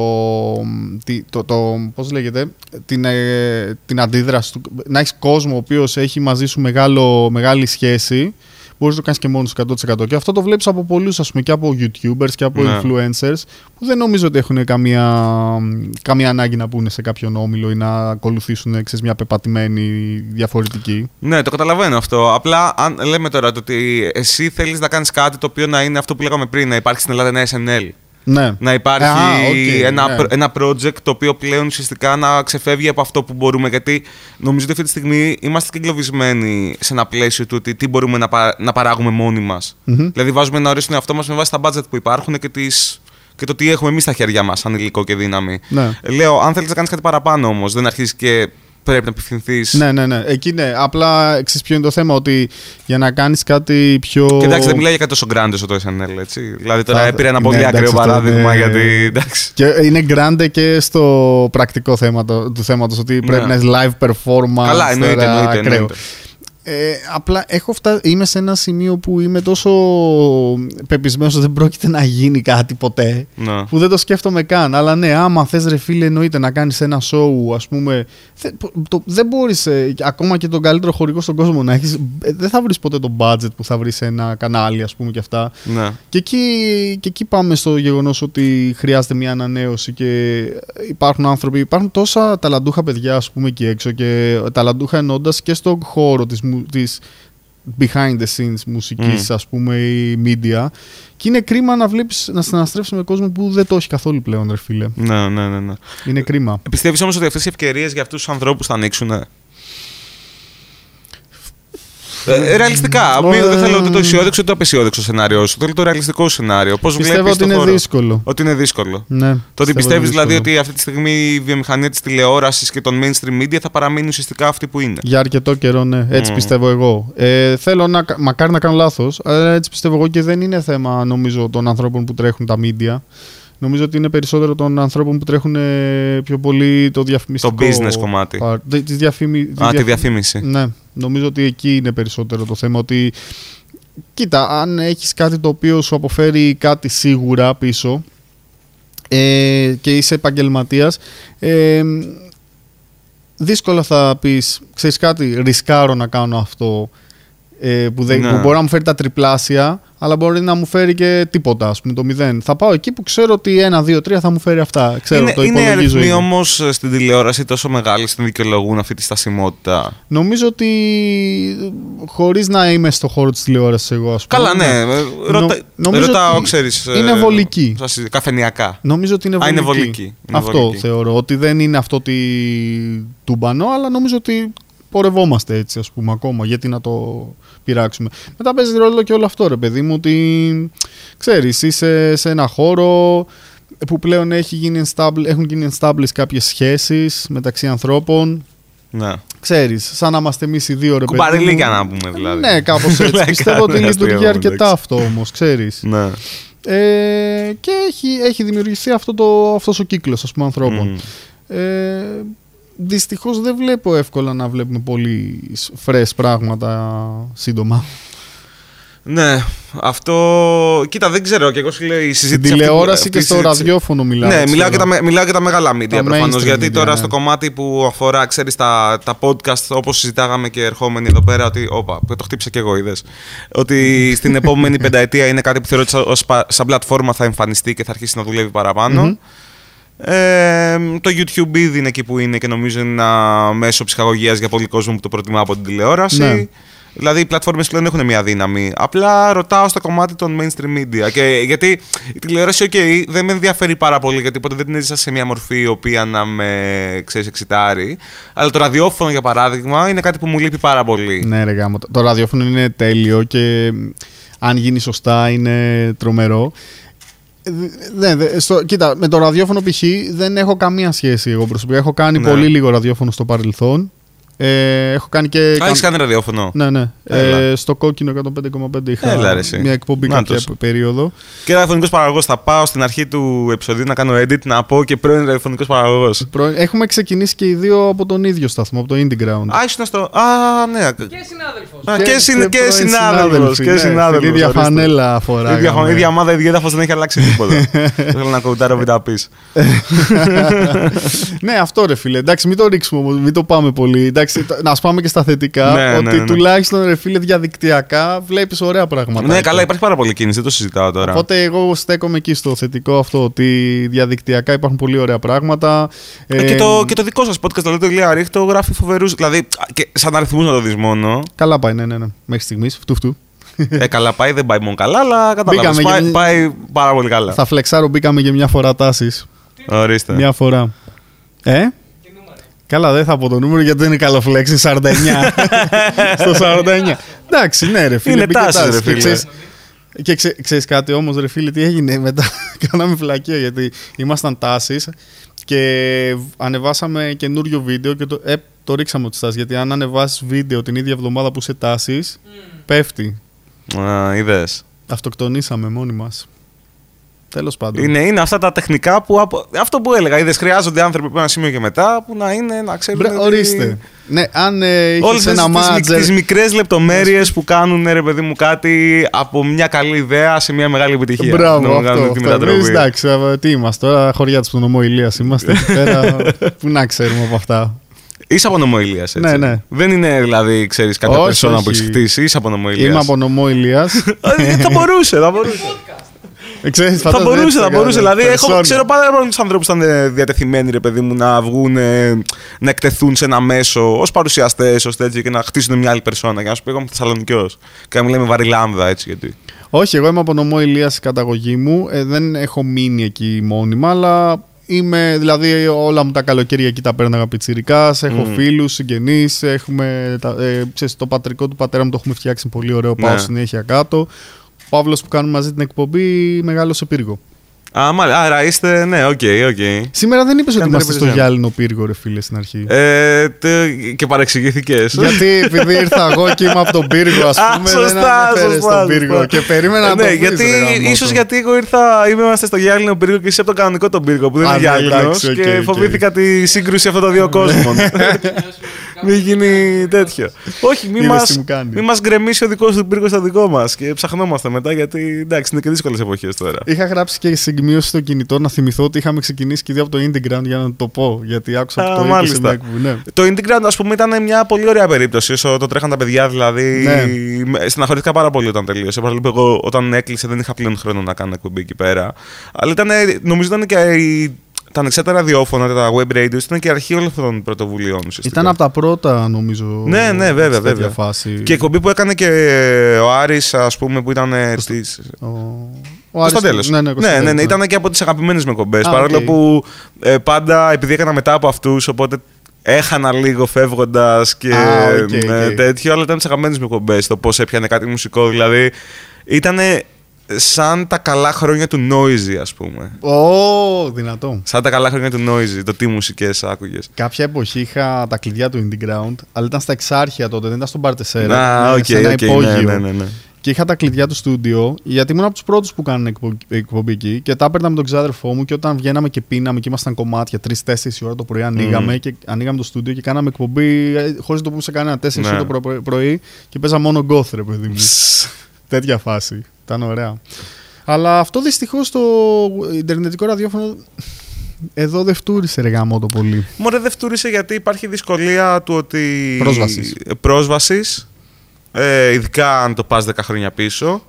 τι- το, το πώς λέγεται, την, ε, την αντίδραση του. Να έχεις κόσμο ο οποίος έχει μαζί σου μεγάλο, μεγάλη σχέση. Μπορείς να το κάνεις και μόνος σου 100%. Και αυτό το βλέπεις από πολλούς, ας πούμε, και από YouTubers και από Ναι. influencers, που δεν νομίζω ότι έχουν καμία, καμία ανάγκη να πούνε σε κάποιον όμιλο ή να ακολουθήσουν ξέρεις, μια πεπατημένη διαφορετική. Ναι, το καταλαβαίνω αυτό. Απλά αν λέμε τώρα το ότι εσύ θέλεις να κάνεις κάτι το οποίο να είναι αυτό που λέγαμε πριν, να υπάρχει στην Ελλάδα ένα SNL. Ναι. Να υπάρχει Α, οκ, ένα, ναι. προ- ένα project το οποίο πλέον ουσιαστικά να ξεφεύγει από αυτό που μπορούμε. Γιατί νομίζω ότι αυτή τη στιγμή είμαστε και εγκλωβισμένοι σε ένα πλαίσιο του ότι τι μπορούμε να, πα- να παράγουμε μόνοι μας. Μμμ. Δηλαδή, βάζουμε ένα όριο στον εαυτό μας με βάση τα budget που υπάρχουν και, τις, και το τι έχουμε εμείς στα χέρια μας, σαν υλικό και δύναμη. Ναι. Λέω, αν θέλεις να κάνεις κάτι παραπάνω όμως, δεν αρχίζεις και πρέπει να απευθυνθείς. Ναι, ναι, ναι. Εκεί ναι. Απλά ξέρεις ποιο είναι το θέμα, ότι για να κάνεις κάτι πιο. Και εντάξει, δεν μιλάει για κάτι τόσο γκράντε το SNL, έτσι. Δηλαδή τώρα Θα- έπειρε ένα ναι, πολύ εντάξει, ακραίο αυτό παράδειγμα, είναι- γιατί. Εντάξει. Και είναι γκράντε και στο πρακτικό θέμα το- του θέματος, ότι πρέπει Ναι. να έχεις live performance. Καλά, εννοείται, τώρα, εννοείται, ακραίο. εννοείται. Ε, απλά έχω φτάσει, είμαι σε ένα σημείο που είμαι τόσο πεπισμένος ότι δεν πρόκειται να γίνει κάτι ποτέ Ναι. που δεν το σκέφτομαι καν. Αλλά ναι, άμα θες ρε φίλε εννοείται να κάνεις ένα show ας πούμε θε- το, δεν μπορείς ε, ακόμα και τον καλύτερο χορηγό στον κόσμο να έχεις ε, δεν θα βρεις ποτέ το budget που θα βρεις σε ένα κανάλι ας πούμε και αυτά Ναι. και εκεί, και εκεί πάμε στο γεγονός ότι χρειάζεται μια ανανέωση και υπάρχουν άνθρωποι, υπάρχουν τόσα ταλαντούχα παιδιά ας πούμε εκεί έξω και ταλαντούχα ενώντας και στον χώρο της, μου- της behind the scenes μουσικής Μμ. ας πούμε ή media και είναι κρίμα να βλέπεις να συναστρέψεις με κόσμο που δεν το έχει καθόλου πλέον ρε φίλε. Ναι, ναι, ναι, ναι. Είναι κρίμα. Πιστεύει όμως ότι αυτές οι ευκαιρίες για αυτούς τους ανθρώπους θα ανοίξουν. Ε, Ε, ρεαλιστικά. Ε, Μην, δεν θέλω ούτε το αισιόδοξο ούτε το απεσιόδοξο σενάριο σου. Θέλω το ρεαλιστικό σενάριο. Πώς Πιστεύω βλέπεις ότι το είναι χώρο; δύσκολο. Ότι είναι δύσκολο. Ναι, Το ότι πιστεύει είναι δηλαδή δύσκολο. ότι αυτή τη στιγμή η βιομηχανία της τηλεόρασης και των mainstream media θα παραμείνει ουσιαστικά αυτή που είναι. Για αρκετό καιρό, ναι. Έτσι Μμ. πιστεύω εγώ. Ε, θέλω να. Μακάρι να κάνω λάθος, αλλά έτσι πιστεύω εγώ και δεν είναι θέμα νομίζω των ανθρώπων που τρέχουν τα media. Νομίζω ότι είναι περισσότερο των ανθρώπων που τρέχουν ε, πιο πολύ το διαφημιστικό. Το business κομμάτι. part, τη- της διαφήμι- της Α, τη διαφ- διαφήμιση. Ναι, νομίζω ότι εκεί είναι περισσότερο το θέμα. Ότι κοίτα, αν έχεις κάτι το οποίο σου αποφέρει κάτι σίγουρα πίσω ε, και είσαι επαγγελματίας ε, δύσκολα θα πεις, ξέρεις κάτι, ρισκάρω να κάνω αυτό ε, που, δεν, Ναι. που μπορεί να μου φέρει τα τριπλάσια αλλά μπορεί να μου φέρει και τίποτα, ας πούμε, το μηδέν. Θα πάω εκεί που ξέρω ότι ένα, δύο, τρία θα μου φέρει αυτά. Ξέρω, είναι το είναι οι υπολογίζω αριθμοί ήδη. όμως στην τηλεόραση τόσο μεγάλοι στην δικαιολογούν αυτή τη στασιμότητα; Νομίζω ότι χωρίς να είμαι στο χώρο της τηλεόρασης, εγώ ας πούμε. Καλά, ναι. ε, Ρωτα... νομίζω ρωτάω, ότι ξέρεις. είναι βολική. Καφενιακά. Νομίζω ότι είναι Α, βολική. είναι βολική. Είναι αυτό βολική. θεωρώ. Ότι δεν είναι αυτό ότι τούμπανο, αλλά νομίζω ότι πορευόμαστε έτσι, ας πούμε, ακόμα. Γιατί να το πειράξουμε. Μετά παίζει ρόλο και όλο αυτό, ρε παιδί μου, ότι ξέρεις, είσαι σε ένα χώρο που πλέον έχει γίνει established, έχουν γίνει established κάποιες σχέσεις μεταξύ ανθρώπων Ναι. ξέρεις, σαν να είμαστε εμείς οι δύο ρε παιδί. Κουμπαριλίκια μου. να πούμε δηλαδή. Ναι, κάπως έτσι. Λέκα, Πιστεύω ότι ναι, λειτουργεί αστείο, αρκετά εντάξει. αυτό όμως, ξέρεις. Ναι. Ε, και έχει, έχει δημιουργηθεί αυτό το, αυτός ο κύκλος ας πούμε ανθρώπων. Μμ. Ε, δυστυχώς δεν βλέπω εύκολα να βλέπουμε πολύ φρες πράγματα σύντομα. Ναι, αυτό. Κοίτα, δεν ξέρω. Και εγώ σου λέω η Στην συζήτηση. αυτή που- τηλεόραση αυτή και η στο συζήτηση- ραδιόφωνο μιλάω. Ναι, έτσι, μιλάω και, τώρα. τα, με- μιλάω και τα μεγάλα media Τα προφανώς. mainstream Γιατί media, τώρα ναι. στο κομμάτι που αφορά, ξέρεις, τα, τα podcast, όπως συζητάγαμε και ερχόμενοι εδώ πέρα, ότι. Όπα, το χτύπησα και εγώ, είδες. Ότι στην επόμενη πενταετία είναι κάτι που θεωρώ ότι σαν- ως πα- σαν πλατφόρμα θα εμφανιστεί και θα αρχίσει να δουλεύει παραπάνω. Μμμ. Ε, το YouTube ήδη είναι εκεί που είναι και νομίζω είναι ένα μέσο ψυχαγωγίας για πολύ κόσμο που το προτιμά από την τηλεόραση. Ναι. Δηλαδή οι πλατφόρμες πλέον έχουν μια δύναμη. Απλά ρωτάω στο κομμάτι των mainstream media. Και γιατί η τηλεόραση, OK, δεν με ενδιαφέρει πάρα πολύ γιατί ποτέ δεν την έζησα σε μια μορφή η οποία να με ξέρεις εξητάρει. Αλλά το ραδιόφωνο, για παράδειγμα, είναι κάτι που μου λείπει πάρα πολύ. Ναι, ρε γάμο. Το- Το ραδιόφωνο είναι τέλειο και μ, αν γίνει σωστά είναι τρομερό. Ε, Ναι, δε- στο, κοίτα, με το ραδιόφωνο π.χ. δεν έχω καμία σχέση εγώ προσωπικά. Έχω κάνει Ναι. πολύ λίγο ραδιόφωνο στο παρελθόν. Ε, έχω κάνει και. Α, κα- έχεις κάνει ραδιόφωνο. Ναι, ναι. Έλα. Ε, στο κόκκινο 105,5 είχα Έλα, ρε, εσύ. μια εκπομπή Να κάποια τους. περίοδο. Και ραδιοφωνικός παραγωγός. Θα πάω στην αρχή του επεισοδίου να κάνω edit να πω και πρώην ραδιοφωνικός παραγωγός. Προ- Έχουμε ξεκινήσει και οι δύο από τον ίδιο σταθμό, από το Indie Ground. Α, ήσουν στο. Α, ναι. Και συνάδελφος. Α, και, συν, και πρώην συνάδελφος. συνάδελφοι, Και ναι, συνάδελφος, Την ίδια ορίστε. φανέλα φορά. Η ίδια, η ίδια ομάδα, η ίδια έδαφος δεν έχει αλλάξει τίποτα. Θέλω να κοουτάρω β' πεις. ναι, αυτό ρε φίλε. Εντάξει, μην το ρίξουμε όμως, μην το πάμε πολύ. Εντάξει, το- να σπάμε και στα θετικά. Ναι, ναι, ότι ναι, ναι. τουλάχιστον ρε φίλε διαδικτυακά βλέπεις ωραία πράγματα. Ναι, καλά, υπάρχει πάρα πολύ κίνηση, δεν το συζητάω τώρα. Οπότε εγώ στέκομαι εκεί στο θετικό αυτό ότι διαδικτυακά υπάρχουν πολύ ωραία πράγματα. Ε, και, το, και το δικό σας podcast, δηλαδή το Ηλία Ρίχτο, γράφει φοβερούς. Δηλαδή, και σαν αριθμούς να το δεις μόνο. Καλά πάει, ναι, ναι, ναι. Μέχρι στιγμής. Φτού, φτού. ε, καλά πάει, δεν πάει μόνο καλά, αλλά κατάλαβες. Μπήκαμε Πάει, και- πάει πάρα πολύ καλά. Θα φλεξάρω, μπήκαμε για μια φορά τάσεις. Ορίστε. Μια φορά. Ε; Καλά, δεν θα πω το νούμερο γιατί δεν είναι καλό flex, είναι 49. Στο 49. Εντάξει, ναι, ρε φίλε. Είναι μπήκε τάσεις, ρε τάσεις. Και φίλε. ξέρεις- Και ξέ, ξέρεις κάτι όμως ρε φίλε τι έγινε μετά; Κάναμε φυλακία γιατί ήμασταν τάσεις Και ανεβάσαμε καινούριο βίντεο Και το, ε, το ρίξαμε ότι στάσει. Γιατί αν ανεβάσεις βίντεο την ίδια εβδομάδα που σε τάσεις, πέφτει. Α, είδες. Αυτοκτονήσαμε μόνοι μας. Τέλος πάντων. Είναι, είναι αυτά τα τεχνικά που. απο- Αυτό που έλεγα. Είδες, χρειάζονται άνθρωποι από ένα σημείο και μετά που να είναι να ξέρουν. Μπρε, ορίστε. Ναι, αν ε, Όλες είχε ένα τις μάτζερ. μικρές λεπτομέρειες που κάνουν ρε παιδί μου κάτι από μια καλή ιδέα σε μια μεγάλη επιτυχία. Μπράβο, Να αυτό. κάνουν τη αυτό. Εμείς, μετατροπή. εντάξει, ε, τι είμαστε τώρα, χωριά του νομό Ηλίας είμαστε εκεί πέρα. Πού να ξέρουμε από αυτά. Είσαι από νομό Ηλίας, έτσι. Ναι, ναι. Δεν είναι δηλαδή, ξέρεις, κάποια Όχι, περσόνα που όχι. έχεις χτίσει. Είσαι από νομό Ηλίας. Είμαι από νομό Ηλίας. Ε, θα μπορούσε, θα μπορούσε. Ε, ξέρεις, θα φαντάζομαι μπορούσε, έτσι θα θα μπορούσε. κάνω. Δηλαδή, έχω, Περσόνα. ξέρω πάρα πολλούς ανθρώπους που ήταν ε, διατεθειμένοι, ρε παιδί μου, να βγουν, ε, να εκτεθούν σε ένα μέσο ως παρουσιαστές, ως τέτοιο και να χτίσουν μια άλλη περσόνα. Για να σου πω, εγώ είμαι Θεσσαλονικιός. Και να μιλάμε βαριλάμδα, έτσι γιατί. Όχι, εγώ είμαι από νομό Ηλίας η καταγωγή μου. Ε, δεν έχω μείνει εκεί μόνιμα, αλλά είμαι, δηλαδή όλα μου τα καλοκαίρια εκεί τα πέρναγα πιτσιρικάς, έχω Μμμ. φίλους, συγγενείς, έχουμε, τα, ε, ξέρεις, το πατρικό του πατέρα μου το έχουμε φτιάξει πολύ ωραίο, πάω Ναι. συνέχεια κάτω. Ο Παύλος που κάνουμε μαζί την εκπομπή μεγάλωσε πύργο. Α, μάλιστα. Άρα είστε, ναι, οκ, οκ. Σήμερα δεν είπες ότι Κάντε είμαστε στο represent. γυάλινο πύργο, ρε φίλε, στην αρχή. Ε, τε- και παρεξηγήθηκε. Γιατί επειδή ήρθα εγώ και είμαι από τον πύργο, ας Α, πούμε, σωστά, δεν αναφέρεσαι σωστά, στον πύργο. σωστά. Και περίμενα να ναι, το πεις, γιατί, ρε γαμώτο. ίσως γιατί εγώ ήρθα, είμαστε στο γυάλινο πύργο και εσύ από τον κανονικό τον πύργο που δεν Α, είναι ναι, γυάλινος εντάξει, οκ, και οκ. φοβήθηκα τη σύγκρουση αυτών των δύο κόσμων. μην γίνει τέτοιο. Όχι, μην Είδες μας, τι μου κάνει. μη μας γκρεμίσει ο δικός του πύργος στο δικό μας και ψαχνόμαστε μετά γιατί εντάξει είναι και δύσκολες εποχές τώρα. Είχα γράψει και σημείωση στο κινητό να θυμηθώ ότι είχαμε ξεκινήσει και δύο από το Indie Ground για να το πω. Γιατί άκουσα Α, από το 20 μάλιστα. μια εκπομπή, ναι. Το Indie Ground, ας πούμε, ήταν μια πολύ ωραία περίπτωση. Όσο το τρέχαν τα παιδιά, δηλαδή. Ναι. με- Στεναχωρήθηκα πάρα πολύ όταν τελείωσε. Παρόλο που εγώ όταν έκλεισε δεν είχα πλέον χρόνο να κάνω εκπομπή εκεί πέρα. Αλλά ήταν, νομίζω ήταν και η- τα ανεξάρτητα ραδιόφωνα, τα web radios, ήταν και η αρχή όλων αυτών των πρωτοβουλειών. ουσιαστικά. Ήταν από τα πρώτα, νομίζω. Ναι, ναι, βέβαια, σε τέτοια βέβαια. Φάση. Και η εκπομπή που έκανε και ο Άρης, ας πούμε, που ήταν. Στις... Ο, ο Στο Άρης- τέλο. Ναι, ναι, ναι, ναι, Κωνσταντέλος, ναι, ήταν και από τις αγαπημένες με κομπέ. Α, Παρόλο οκ. που ε, πάντα επειδή έκανα μετά από αυτούς, οπότε έχανα λίγο φεύγοντας και Α, οκ, ε, οκ. τέτοιο, αλλά ήταν τις αγαπημένες με κομπέ. Το πώς έπιανε κάτι μουσικό, δηλαδή. Ήταν σαν τα καλά χρόνια του Noisy, ας πούμε. Ω, δυνατό. Σαν τα καλά χρόνια του Noisy, το τι μουσικές άκουγες. Κάποια εποχή είχα τα κλειδιά του Indie Ground, αλλά ήταν στα εξάρχεια τότε, δεν ήταν στον Μπαρτεσέρα. Α, ήταν οκ, σε ένα οκ, υπόγειο. ναι, ναι, ναι, ναι. Και είχα τα κλειδιά του στούντιο, γιατί ήμουν από τους πρώτους που κάνανε εκπο- εκπομπή εκεί. Και τα έπαιρνα με τον ξάδερφό μου. Και όταν βγαίναμε και πίναμε και ήμασταν κομμάτια 3-4 ώρα το πρωί, ανοίγαμε και ανοίγαμε το στούντιο και κάναμε εκπομπή χωρίς να το πούμε σε κανένα 4 Ναι. ώρα το προ- πρωί. Και παίζα μόνο γκόθ, ρε παιδί μου. Τέτοια φάση. Ήταν ωραία. Αλλά αυτό δυστυχώς το Ιντερνετικό ραδιόφωνο εδώ δεν φτούρισε ρε γάμο το πολύ. Μωρέ δεν φτούρισε γιατί υπάρχει δυσκολία του ότι... Πρόσβασης. Πρόσβασης, ε, ειδικά αν το πας 10 χρόνια πίσω.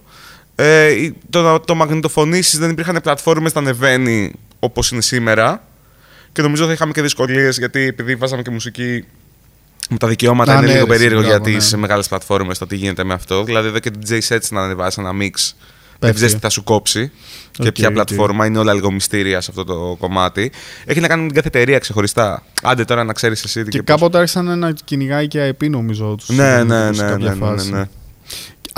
Ε, η- το να το μαγνητοφωνήσεις δεν υπήρχαν πλατφόρμες να ανεβαίνει όπως είναι σήμερα. Και νομίζω θα είχαμε και δυσκολίες γιατί επειδή βάζαμε και μουσική με τα δικαιώματα Α, είναι ναι, λίγο ρε, περίεργο για μπράβο, τις ναι. μεγάλες πλατφόρμες το τι γίνεται με αυτό. Δηλαδή εδώ και την DJ Sets να ανεβάσει ένα mix. Δεν Πέφτει. ξέρεις τι θα σου κόψει και Οκ, ποια οκ. πλατφόρμα. Είναι όλα λίγο μυστήρια σε αυτό το κομμάτι. Έχει να κάνει με την κάθε εταιρεία ξεχωριστά. Άντε τώρα να ξέρεις εσύ τι Και και πώς. κάποτε άρχισαν να κυνηγάει και IP νομίζω τους Ναι, ναι, σε ναι, κάποια ναι, ναι, φάση. ναι.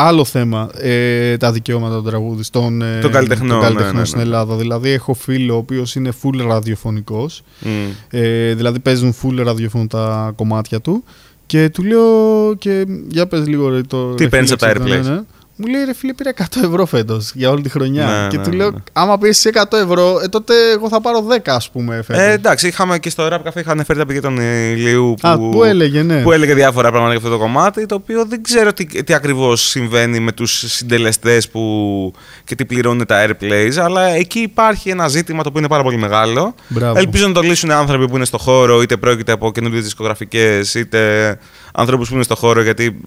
Άλλο θέμα, ε, τα δικαιώματα των τραγουδιστών ε, Των καλλιτεχνών, των καλλιτεχνών ναι, ναι, στην ναι. Ελλάδα. Δηλαδή, έχω φίλο ο οποίος είναι full ραδιοφωνικός Μμ. Ε, δηλαδή, παίζουν full ραδιοφωνο τα κομμάτια του. Και του λέω, και για πες λίγο ρε, το. Τι ρε, παίρνεις φίλε, από τα ξέρω, airplays? Ναι, ναι. Μου λέει ρε φίλε, πήρα 100 ευρώ φέτος για όλη τη χρονιά. Ναι, και ναι, του λέω, ναι. άμα πεις 100 ευρώ, ε, τότε εγώ θα πάρω 10 ας πούμε φέτος. Ε, εντάξει, είχαμε και στο Rap Cafe είχαν φέρει τα παιδιά των Ηλίου που, Α, που έλεγε, ναι. που έλεγε διάφορα πράγματα για αυτό το κομμάτι, το οποίο δεν ξέρω τι, τι ακριβώς συμβαίνει με τους συντελεστές που, και τι πληρώνουν τα airplays, αλλά εκεί υπάρχει ένα ζήτημα το οποίο είναι πάρα πολύ μεγάλο. Μπράβο. Ελπίζω να το λύσουν άνθρωποι που είναι στο χώρο, είτε πρόκειται από καινούργιες δισκογραφικές, είτε ανθρώπους που είναι στο χώρο, γιατί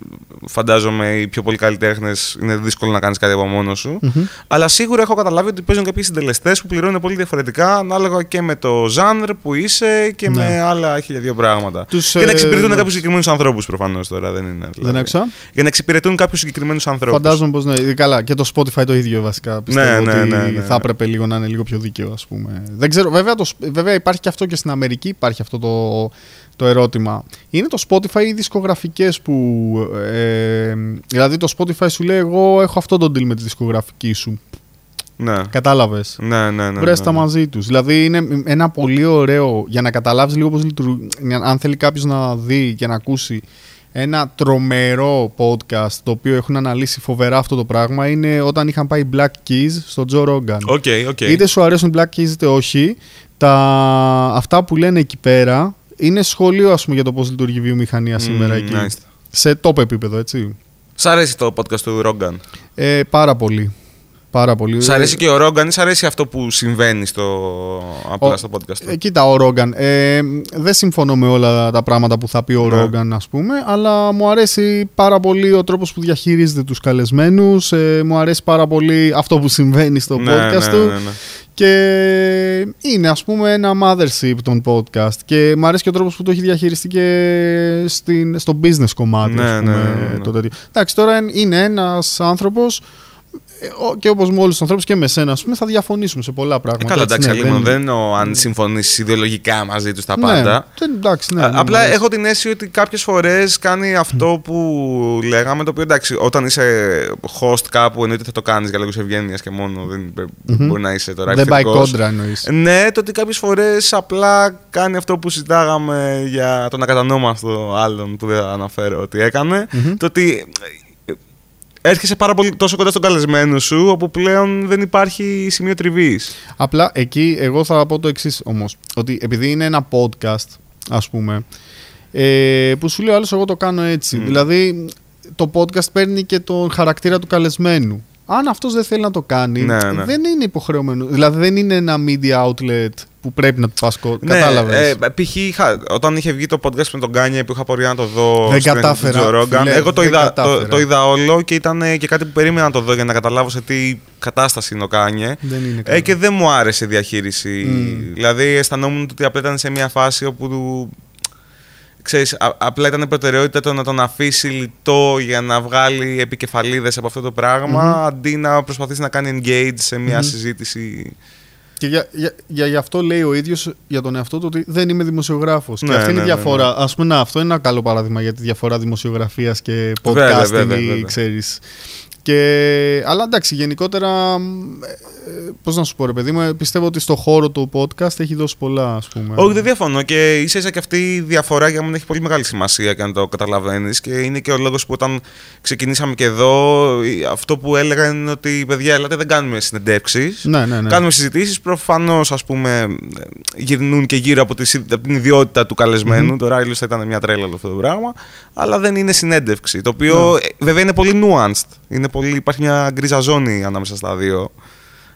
φαντάζομαι οι πιο πολλοί καλλιτέχνες είναι δύσκολο να κάνεις κάτι από μόνος σου. Αλλά σίγουρα έχω καταλάβει ότι παίζουν κάποιοι συντελεστές που πληρώνουν πολύ διαφορετικά ανάλογα και με το ζάνρ που είσαι και Ναι. με άλλα χίλια δύο πράγματα. Τους, για να ε, εξυπηρετούν ναι. κάποιους συγκεκριμένους ανθρώπους προφανώς τώρα. Δεν είναι. δηλαδή. Δεν άκουσα. Για να εξυπηρετούν κάποιους συγκεκριμένους ανθρώπους. Φαντάζομαι πως ναι. Ε, Καλά, και το Spotify το ίδιο βασικά. Πιστεύω Ναι, ναι, ότι ναι, ναι. θα έπρεπε λίγο να είναι λίγο πιο δίκαιο, ας πούμε. Δεν ξέρω, βέβαια, το, βέβαια υπάρχει και αυτό και στην Αμερική υπάρχει αυτό το, το ερώτημα. Είναι το Spotify οι δισκογραφικές που. Ε, δηλαδή το Spotify σου λέει: Εγώ έχω αυτό το deal με τη δισκογραφική σου. Ναι. Κατάλαβες; Ναι, ναι, ναι. Βρες ναι, τα ναι. μαζί τους. Δηλαδή είναι ένα πολύ ωραίο για να καταλάβεις λίγο πώς λειτουργεί. Αν θέλει κάποιος να δει και να ακούσει ένα τρομερό podcast το οποίο έχουν αναλύσει φοβερά αυτό το πράγμα είναι όταν είχαν πάει Black Keys στο Joe Rogan. Οκ, οκ. Είτε σου αρέσουν οι Black Keys είτε όχι, τα... αυτά που λένε εκεί πέρα είναι σχολείο ας πούμε, για το πώς λειτουργεί η βιομηχανία σήμερα Μμμ, εκεί. μάλιστα. Σε top επίπεδο, έτσι. Σ' αρέσει το podcast του Ρόγκαν. Ε, πάρα πολύ. Πάρα πολύ. Σ' αρέσει και ο Ρόγκαν ή σ' αρέσει αυτό που συμβαίνει στο... απλά Ο- στο podcast του; Ε, κοίτα, ο Ρόγκαν. Ε, δεν συμφωνώ με όλα τα πράγματα που θα πει ο Ναι. Ρόγκαν, ας πούμε, αλλά μου αρέσει πάρα πολύ ο τρόπος που διαχειρίζεται τους καλεσμένους. Ε, μου αρέσει πάρα πολύ αυτό που συμβαίνει στο Ναι, podcast ναι, του. ναι, ναι. Και είναι, ας πούμε, ένα mothership των podcast. Και μου αρέσει και ο τρόπος που το έχει διαχειριστεί και στην, στο business κομμάτι, Ναι, ας πούμε, ναι, ναι, ναι. το τέτοιο. Εντάξει, τώρα είναι ένας άνθρωπος ε, ο- και όπως με όλους τους ανθρώπους και με σένα, ας πούμε, θα διαφωνήσουμε σε πολλά Ε, πράγματα. καλά, έτσι, εντάξει, ναι, Αλίμονο, δεν εννοώ αν συμφωνήσει ιδεολογικά μαζί τους στα Ναι, πάντα. δεν- εντάξει, ναι, Α, ναι, Απλά μου αρέσει. έχω την αίσθηση ότι κάποιες φορές κάνει αυτό που λέγαμε. Το οποίο εντάξει, όταν είσαι host κάπου εννοείται θα το κάνεις για λόγους ευγένειας και μόνο. Δεν μπορεί να είσαι τώρα Δεν πάει ευθυντικός. κόντρα εννοείς. Ναι, το ότι κάποιες φορές απλά κάνει αυτό που συζητάγαμε για τον ακατανόμαστο άλλον που δεν θα αναφέρω ότι έκανε. Το ότι ε, έρχεσαι πάρα πολύ τόσο κοντά στον καλεσμένο σου, όπου πλέον δεν υπάρχει σημείο τριβής. Απλά εκεί εγώ θα πω το εξής όμως. Ότι επειδή είναι ένα podcast, ας πούμε, ε, που σου λέει άλλος, εγώ το κάνω έτσι. Δηλαδή, το podcast παίρνει και τον χαρακτήρα του καλεσμένου. Αν αυτός δεν θέλει να το κάνει, Ναι, ναι. δεν είναι υποχρεωμένος. Δηλαδή, δεν είναι ένα media outlet που πρέπει να του πας κοντά. Ναι, Κατάλαβες. ε, π.χ. είχα- όταν είχε βγει το podcast με τον Kanye που είχα απορία να το δω Δεν στην κατάφερα, εκπομπή του Joe Rogan, φίλε, εγώ το δεν είδα, το, κατάφερα. το είδα όλο και ήταν ε, και κάτι που περίμενα να το δω για να καταλάβω σε τι κατάσταση είναι ο Kanye. Δεν είναι Ε, καλό. και δεν μου άρεσε η διαχείριση. Μμ. Δηλαδή αισθανόμουν ότι απλά ήταν σε μια φάση όπου ξέρεις, α- απλά ήταν προτεραιότητα το να τον αφήσει λιτό για να βγάλει επικεφαλίδες από αυτό το πραγμα αντί να προσπαθήσει να κάνει engage σε μια συζήτηση. Και για, για, για, γι' αυτό λέει ο ίδιος για τον εαυτό του ότι δεν είμαι δημοσιογράφος. Ναι, και αυτή είναι η ναι, ναι, διαφορά. Α πούμε, να, αυτό είναι ένα καλό παράδειγμα για τη διαφορά δημοσιογραφίας και podcasting, Βέβαια, βέβαια, βέβαια. ξέρεις. Και, αλλά εντάξει, γενικότερα, ε, πώς να σου πω, ρε παιδί μου, ε, πιστεύω ότι στο χώρο του podcast έχει δώσει πολλά, ας πούμε. Όχι, δεν διαφωνώ. Και ίσα ίσα και αυτή η διαφορά για μένα έχει πολύ μεγάλη σημασία και αν το καταλαβαίνεις. Και είναι και ο λόγος που όταν ξεκινήσαμε και εδώ, η- αυτό που έλεγαν είναι ότι παιδιά, ελάτε, δεν κάνουμε συνεντεύξεις. Ναι, ναι, ναι. Κάνουμε συζητήσεις. Προφανώς, ας πούμε, γυρνούν και γύρω από, τη, από την ιδιότητα του καλεσμενου Τώρα, αλλιώ θα ήταν μια τρέλα όλο αυτό το πράγμα. Αλλά δεν είναι συνέντευξη. Το οποίο Ναι. ε, βέβαια είναι πολύ nuanced. Είναι πολύ, υπάρχει μια γκρίζα ζώνη ανάμεσα στα δύο.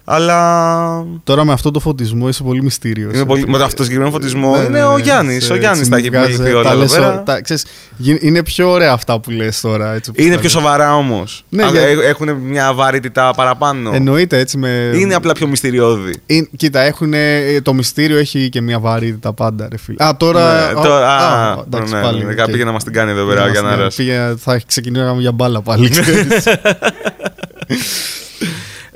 Αλλά Τώρα με αυτό το φωτισμό είσαι πολύ μυστήριος. είναι πολύ, με αυτό το συγκεκριμένο φωτισμό Ναι, είναι ναι, ο ναι. Γιάννης. Σε- Ο Γιάννης έτσι τα έχει μου βγάζει, επιληφθεί όλα τα εδώ λες πέρα. όλα, τα- ξέρεις, γι- είναι πιο ωραία αυτά που λες τώρα. Έτσι, όπως Είναι τα πιο λες. σοβαρά όμως. Ναι, για- Έχουν μια βαρύτητα παραπάνω. Εννοείται έτσι με. Είναι απλά πιο μυστηριώδη. Είναι- κοίτα, έχουν, το μυστήριο έχει και μια βαρύτητα πάντα, ρε φίλε. Α, τώρα. Ναι, α, τώρα- α, α, εντάξει, ναι, πάλι. ναι, οκ. πήγε να μας την κάνει εδώ πέρα, Πήγε ο να μας την Γιαννάρας. κάνει. Πήγε- Θα ξεκινήσουμε για μπάλα πάλι.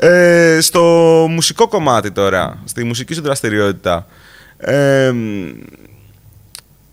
ξέρεις. Ε, στο μουσικό κομμάτι τώρα, στη μουσική σου δραστηριότητα. Ε,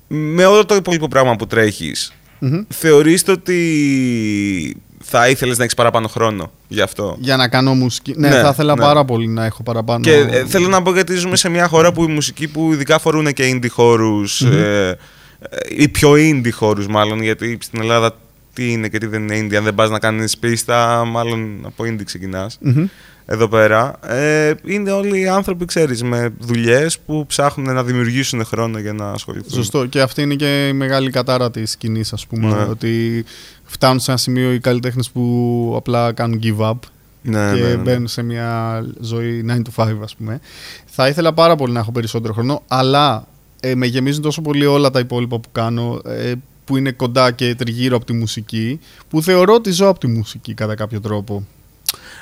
με όλο το υπόλοιπο πράγμα που τρέχεις, Μμμ. θεωρείς το ότι θα ήθελες να έχεις παραπάνω χρόνο γι' αυτό; για να κάνω μουσική. Ναι, Ναι, θα ήθελα ναι. πάρα πολύ να έχω παραπάνω. Και ε, θέλω να πω γιατί ζούμε σε μια χώρα που οι μουσικοί που ειδικά αφορούν και indie χώρους, ε, ε, ή πιο indie χώρους μάλλον, γιατί στην Ελλάδα τι είναι και τι δεν είναι indie. Αν δεν πας να κάνεις πίστα, μάλλον από indie ξεκινάς. Μμμ. Εδώ πέρα. Ε, είναι όλοι οι άνθρωποι, ξέρεις, με δουλειές που ψάχνουν να δημιουργήσουν χρόνο για να ασχοληθούν. Σωστό. Και αυτή είναι και η μεγάλη κατάρα της σκηνής, ας πούμε. Ναι. Ότι φτάνουν σε ένα σημείο οι καλλιτέχνες που απλά κάνουν give up Ναι, και ναι, ναι. μπαίνουν σε μια ζωή 9 to 5, ας πούμε. Θα ήθελα πάρα πολύ να έχω περισσότερο χρόνο, αλλά ε, με γεμίζουν τόσο πολύ όλα τα υπόλοιπα που κάνω, ε, που είναι κοντά και τριγύρω από τη μουσική, που θεωρώ ότι ζω από τη μουσική κατά κάποιο τρόπο.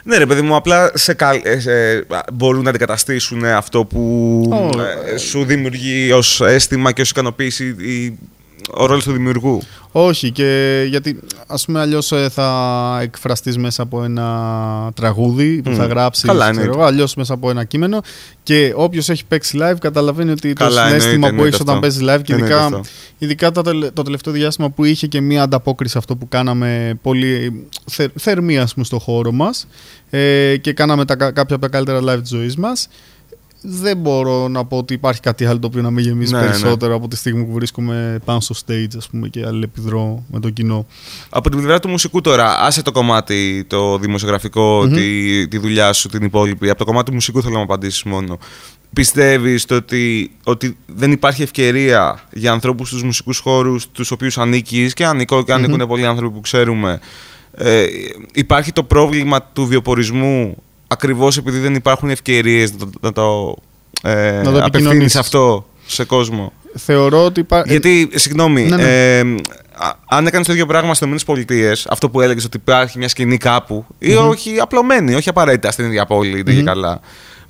Ναι, ρε παιδί μου, απλά σε καλ- ε, σε- μπορούν να αντικαταστήσουν αυτό που Ω, ε, σου δημιουργεί ως αίσθημα και ως ικανοποίηση η ο ρόλος του δημιουργού. Όχι, και γιατί ας πούμε αλλιώς ε, θα εκφραστείς μέσα από ένα τραγούδι που Μμ. θα γράψεις, Καλά, ξέρω εννοείται. εγώ, αλλιώς μέσα από ένα κείμενο και όποιος έχει παίξει live καταλαβαίνει ότι Καλά, το συνέστημα εννοείται, που έχεις εννοείται όταν αυτό. παίζεις live και Εννοείται ειδικά, αυτό. ειδικά το, τελε- το τελευταίο διάστημα που είχε και μία ανταπόκριση σε αυτό που κάναμε πολύ θε, θερμή ας πούμε στο χώρο μας ε, και κάναμε τα, κα- κάποια από τα καλύτερα live της ζωής μας δεν μπορώ να πω ότι υπάρχει κάτι άλλο το οποίο να με γεμίσει Ναι, ναι. περισσότερο από τη στιγμή που βρίσκομαι πάνω στο stage ας πούμε, και αλληλεπιδρώ με το κοινό. Από την πλευρά του μουσικού τώρα, άσε το κομμάτι το δημοσιογραφικο τη, τη δουλειά σου, την υπόλοιπη. Από το κομμάτι του μουσικού θέλω να μου απαντήσεις μόνο. Πιστεύεις ότι, ότι δεν υπάρχει ευκαιρία για ανθρώπους στους μουσικούς χώρους τους οποίους ανήκεις και ανήκω και ανηκουν πολλοί άνθρωποι που ξέρουμε. Ε, υπάρχει το πρόβλημα του βιοπορισμού ακριβώς επειδή δεν υπάρχουν ευκαιρίες να το, να το, ε, Να το απευθύνεις επικοινωνήσεις. αυτό σε κόσμο. Θεωρώ ότι υπάρχει. Γιατί, συγγνώμη, Ναι, ναι. ε, α- αν έκανες το ίδιο πράγμα στις ΗΠΑ, αυτό που έλεγες ότι υπάρχει μια σκηνή κάπου, ή όχι απλωμένη, όχι απαραίτητα στην ίδια πόλη, είτε και καλά,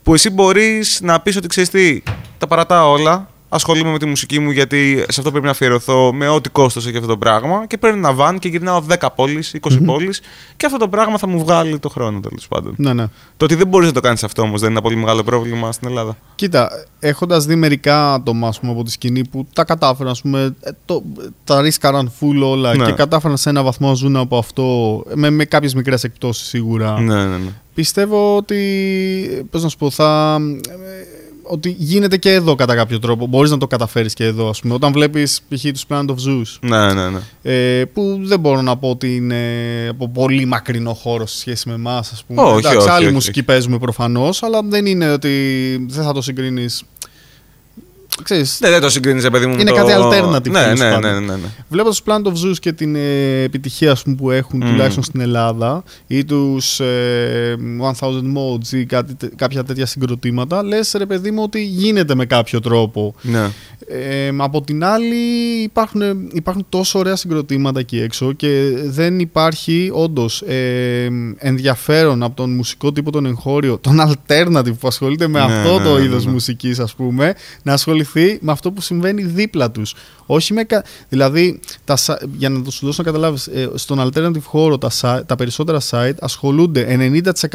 που εσύ μπορείς να πεις ότι ξέρεις τι, τα παρατάω όλα, ασχολούμαι με τη μουσική μου γιατί σε αυτό πρέπει να αφιερωθώ με ό,τι κόστος έχει αυτό το πράγμα και παίρνω ένα βαν και γυρνάω 10 πόλεις, 20 πόλεις και αυτό το πράγμα θα μου βγάλει το χρόνο τέλος πάντων. Ναι, ναι. Το ότι δεν μπορείς να το κάνεις αυτό όμως δεν είναι ένα πολύ μεγάλο πρόβλημα στην Ελλάδα. Κοίτα, έχοντας δει μερικά άτομα ας πούμε, από τη σκηνή που τα κατάφεραν, ας πούμε, ε, το, τα ρίσκαραν full όλα Ναι. και κατάφεραν σε ένα βαθμό να ζουν από αυτό, με, με κάποιες μικρές εκπτώσεις σίγουρα. Ναι, ναι, ναι. Πιστεύω ότι. Πώς να σου πω, θα. Ε, Ότι γίνεται και εδώ κατά κάποιο τρόπο. Μπορείς να το καταφέρεις και εδώ, ας πούμε. Όταν βλέπεις π.χ. τους Planet of Zeus, Ναι, ναι, ναι. ε, που δεν μπορώ να πω ότι είναι από πολύ μακρινό χώρο σε σχέση με εμάς, ας πούμε. Όχι, Εντάξει, όχι, άλλη όχι, μουσική όχι. παίζουμε προφανώς, αλλά δεν είναι ότι δεν θα το συγκρίνεις. Ξέρεις, Ναι, δεν το συγκρίνεις, παιδί μου. με Είναι το... κάτι alternative, Ναι, τέλος ναι, ναι, πάντων. ναι, ναι. Βλέποντα το Planet of Zeus και την ε, επιτυχία ας πούμε, που έχουν Μμμ. τουλάχιστον στην Ελλάδα ή τους ε, 1000 Modes ή κάτι, τε- κάποια τέτοια συγκροτήματα, λες ρε παιδί μου ότι γίνεται με κάποιο τρόπο. ναι. Ε, από την άλλη υπάρχουν, υπάρχουν τόσο ωραία συγκροτήματα εκεί έξω και δεν υπάρχει όντως ε, ενδιαφέρον από τον μουσικό τύπο τον εγχώριο, τον alternative που ασχολείται με Ναι, αυτό ναι, το ναι, είδος ναι. μουσικής ας πούμε, να ασχοληθεί με αυτό που συμβαίνει δίπλα τους. Όχι με, κα- δηλαδή, τα, σα- για να το σου δώσω να καταλάβεις, ε, στον alternative χώρο τα, site- τα περισσότερα site ασχολούνται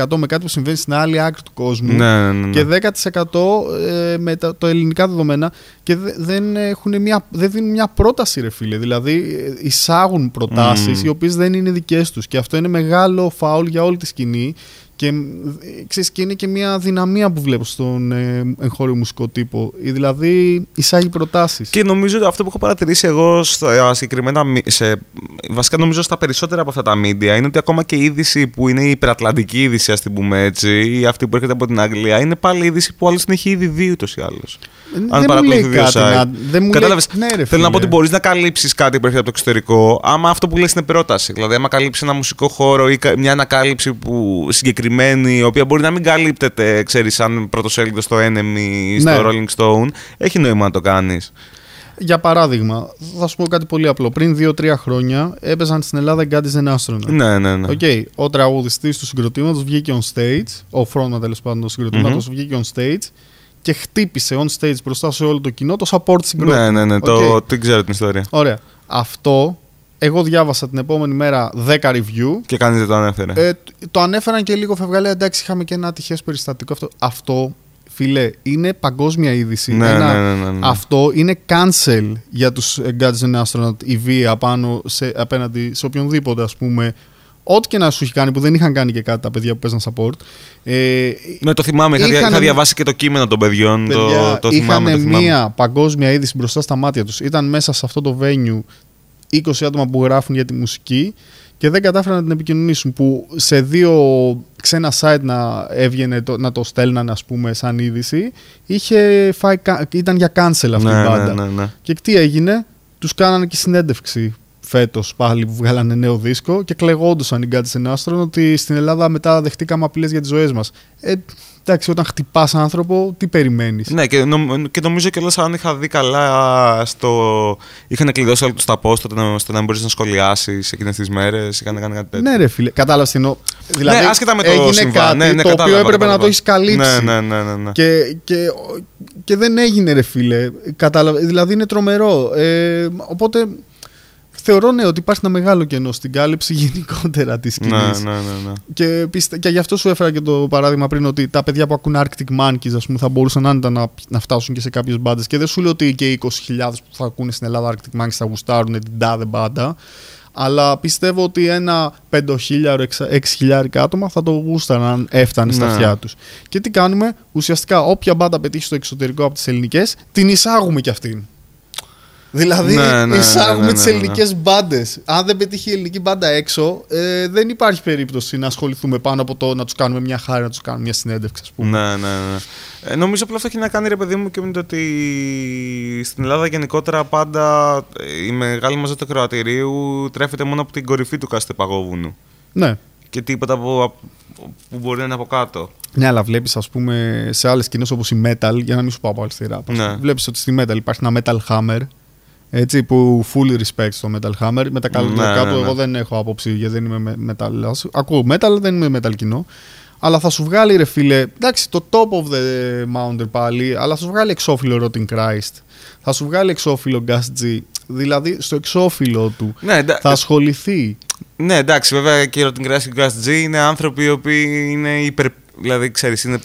90% με κάτι που συμβαίνει στην άλλη άκρη του κόσμου Ναι, ναι, ναι, ναι. και 10% ε, με τα, το ελληνικά δεδομένα και δε- δεν, έχουν μια, δεν δίνουν μια πρόταση ρε φίλε. Δηλαδή ε, εισάγουν προτάσεις Μμμ. οι οποίες δεν είναι δικές τους και αυτό είναι μεγάλο φάουλ για όλη τη σκηνή και, ε, ξέρεις, και είναι και μια δυναμία που βλέπω στον ε, εγχώριο μουσικό τύπο. Ε, Δηλαδή εισάγει προτάσεις. Και νομίζω ότι αυτό που έχω παρατηρήσει εγώ στα συγκεκριμένα. μι- Σε, βασικά νομίζω στα περισσότερα από αυτά τα media είναι ότι ακόμα και η είδηση που είναι η υπερατλαντική είδηση, ας την πούμε έτσι, ή αυτή που έρχεται από την Αγγλία, είναι πάλι είδηση που άλλο την έχει ήδη δει ούτως ή άλλως. Ε, δεν μου παρακολουθεί λέει δύο κάτι site. να- δεν μου Κατάλαβες, λέει- ναι, ρε θέλω να πω φίλε. ότι μπορείς να καλύψεις κάτι που έρχεται από το εξωτερικό, άμα αυτό που λες είναι πρόταση. Δηλαδή, άμα καλύψεις ένα μουσικό χώρο ή κα- μια ανακάλυψη που συγκεκριμένη, η οποία μπορεί να μην καλύπτεται, ξέρεις, σαν πρωτοσέλιδο στο Enemy ή στο Ναι. Rolling Stone, έχει νόημα να το κάνεις. Για παράδειγμα, θα σου πω κάτι πολύ απλό. Πριν 2-3 χρόνια έπαιζαν στην Ελλάδα οι God Is an Astronaut. Ναι, ναι, ναι. Οκ, ο τραγουδιστής του συγκροτήματος βγήκε on stage, ο frontman τέλος πάντων του συγκροτήματος βγήκε on stage και χτύπησε on stage μπροστά σε όλο το κοινό το support συγκρότημα. Ναι, ναι, ναι. Οκ. Το, την ξέρω την ιστορία. Ωραία. Αυτό εγώ διάβασα την επόμενη μέρα 10 review. Και κανείς δεν το ανέφερε. Ε, το ανέφεραν και λίγο φευγαλέα. Εντάξει, είχαμε και ένα ατυχέ περιστατικό. Αυτό, αυτό φίλε, είναι παγκόσμια είδηση. Ναι, Ένα- ναι, ναι, ναι, ναι. Αυτό είναι cancel για τους ε, Guardians and Astronaut η βία πάνω σε, απέναντι σε οποιονδήποτε ας πούμε. Ό,τι και να σου έχει κάνει που δεν είχαν κάνει και κάτι τα παιδιά που παίζαν support. Ε, Ναι, το θυμάμαι. Είχα, δια- είχαν- είχα διαβάσει και το κείμενο των παιδιών. το, παιδιά, το θυμάμαι. είχαν Το θυμάμαι. μία παγκόσμια είδηση μπροστά στα μάτια τους. Ήταν μέσα σε αυτό το venue 20 άτομα που γράφουν για τη μουσική και δεν κατάφεραν να την επικοινωνήσουν. Που σε δύο ξένα site να έβγαινε, το, να το στέλνανε ας πούμε σαν είδηση, είχε φάει, κα- ήταν για cancel αυτή η Ναι, μπάντα. ναι, ναι, ναι. Και τι έγινε, τους κάνανε και συνέντευξη φέτος πάλι που βγάλανε νέο δίσκο και κλεγόντουσαν οι Guardians and Astronaut ότι στην Ελλάδα μετά δεχτήκαμε απειλές για τις ζωές μας. Ε, εντάξει, όταν χτυπάς άνθρωπο, τι περιμένεις; Ναι, και, νομ, και νομίζω κιόλας αν είχα δει καλά στο. είχαν κλειδώσει όλοι τους τα post ώστε να, ώστε να μπορείς να σχολιάσεις εκείνες τις μέρες. Είχαν κάνει κάτι τέτοιο. Ναι, ρε φίλε, κατάλαβες τι εννοώ. Δηλαδή, ναι, άσχετα με το έγινε συμβάν. κάτι ναι, ναι, το οποίο κατάλαβα, έπρεπε να κατάλαβα. το έχεις καλύψει. Ναι, ναι, ναι. ναι, ναι. Και, και, και δεν έγινε ρε φίλε. Κατάλαβε, δηλαδή είναι τρομερό. Ε, οπότε θεωρώ ναι, ότι υπάρχει ένα μεγάλο κενό στην κάλυψη γενικότερα της σκηνής. Ναι, ναι, ναι, ναι. Και, πιστε... και γι' αυτό σου έφερα και το παράδειγμα πριν ότι τα παιδιά που ακούν Arctic Monkeys ας πούμε, θα μπορούσαν άνετα να, να φτάσουν και σε κάποιε μπάντες. Και δεν σου λέω ότι και οι 20.000 που θα ακούνε στην Ελλάδα Arctic Monkeys θα γουστάρουν την τάδε μπάντα. Αλλά πιστεύω ότι ένα 5.000-6.000 άτομα θα το γούσταραν αν έφτανε στα Ναι. αυτιά τους. Και τι κάνουμε, ουσιαστικά όποια μπάντα πετύχει στο εξωτερικό από τις ελληνικές, την εισάγουμε κι αυτήν. Δηλαδή, Ναι, ναι, εισάγουμε ναι, ναι, τις ναι, ναι. ελληνικές μπάντες. Αν δεν πετύχει η ελληνική μπάντα έξω, ε, δεν υπάρχει περίπτωση να ασχοληθούμε πάνω από το να τους κάνουμε μια χάρη, να τους κάνουμε μια συνέντευξη, ας πούμε. Ναι, ναι, ναι. Ε, νομίζω απλά αυτό έχει να κάνει ρε παιδί μου και με το ότι στην Ελλάδα γενικότερα πάντα ε, η μεγάλη μαζά του κροατηρίου τρέφεται μόνο από την κορυφή του κάθε παγόβουνου. ναι. Και τίποτα που, που μπορεί να είναι από κάτω. Ναι, αλλά βλέπεις, ας πούμε, σε άλλες σκηνές όπως η Metal, για να μην σου πάω από αριστερά. Ναι. Βλέπεις ότι στη Metal υπάρχει ένα Metal Hammer. Έτσι, που full respect στο Metal Hammer. Με τα καλύτερα Ναι, του, ναι, ναι. εγώ δεν έχω άποψη γιατί δεν είμαι με- metal. Ας- Ακούω metal, δεν είμαι metal κοινό. Αλλά θα σου βγάλει ρε φίλε, εντάξει, το top of the mountain πάλι, αλλά θα σου βγάλει εξώφυλλο Rotting Christ. Θα σου βγάλει εξώφυλλο Gas G. Δηλαδή, στο εξώφυλλο του Ναι, εντά- θα ασχοληθεί. ναι, εντάξει, βέβαια και ο Ρωτιγκράσι και ο Γκάς G είναι άνθρωποι οι οποίοι είναι υπερ. Δηλαδή, ξέρεις, είναι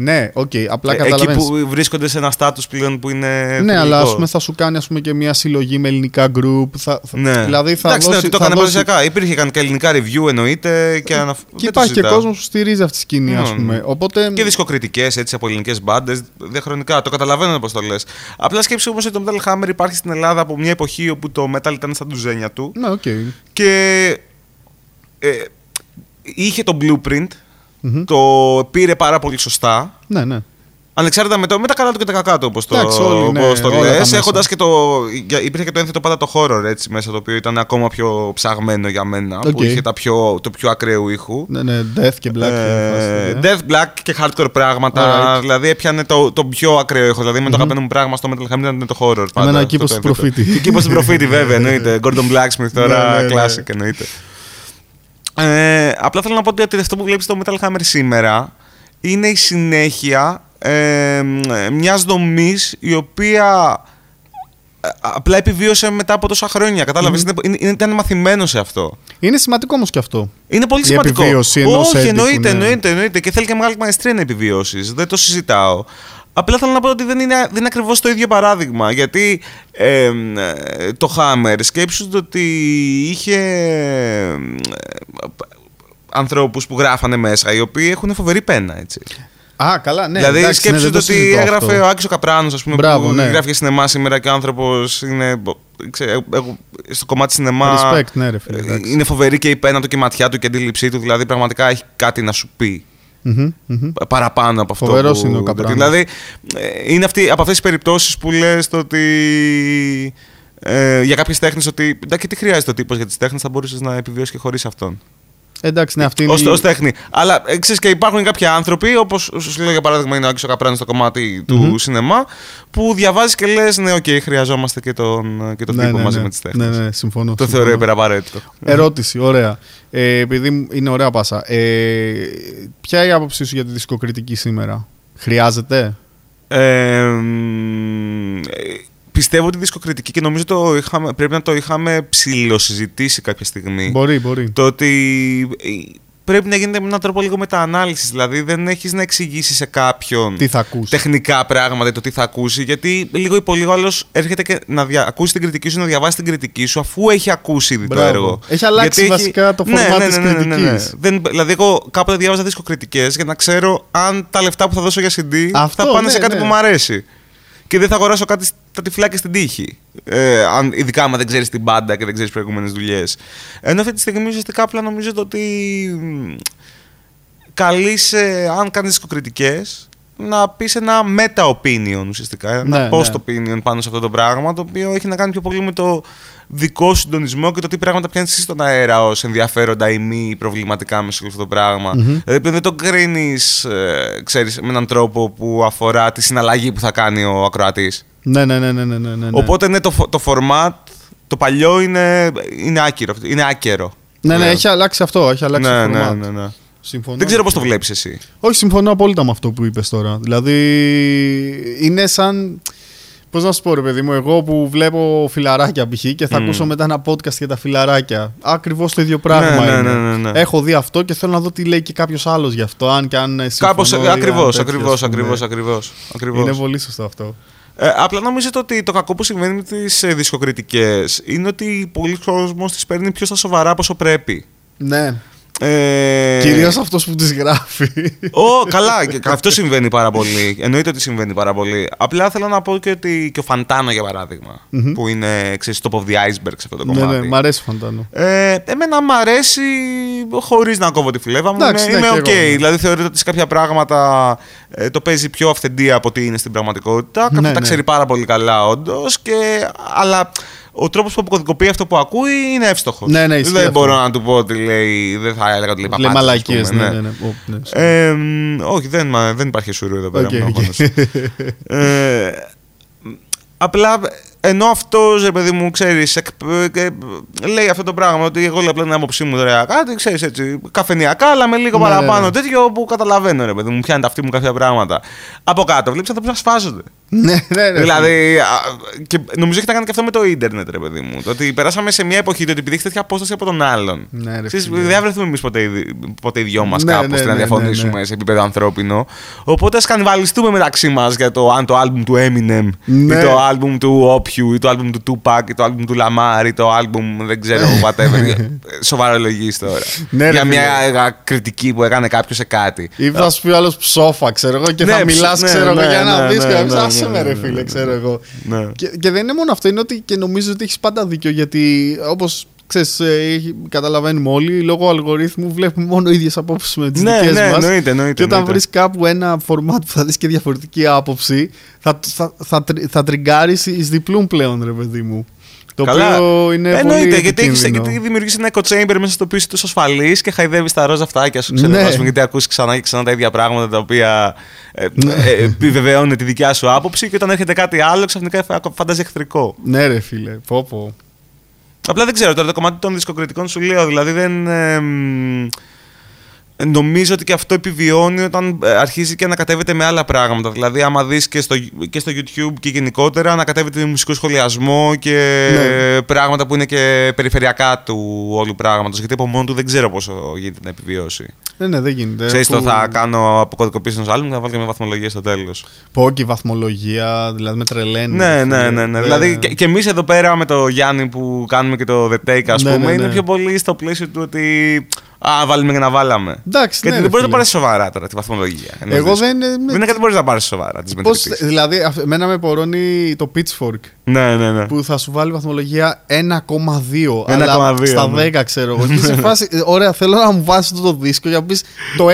Ναι, οκ, απλά ε, εκεί καταλαβαίνεις. που βρίσκονται σε ένα στάτους πλέον που είναι. Ναι, αλλά θηλυκό. ας πούμε, θα σου κάνει ας πούμε, και μια συλλογή με ελληνικά group. Θα, θα- Ναι. Δηλαδή θα Εντάξει, ναι, δώσει, ότι το θα έκανε δώσει- παραδοσιακά. Υπήρχε καν και ελληνικά review εννοείται. Και, αναφ... Και δεν το υπάρχει και συζητάω. κόσμος που στηρίζει αυτή τη σκηνή, Ναι, ας πούμε. ναι. Οπότε. Και δισκοκριτικές έτσι από ελληνικές μπάντες, διαχρονικά. Το καταλαβαίνω πώς το λες. Απλά σκέψου όμως ότι το Metal Hammer υπάρχει στην Ελλάδα από μια εποχή όπου το metal ήταν στα ντουζένια του Ναι, οκ. και ε, είχε το blueprint, Μμμ. το πήρε πάρα πολύ σωστά. Ναι, ναι. Ανεξάρτητα με, το, με τα καλά του και τα κακά του, όπως το, Εντάξει, όλοι, ναι, όπως το όλα τα λες. μέσα. Έχοντας και το. για- Υπήρχε και το ένθετο πάντα το horror έτσι μέσα, το οποίο ήταν ακόμα πιο ψαγμένο για μένα. Που Οκ. είχε τα πιο, το πιο ακραίου ήχου. Ναι, ναι, Death και Black. Ε, ε, Death Black και hardcore πράγματα. Alright. Δηλαδή έπιανε το, το πιο ακραίο ήχο. Δηλαδή με το αγαπημένο μου πράγμα στο Metal Hammer ήταν το horror. Πάντα, Εμένα αυτό Κήπος το του ένθετο. προφήτη. Και Κήπος του προφήτη, βέβαια εννοείται. Gordon Blacksmith τώρα, Ναι, ναι, ναι. classic εννοείται. Ε, απλά θέλω να πω ότι αυτό που βλέπεις στο Metal Hammer σήμερα είναι η συνέχεια ε, μιας δομής η οποία ε, απλά επιβίωσε μετά από τόσα χρόνια. Κατάλαβες, είναι, είναι, ήταν μαθημένο σε αυτό. Είναι σημαντικό όμως και αυτό. Είναι πολύ Η σημαντικό. επιβίωση ενός Όχι, έντυπου, εννοείται, ναι. εννοείται, εννοείται. Και θέλει και μεγάλη μαεστρία να επιβιώσεις. Δεν το συζητάω. Απλά θέλω να πω ότι δεν είναι, δεν είναι ακριβώς το ίδιο παράδειγμα. Γιατί ε, ε, το Hammer, σκέψου το ότι είχε ε, ανθρώπους που γράφανε μέσα οι οποίοι έχουν φοβερή πένα, έτσι. Α, καλά, ναι. δηλαδή, εντάξει, ναι, σκέψου δεν το το ότι συζητώ έγραφε αυτό. ο Άκης ο Καπράνος, ας πούμε, Μπράβο, που ναι. γράφει και σινεμά σήμερα και ο άνθρωπος είναι, ξέρω, εγώ, στο κομμάτι σινεμά Respect, ναι, ρε φίλε. εντάξει. είναι φοβερή και η πένα του και η ματιά του και η αντίληψή του. Δηλαδή, πραγματικά έχει κάτι να σου πει Μμμ, μμμ. παραπάνω από αυτό. Φοβερός που... είναι ο Καπράνος. Δηλαδή, ε, είναι αυτή, από αυτές τις περιπτώσεις που λες το ότι. Ε, για κάποιες τέχνες ότι. Εντάξει, τι χρειάζεται ο τύπος για τις τέχνες, θα μπορούσες να επιβιώσεις και χωρίς αυτόν. Εντάξει, ναι, αυτή είναι. Ω η- ως τέχνη. Αλλά ε, ξέρεις, και υπάρχουν κάποιοι άνθρωποι, όπως σου λέω για παράδειγμα είναι ο Άκης ο Καπράνης στο κομμάτι του Μμμ. σινεμά, που διαβάζεις και λες: Ναι, οκ, χρειαζόμαστε και τον, και τον Ναι, τύπο ναι, μαζί ναι. με τις τέχνες. Ναι, ναι, συμφωνώ. Το συμφωνώ. θεωρώ υπεραπαραίτητο. Ερώτηση, ωραία. Ε, επειδή είναι ωραία πάσα. Ε, ποια είναι η άποψή σου για τη δισκοκριτική σήμερα, Χρειάζεται; Ε, μ, ε, πιστεύω ότι η δισκοκριτική και νομίζω το είχαμε, πρέπει να το είχαμε ψηλοσυζητήσει κάποια στιγμή. Μπορεί, μπορεί. Το ότι ε, πρέπει να γίνεται με έναν τρόπο λίγο μεταανάλυσης. Δηλαδή δεν έχεις να εξηγήσεις σε κάποιον Τι θα ακούσει. τεχνικά πράγματα το τι θα ακούσει. Γιατί λίγο ή πολύ ο άλλος έρχεται και να δια... ακούσει την κριτική σου, να διαβάσει την κριτική σου αφού έχει ακούσει ήδη το Μπράβο. έργο. Έχει αλλάξει Γιατί βασικά το Ναι, format ναι, της ναι, ναι, ναι, ναι. κριτικής. Δεν, δηλαδή, εγώ κάποτε διάβαζα δισκοκριτικές για να ξέρω αν τα λεφτά που θα δώσω για CD Αυτό, θα πάνε ναι, σε κάτι ναι. που μου αρέσει. Και δεν θα αγοράσω κάτι στα τυφλάκια στην τύχη. Ε, αν, ειδικά άμα δεν ξέρεις την μπάντα και δεν ξέρεις προηγούμενες δουλειές. Ενώ αυτή τη στιγμή ουσιαστικά απλά νομίζω το ότι μ, καλείσαι, αν κάνεις δισκοκριτικές, να πεις ένα meta-opinion ουσιαστικά. Ένα Ναι, post-opinion πάνω σε αυτό το πράγμα, το οποίο έχει να κάνει πιο πολύ με το δικό σου συντονισμό και το τι πράγματα πιάνεις εσύ στον αέρα ως ενδιαφέροντα ή μη προβληματικά με σε όλο αυτό το πραγμα Μμμ. Δηλαδή πλέον δεν το κρίνεις, ε, ξέρεις, με έναν τρόπο που αφορά τη συναλλαγή που θα κάνει ο ακροατής. Ναι, ναι, ναι, ναι, ναι, ναι, ναι. Οπότε ναι, το, φο- το format, το παλιό είναι, είναι, άκυρο, είναι άκερο. Ναι, ναι, πλέον. έχει αλλάξει αυτό. Έχει αλλάξει ναι, το ναι, format. ναι, ναι. Συμφωνώ. Δεν ξέρω πώς το βλέπεις εσύ. Όχι, συμφωνώ απόλυτα με αυτό που είπες τώρα. Δηλαδή, είναι σαν. Πώς να σου πω, ρε παιδί μου, εγώ που βλέπω φιλαράκια π.χ. και θα Μμ. ακούσω μετά ένα podcast για τα φιλαράκια. Ακριβώς το ίδιο πράγμα Ναι, ναι, είναι. ναι, ναι, ναι. Έχω δει αυτό και θέλω να δω τι λέει και κάποιος άλλος γι' αυτό. Αν και αν. Κάπως συμφωνώ ή αν ακριβώς, τέτοιος, ακριβώς, ας πούμε. ακριβώς, ακριβώς. Ακριβώς. Είναι πολύ σωστό αυτό. Ε, απλά νομίζω ότι το κακό που συμβαίνει με τις ε, δισκοκριτικές είναι ότι πολλοί κόσμοι τις παίρνει πιο στα σοβαρά από όσο πρέπει. Ναι. Ε, Κυρίως αυτός που τις γράφει. Ω, καλά, και αυτό συμβαίνει πάρα πολύ. Εννοείται ότι συμβαίνει πάρα πολύ. Απλά θέλω να πω και ότι και ο Fantano, για παραδειγμα που είναι ξέρεις, top of the iceberg σε αυτό το ναι, κομμάτι. ναι, μ' αρέσει Fantano. Ε, εμένα μου αρέσει χωρίς να κόβω τη φλέβα μου. Εντάξει, είμαι ναι, είμαι και οκ. εγώ, ναι. Δηλαδή θεωρείται ότι σε κάποια πράγματα ε, το παίζει πιο αυθεντία από ότι είναι στην πραγματικότητα. Κάποια Ναι, τα ναι. ξέρει πάρα πολύ καλά, όντως. Αλλά ο τρόπος που αποκωδικοποιεί αυτό που ακούει είναι εύστοχος. Ναι, ναι, ισχύει δεν αυτό. μπορώ να του πω ότι λέει. Δεν θα έλεγα ότι λέει Λέει παπάτσες, ας μαλακίες. πούμε, Ναι, ναι, ναι. Ω, ναι, σωστά. ε, μ, όχι, δεν, μα- δεν υπάρχει σουρού εδώ πέρα. Οκ, μου, οκ. μόνος. ε, απλά ενώ αυτό, ρε παιδί μου, ξέρεις, λέει αυτό το πράγμα, ότι εγώ λέω απλά την άποψή μου τώρα κάτι, ξέρεις έτσι, καφενιακά, αλλά με λίγο Ναι, ναι, παραπάνω ναι. τέτοιο που καταλαβαίνω, ρε παιδί μου, πιάνει το αυτί μου κάποια πράγματα. Από κάτω βλέπεις ανθρώπου να σφάζονται. Ναι, ναι, ναι. δηλαδή, α, και νομίζω έχει να κάνει και αυτό με το ίντερνετ, ρε παιδί μου. Το ότι περάσαμε σε μια εποχή το ότι επειδή έχει τέτοια απόσταση από τον άλλον. Ναι, ρε Ξέρεις, φίλε. δεν θα βρεθούμε εμείς ποτέ, οι δυ- ποτέ οι δυο μας Ναι, κάπως ναι, να ναι, ναι, διαφωνήσουμε ναι. σε επίπεδο ανθρώπινο. Οπότε ας κανιβαλιστούμε μεταξύ μας για το αν το άλμπουμ του Eminem Ναι. ή το άλμπουμ του Όπιου ή το άλμπουμ του Tupac ή το άλμπουμ του Lamar ή το άλμπουμ δεν ξέρω whatever. Σοβαρολογεί τώρα. Ναι, ρε για φίλε. μια ε, κριτική που έκανε κάποιος σε κάτι. Ή θα σου πει άλλος ψόφα, ξέρω εγώ, και Ναι, θα μιλάς, ψ- ναι, ξέρω εγώ, ναι, για ένα ναι, δίσκο. Ναι, Εμείς, ναι, άσε ναι, με, ρε ναι, φίλε, ναι, ξέρω εγώ. Ναι. Και, και δεν είναι μόνο αυτό, είναι ότι και νομίζω ότι έχεις πάντα δίκιο. Γιατί όπως ξέρεις, ε, έχει- καταλαβαίνουμε όλοι, λόγω αλγορίθμου βλέπουμε μόνο ίδιες απόψεις με τις Ναι, δικές ναι, μας. εννοείται, εννοείται, Και όταν εννοείται. βρεις κάπου ένα φορμάτ που θα δεις και διαφορετική άποψη, θα, θα, θα, τρι- θα τριγκάρεις εις διπλούν πλέον, ρε παιδί μου. Το οποίο είναι Εννοείται, πολύ γιατί έχει επικίνδυνο. δημιουργήσει ένα echo chamber μέσα στο οποίο είσαι τόσο ασφαλής και χαϊδεύεις τα ροζ αυτάκια σου. Ξέρω, Ναι. ας πούμε, γιατί ακούσει ξανά και ξανά τα ίδια πράγματα τα οποία ε, Ναι. ε, επιβεβαιώνουν τη δικιά σου άποψη και όταν έρχεται κάτι άλλο ξαφνικά φα- φαντάζει εχθρικό. Ναι, ρε φίλε, πω, πω. Απλά δεν ξέρω τώρα το κομμάτι των δισκοκριτικών σου λέω. Δηλαδή δεν. ε, μ, Νομίζω ότι και αυτό επιβιώνει όταν ε, αρχίζει και ανακατεύεται με άλλα πράγματα. Δηλαδή, άμα δεις και στο, και στο YouTube και γενικότερα, ανακατεύεται με μουσικό σχολιασμό και Ναι. πράγματα που είναι και περιφερειακά του όλου πράγματος. Γιατί από μόνο του δεν ξέρω πόσο γίνεται να επιβιώσει. Ναι, ναι, δεν γίνεται. Ξέρεις το Αφού- θα κάνω αποκωδικοποίηση ενός άλλου και θα βάλω και μια βαθμολογία στο τέλος. Πω και η βαθμολογία, δηλαδή με τρελαίνει. Ναι, ρε ναι, φίλε. ναι. ναι. Ε, Δηλαδή και, και εμείς εδώ πέρα με το Γιάννη που κάνουμε και το The Take, ας Ναι, πούμε, ναι, είναι ναι. πιο πολύ στο πλαίσιο του ότι. Α, βάλουμε και να βάλαμε. Εντάξει, Και ναι, δεν ρε μπορεί να το φίλε. πάρεις σοβαρά τώρα τη βαθμολογία. ενός Εγώ δίσκου. δεν. Δεν είναι κάτι που μπορείς να πάρεις σοβαρά τη Πώς, μετρητή. δηλαδή, αυ- εμένα με πορώνει το Pitchfork Ναι, ναι, ναι. που θα σου βάλει βαθμολογία 1,2. 1,2, αλλά στα ναι. 10 ξέρω εγώ. Και σε φάση, ε, ωραία, θέλω να μου βάσει αυτό το δίσκο για να πεις το 1,2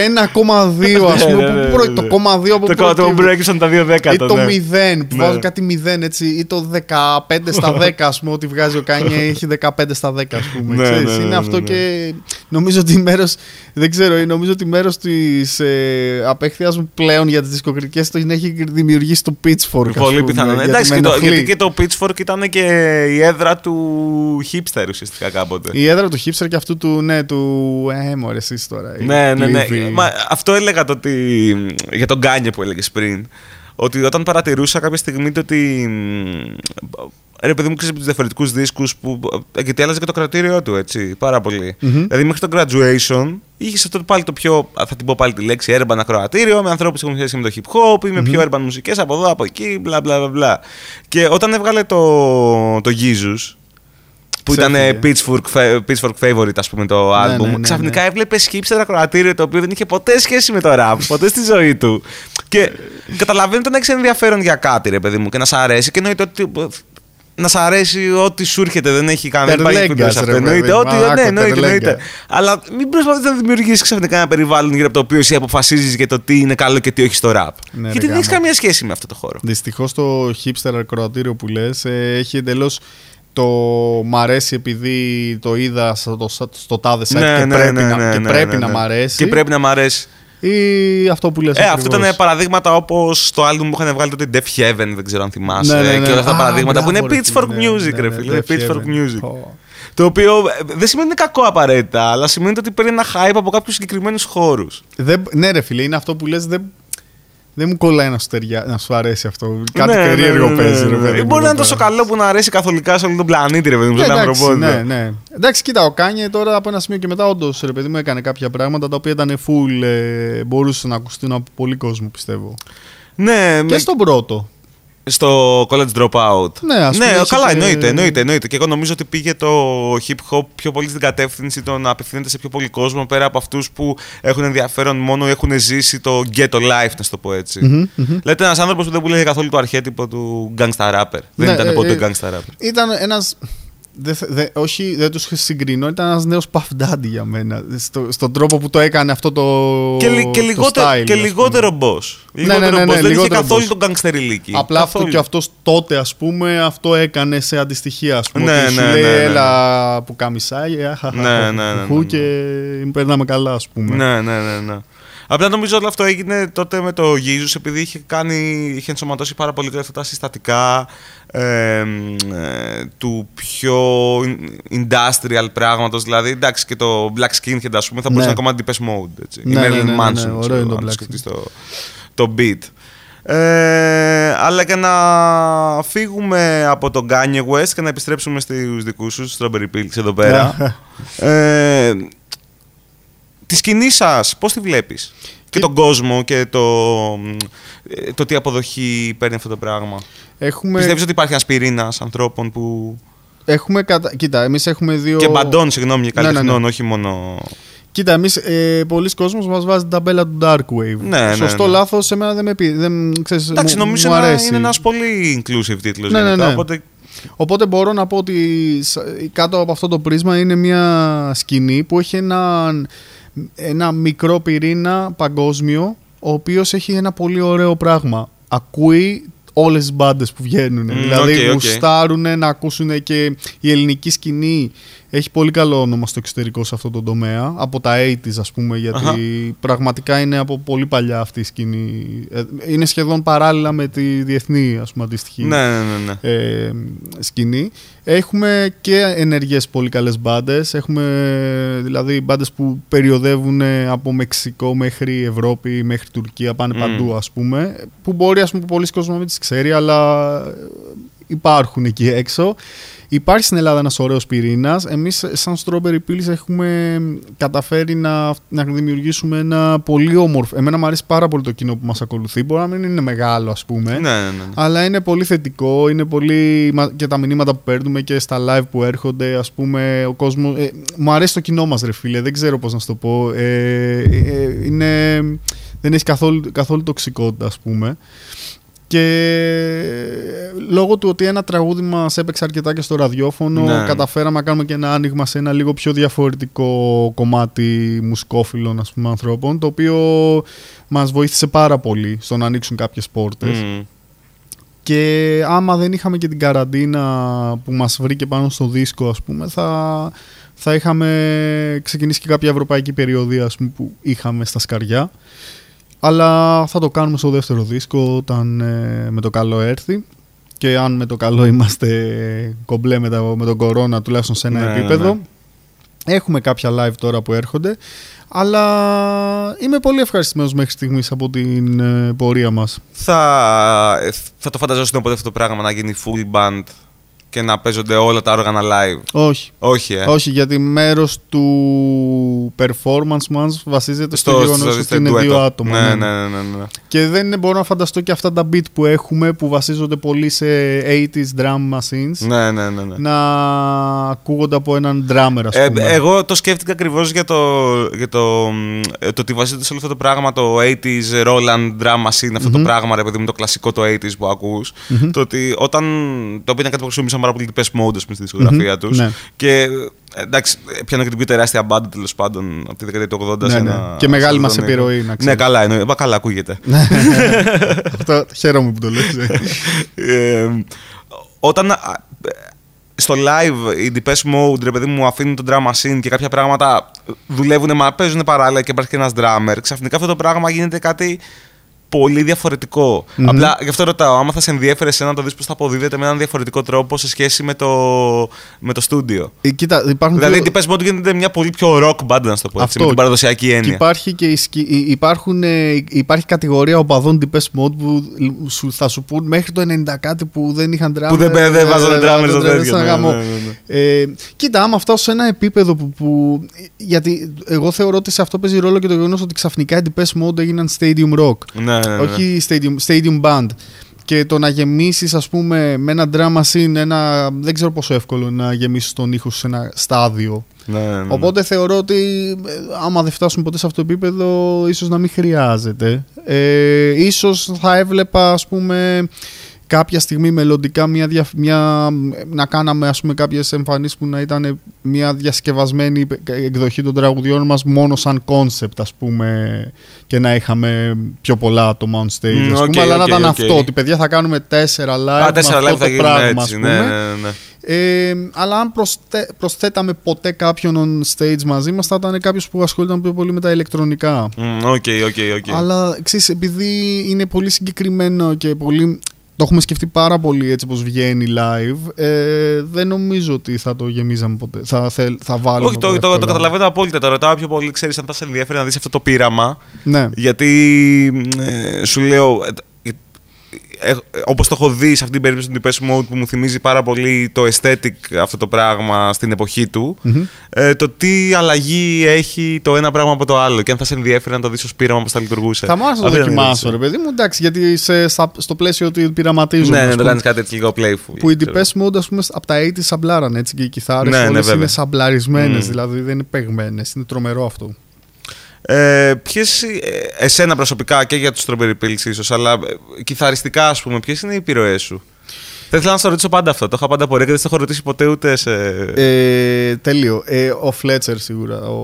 ας πούμε. Ναι, ναι, που ναι, προ- ναι. Το 0,2 από Το πού κόμμα του προκύπτει. Breakson τα δύο Ή δέκατα. το ναι. 0 που Ναι. βάζει κάτι 0 έτσι, ή το 15 στα 10 ας πούμε, ότι βγάζει ο Κάνιε έχει 15 στα 10 ας πούμε. Ναι, ξέρεις. ναι, ναι, είναι ναι, αυτό ναι. και νομίζω ότι μέρος. Δεν ξέρω, ε, νομίζω ότι μέρος της ε, απέχθειας μου πλέον για τις δισκοκριτικές το έχει δημιουργήσει το Pitchfork. ας Πολύ πούμε, πιθανό. ναι. γιατί Εντάξει, με και το, ενοχλεί. γιατί και το Pitchfork ήταν και η έδρα του hipster ουσιαστικά κάποτε. Η έδρα του hipster και αυτού του. Ναι, του. Ε, μωρέ, εσείς τώρα. η Ναι, ναι, ναι. κλειδί. Μα, αυτό έλεγα το ότι. για τον Γκάνιε που έλεγες πριν. Ότι όταν παρατηρούσα κάποια στιγμή το ότι. Μ, Ρε παιδί μου, ξέρεις από τους διαφορετικούς δίσκους που. Γιατί άλλαζε και το κρατήριό του, έτσι. Πάρα πολύ. Μμμ. Δηλαδή, μέχρι το graduation είχες αυτό πάλι το πιο. Θα την πω πάλι τη λέξη urban ακροατήριο με ανθρώπους που έχουν σχέση με το hip hop ή με πιο urban μουσικές από εδώ, από εκεί, μπλα μπλα μπλα, μπλα. Και όταν έβγαλε το, το Jesus, που ήταν Ξέφυγε. Pitchfork, fa- Pitchfork Favorite, ας πούμε, το Ναι, album. ναι, ναι, ξαφνικά ναι. έβλεπε hipster ακροατήριο το οποίο δεν είχε ποτέ σχέση με το rap, ποτέ στη ζωή του. Και καταλαβαίνω ότι να έχει ενδιαφέρον για κάτι, ρε παιδί μου, και να σ' αρέσει. Και εννοείται ότι. Να σ' αρέσει ό,τι σου έρχεται, δεν έχει κανένα Τερλέγκας, κουμπί σε αυτό. ρε Εννοείται. παιδί, Ό,τι, μάκο, ναι, εννοείται, τερλέγκας. εννοείται. Αλλά μην προσπαθείς να δημιουργήσεις ξαφνικά ένα περιβάλλον γύρω από το οποίο εσύ αποφασίζεις για το τι είναι καλό και τι όχι στο rap. Ναι, Γιατί ρε, δεν έχεις γάμα. καμία σχέση με αυτό το χώρο. Δυστυχώς το hipster ακροατήριο που λες έχει εντελώς. Το μ' αρέσει επειδή το είδα στο, στο τάδε site και πρέπει, να, και πρέπει να μ' αρέσει. Ναι, Και πρέπει να μ' αρέσει. Ή αυτό που λες Ε, αυτό ακριβώς. ήταν παραδείγματα όπως το album που είχαν βγάλει τότε Def Heaven, δεν ξέρω αν θυμάσαι. Ναι, ναι, ναι. Και όλα αυτά τα Α, παραδείγματα που είναι μπράβο, ρε Pitchfork φίλε, ναι, Music, ναι, ρε ναι, φίλε. Def Pitchfork Heaven. Music. Πω. Το οποίο ε, δεν σημαίνει ότι είναι κακό απαραίτητα, αλλά σημαίνει ότι παίρνει ένα hype από κάποιους συγκεκριμένους χώρους. Δεν, ναι, ρε φίλε, είναι αυτό που λες δεν, δεν μου κολλάει να σου, ταιριά, να σου αρέσει αυτό. Κάτι Ναι, περίεργο ναι, ναι, παίζει, ναι, ρε ναι. παιδί. Ή μου, Μπορεί να είναι εδώ τόσο πέρα. καλό που να αρέσει καθολικά σε όλο τον πλανήτη, ρε παιδί μου, Ε, στον εντάξει, ανθρωπότητα. ναι, ναι. Εντάξει, κοίτα, ο Kanye τώρα από ένα σημείο και μετά, όντως ρε παιδί μου έκανε κάποια πράγματα τα οποία ήταν full, ε, μπορούσαν να ακουστούν από πολύ κόσμο, πιστεύω. Ναι, Και με- στον πρώτο. Στο college dropout. Ναι, ας πούμε, ναι έχει καλά, και- εννοείται, εννοείται, εννοείται. Και εγώ νομίζω ότι πήγε το hip hop πιο πολύ στην κατεύθυνση το να απευθύνεται σε πιο πολύ κόσμο πέρα από αυτούς που έχουν ενδιαφέρον μόνο ή έχουν ζήσει το ghetto life, να σου το πω έτσι. Μμμ, μμμ. Λέτε ένας άνθρωπος που δεν πουλάει καθόλου το αρχέτυπο του gangsta rapper. δεν Ναι, ήταν ε, ποτέ ε, gangsta rapper. Ήταν ένα. Δε, δε, όχι, δεν τους συγκρίνω. Ήταν ένας νέος Puff Daddy για μένα. Στο, στον τρόπο που το έκανε αυτό το. Και, λι- και το λιγότερο, style, και ας πούμε. λιγότερο boss. Λιγότερο ναι, ναι, ναι, boss. Δεν είχε λιγότερο καθόλου boss. τον gangsterιλίκη. Απλά αυτό Καθόλου. και αυτός τότε, ας πούμε, αυτό έκανε σε αντιστοιχεία. Ας πούμε, Ναι, ότι σου ναι, λέει, ναι, ναι, ναι. έλα που καμισάει, αχαχα, Ναι, ναι, ναι, χου, ναι, ναι. και περνάμε καλά, ας πούμε. Ναι, ναι, ναι, ναι. Απλά νομίζω ότι αυτό έγινε τότε με το Γίζους επειδή είχε, κάνει, είχε ενσωματώσει πάρα πολύ αυτά τα συστατικά ε, ε, του πιο industrial πράγματος. Δηλαδή, εντάξει, και το Black Skinhead, ας πούμε, θα μπορούσε Ναι. να είναι κομμάτι Depeche Mode. Έτσι. Ναι, Η ναι, Marilyn ναι, ναι, ναι, Manson, ωραίο ξέρω, είναι το αν Black σκεφτείς το, το beat. Ε, αλλά και να φύγουμε από τον Kanye West και να επιστρέψουμε στους δικούς σου, στους Strawberry Pills εδώ πέρα. ε, τη σκηνή σας, πώς τη βλέπεις; Και Τι- τον κόσμο και το, ε, το τι αποδοχή παίρνει αυτό το πράγμα. Έχουμε, Πιστεύεις ότι υπάρχει ένα πυρήνα ανθρώπων που. έχουμε κατα... Κοίτα, εμείς έχουμε δύο. και μπαντών, συγγνώμη, και Ναι, ναι, ναι. καλλιτεχνών, όχι μόνο. Κοίτα, εμείς ε, πολλοί κόσμοι μας βάζει την ταμπέλα του Dark Wave. Ναι, ναι, Σωστό, ναι. λάθος, εμένα δεν με πει. Δεν, ξέρεις, Εντάξει, μου, νομίζω μου να αρέσει. είναι ένας πολύ inclusive τίτλος. Ναι, ναι, ναι. Οπότε, Οπότε μπορώ να πω ότι σ- κάτω από αυτό το πρίσμα είναι μια σκηνή που έχει ένα, ένα μικρό πυρήνα παγκόσμιο ο οποίος έχει ένα πολύ ωραίο πράγμα. Ακούει όλες τις μπάντες που βγαίνουν. Μμ, δηλαδή οκ, οκ. γουστάρουν να ακούσουν και η ελληνική σκηνή έχει πολύ καλό όνομα στο εξωτερικό σε αυτό το τομέα. Από τα 80s ας πούμε γιατί Αχα. πραγματικά είναι από πολύ παλιά αυτή η σκηνή. Ε, Είναι σχεδόν παράλληλα με τη διεθνή ας πούμε αντίστοιχη ναι, ναι, ναι. ναι. ε, σκηνή. Έχουμε και ενεργές πολύ καλές μπάντες. Έχουμε δηλαδή μπάντες που περιοδεύουν από Μεξικό μέχρι Ευρώπη, μέχρι Τουρκία, πάνε Μμ. παντού ας πούμε. Που μπορεί ας πούμε πολλοί κόσμος να μην τις ξέρει, αλλά υπάρχουν εκεί έξω. Υπάρχει στην Ελλάδα ένας ωραίος πυρήνας. Εμείς σαν Strawberry Pills έχουμε καταφέρει να, να δημιουργήσουμε ένα πολύ όμορφο... Εμένα μου αρέσει πάρα πολύ το κοινό που μας ακολουθεί. Μπορεί να μην είναι μεγάλο ας πούμε. ναι, ναι, ναι. Αλλά είναι πολύ θετικό, είναι πολύ μα- και τα μηνύματα που παίρνουμε και στα live που έρχονται, ας πούμε, ο κόσμος... Ε, μου αρέσει το κοινό μας ρε φίλε, δεν ξέρω πώς να σου το πω. Ε, ε, είναι, δεν έχει καθόλου, καθόλου τοξικότητα, ας πούμε. Και λόγω του ότι ένα τραγούδι μας έπαιξε αρκετά και στο ραδιόφωνο, Ναι. καταφέραμε να κάνουμε και ένα άνοιγμα σε ένα λίγο πιο διαφορετικό κομμάτι μουσικόφιλων ας πούμε, ανθρώπων, το οποίο μας βοήθησε πάρα πολύ στο να ανοίξουν κάποιες πόρτες. Μμ. Και άμα δεν είχαμε και την καραντίνα που μας βρήκε πάνω στο δίσκο, ας πούμε, θα, θα είχαμε ξεκινήσει και κάποια ευρωπαϊκή περιοδία ας πούμε, που είχαμε στα σκαριά. Αλλά θα το κάνουμε στο δεύτερο δίσκο όταν ε, με το καλό έρθει. Και αν με το καλό είμαστε κομπλέ με, τα, με τον κορώνα τουλάχιστον σε ένα Ναι, ναι, επίπεδο. ναι. Έχουμε κάποια live τώρα που έρχονται. Αλλά είμαι πολύ ευχαριστημένος μέχρι στιγμής από την ε, πορεία μας. Θα, ε, θα το φανταζόσουν ποτέ αυτό το πράγμα να γίνει full band και να παίζονται όλα τα όργανα live. Όχι. Όχι, ε. Όχι, γιατί μέρος του performance μας βασίζεται στο, Στο- γεγονός στο- ότι στο είναι ντουέτο. δύο άτομα. Ναι, ναι. ναι, ναι, ναι, ναι. Και δεν μπορώ να φανταστώ και αυτά τα beat που έχουμε που βασίζονται πολύ σε 80s drum machines Ναι, ναι, ναι, ναι. να ακούγονται από έναν drummer, ας Ε, πούμε. εγώ το σκέφτηκα ακριβώς για, το, για το, μ, ε, το ότι βασίζεται σε όλο αυτό το πράγμα το 80s Roland drum machine, αυτό το πράγμα, ρε παιδί μου, το κλασικό το 80s που ακούς. Το ότι όταν. το οποίο είναι κάτι που χρησιμοποιήσαν πάρα πολύ την Depeche Mode, ας πούμε, στη δισκογραφία τους. ναι. Και ε, εντάξει, πιάνω και την πιο τεράστια μπάντα τέλος πάντων από τη δεκαετία του 80. Ναι, σε ναι. ένα- Και μεγάλη σε μας ένα- επιρροή, να Ναι, ξέρεις. καλά, εννοεί. Μα καλά, ακούγεται. Αυτό χαίρομαι που το λες. ε. Ε, όταν α, ε, στο live η Depeche Mode, ρε παιδί μου, αφήνουν τον drum machine και κάποια πράγματα δουλεύουν, μα παίζουν παράλληλα και υπάρχει και ένας drummer, ξαφνικά αυτό το πράγμα γίνεται κάτι πολύ διαφορετικό. Απλά γι' αυτό ρωτάω, άμα θα σε ενδιέφερε εσένα να το δεις πώς θα αποδίδεται με έναν διαφορετικό τρόπο σε σχέση με το, με το στούντιο. Ε, κοίτα, υπάρχουν Δηλαδή, δύο- τι πες μόνο γίνεται μια πολύ πιο rock band, να σου το πω έτσι, Αυτό. με την παραδοσιακή Και έννοια. υπάρχει και η σκη- η- υπάρχουν, ε, υπάρχει κατηγορία οπαδών Depeche Mode που σου, θα σου πούν μέχρι το 90 κάτι που δεν είχαν drummer. Που δεν- δεν ε, βάζανε ε, drummer στο δεν τέτοιο, ήταν ναι, γαμό. ναι, ναι, Ε, κοίτα, άμα φτάσω σε ένα επίπεδο που, που. Γιατί εγώ θεωρώ ότι σε αυτό παίζει ρόλο και το γεγονός ότι ξαφνικά οι Depeche Mode έγιναν stadium rock. Ναι, ναι, ναι. Όχι stadium, stadium band. Και το να γεμίσεις, ας πούμε, με ένα drama scene, ένα, δεν ξέρω πόσο εύκολο είναι να γεμίσεις τον ήχο σου σε ένα στάδιο. Ναι, ναι, ναι. Οπότε θεωρώ ότι ε, άμα δεν φτάσουμε ποτέ σε αυτό το επίπεδο, ίσως να μην χρειάζεται. Ε, ίσως θα έβλεπα, ας πούμε, κάποια στιγμή μελλοντικά μια, δια- μια, να κάναμε ας πούμε κάποιες εμφανίσεις που να ήταν μια διασκευασμένη εκδοχή των τραγουδιών μας μόνο σαν concept ας πούμε και να είχαμε πιο πολλά άτομα on stage Μμ, ας πούμε, οκ, αλλά να οκ, ήταν οκ. αυτό ότι παιδιά θα κάνουμε τέσσερα live Α, τέσσερα με live αυτό θα το γίνουν πράγμα έτσι. ας Ναι, πούμε. ναι, ναι. Ε, αλλά αν προσθέ, προσθέταμε ποτέ κάποιον on stage μαζί μας θα ήταν κάποιος που ασχολούνταν πιο πολύ με τα ηλεκτρονικά. Μμ, Οκ, οκ, οκ. Αλλά ξέρεις, επειδή είναι πολύ συγκεκριμένο και πολύ... Το έχουμε σκεφτεί πάρα πολύ έτσι πως βγαίνει live. Ε, δεν νομίζω ότι θα το γεμίζαμε ποτέ. Θα, θέλ- θα βάλουμε Όχι, το, το, το, εύκολα. καταλαβαίνω απόλυτα. Το ρωτάω πιο πολύ, ξέρεις αν θα σε ενδιαφέρει να δεις αυτό το πείραμα. Ναι. Γιατί ε, σου λέω, ε, ε, ε, όπως το έχω δει σε αυτή την περίπτωση του Depeche Mode που μου θυμίζει πάρα πολύ το aesthetic αυτό το πράγμα στην εποχή του, Μμμ. ε, το τι αλλαγή έχει το ένα πράγμα από το άλλο και αν θα σε ενδιαφέρει να το δεις ως πείραμα πώς θα λειτουργούσε. Θα μου άρεσε να Αυτή το ήταν η δοκιμάσω, ρε ερώτηση. παιδί μου. Εντάξει, γιατί σε, στα- στο πλαίσιο ότι πειραματίζουμε. Ναι, ας ναι, το πούμε. κάνεις κάτι έτσι λίγο playful. Που οι ξέρω. Depeche Mode, ας πούμε, από τα 80 σαμπλάραν έτσι και οι κιθάρες Ναι, ναι, όλες βέβαια. είναι σαμπλαρισμένες, Μμ. δηλαδή δεν είναι παιγμένες. Είναι τρομερό αυτό. Ε, ποιες, ε, εσένα προσωπικά και για τους Strawberry Pills ίσως, αλλά ε, κιθαριστικά ας πούμε, ποιες είναι οι επιρροές σου; Θα ήθελα να σε ρωτήσω πάντα αυτό. Το είχα πάντα απορία και δεν σε έχω ρωτήσει ποτέ ούτε σε. Ε, τέλειο. Ε, ο Fletcher σίγουρα. Ο,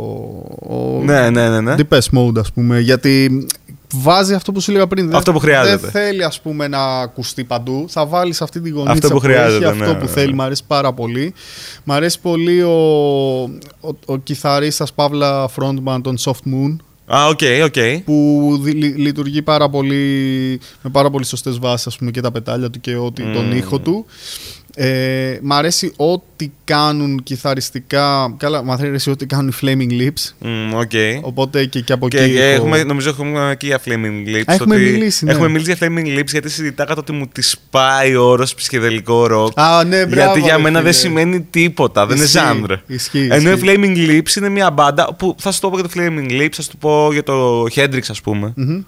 ο ναι, ναι, ναι. ναι. Depeche Mode, ας πούμε. Γιατί βάζει αυτό που σου έλεγα πριν. Αυτό δεν, που χρειάζεται. Δεν θέλει, ας πούμε, να ακουστεί παντού. Θα βάλεις αυτή τη γωνίτσα Αυτό που χρειάζεται, έχει, αυτό ναι, που ναι, θέλει. ναι. Μ' αρέσει πάρα πολύ. Μ' αρέσει πολύ ο, ο, ο κιθαρίστας παύλα frontman των Soft Moon. Α, OK, OK. που δι- λει- λειτουργεί πάρα πολύ, με πάρα πολύ σωστές βάσεις ας πούμε, και τα πετάλια του και ό,τι, τον Μμμ. ήχο του. Ε, μ' αρέσει ό,τι κάνουν κιθαριστικά. Καλά, μ' αρέσει ό,τι κάνουν οι Flaming Lips. Μμ, οκ. Οπότε και, και από Και, εκεί. και έχω- έχουμε, νομίζω έχουμε και για Flaming Lips. Α, έχουμε ότι- μιλήσει, ναι. Έχουμε μιλήσει για Flaming Lips γιατί συζητάγαμε το ότι μου τη σπάει ο όρος ψυχεδελικό ροκ. Α, ναι, μπράβο, γιατί για ρε μένα δεν φίλε. σημαίνει τίποτα, δεν είναι Ισχύει, genre. ισχύει, Ενώ οι ισχύει. Flaming Lips είναι μια μπάντα που θα σου το πω για το Flaming Lips, θα σου το πω για το Hendrix, ας πούμε. Μμμ.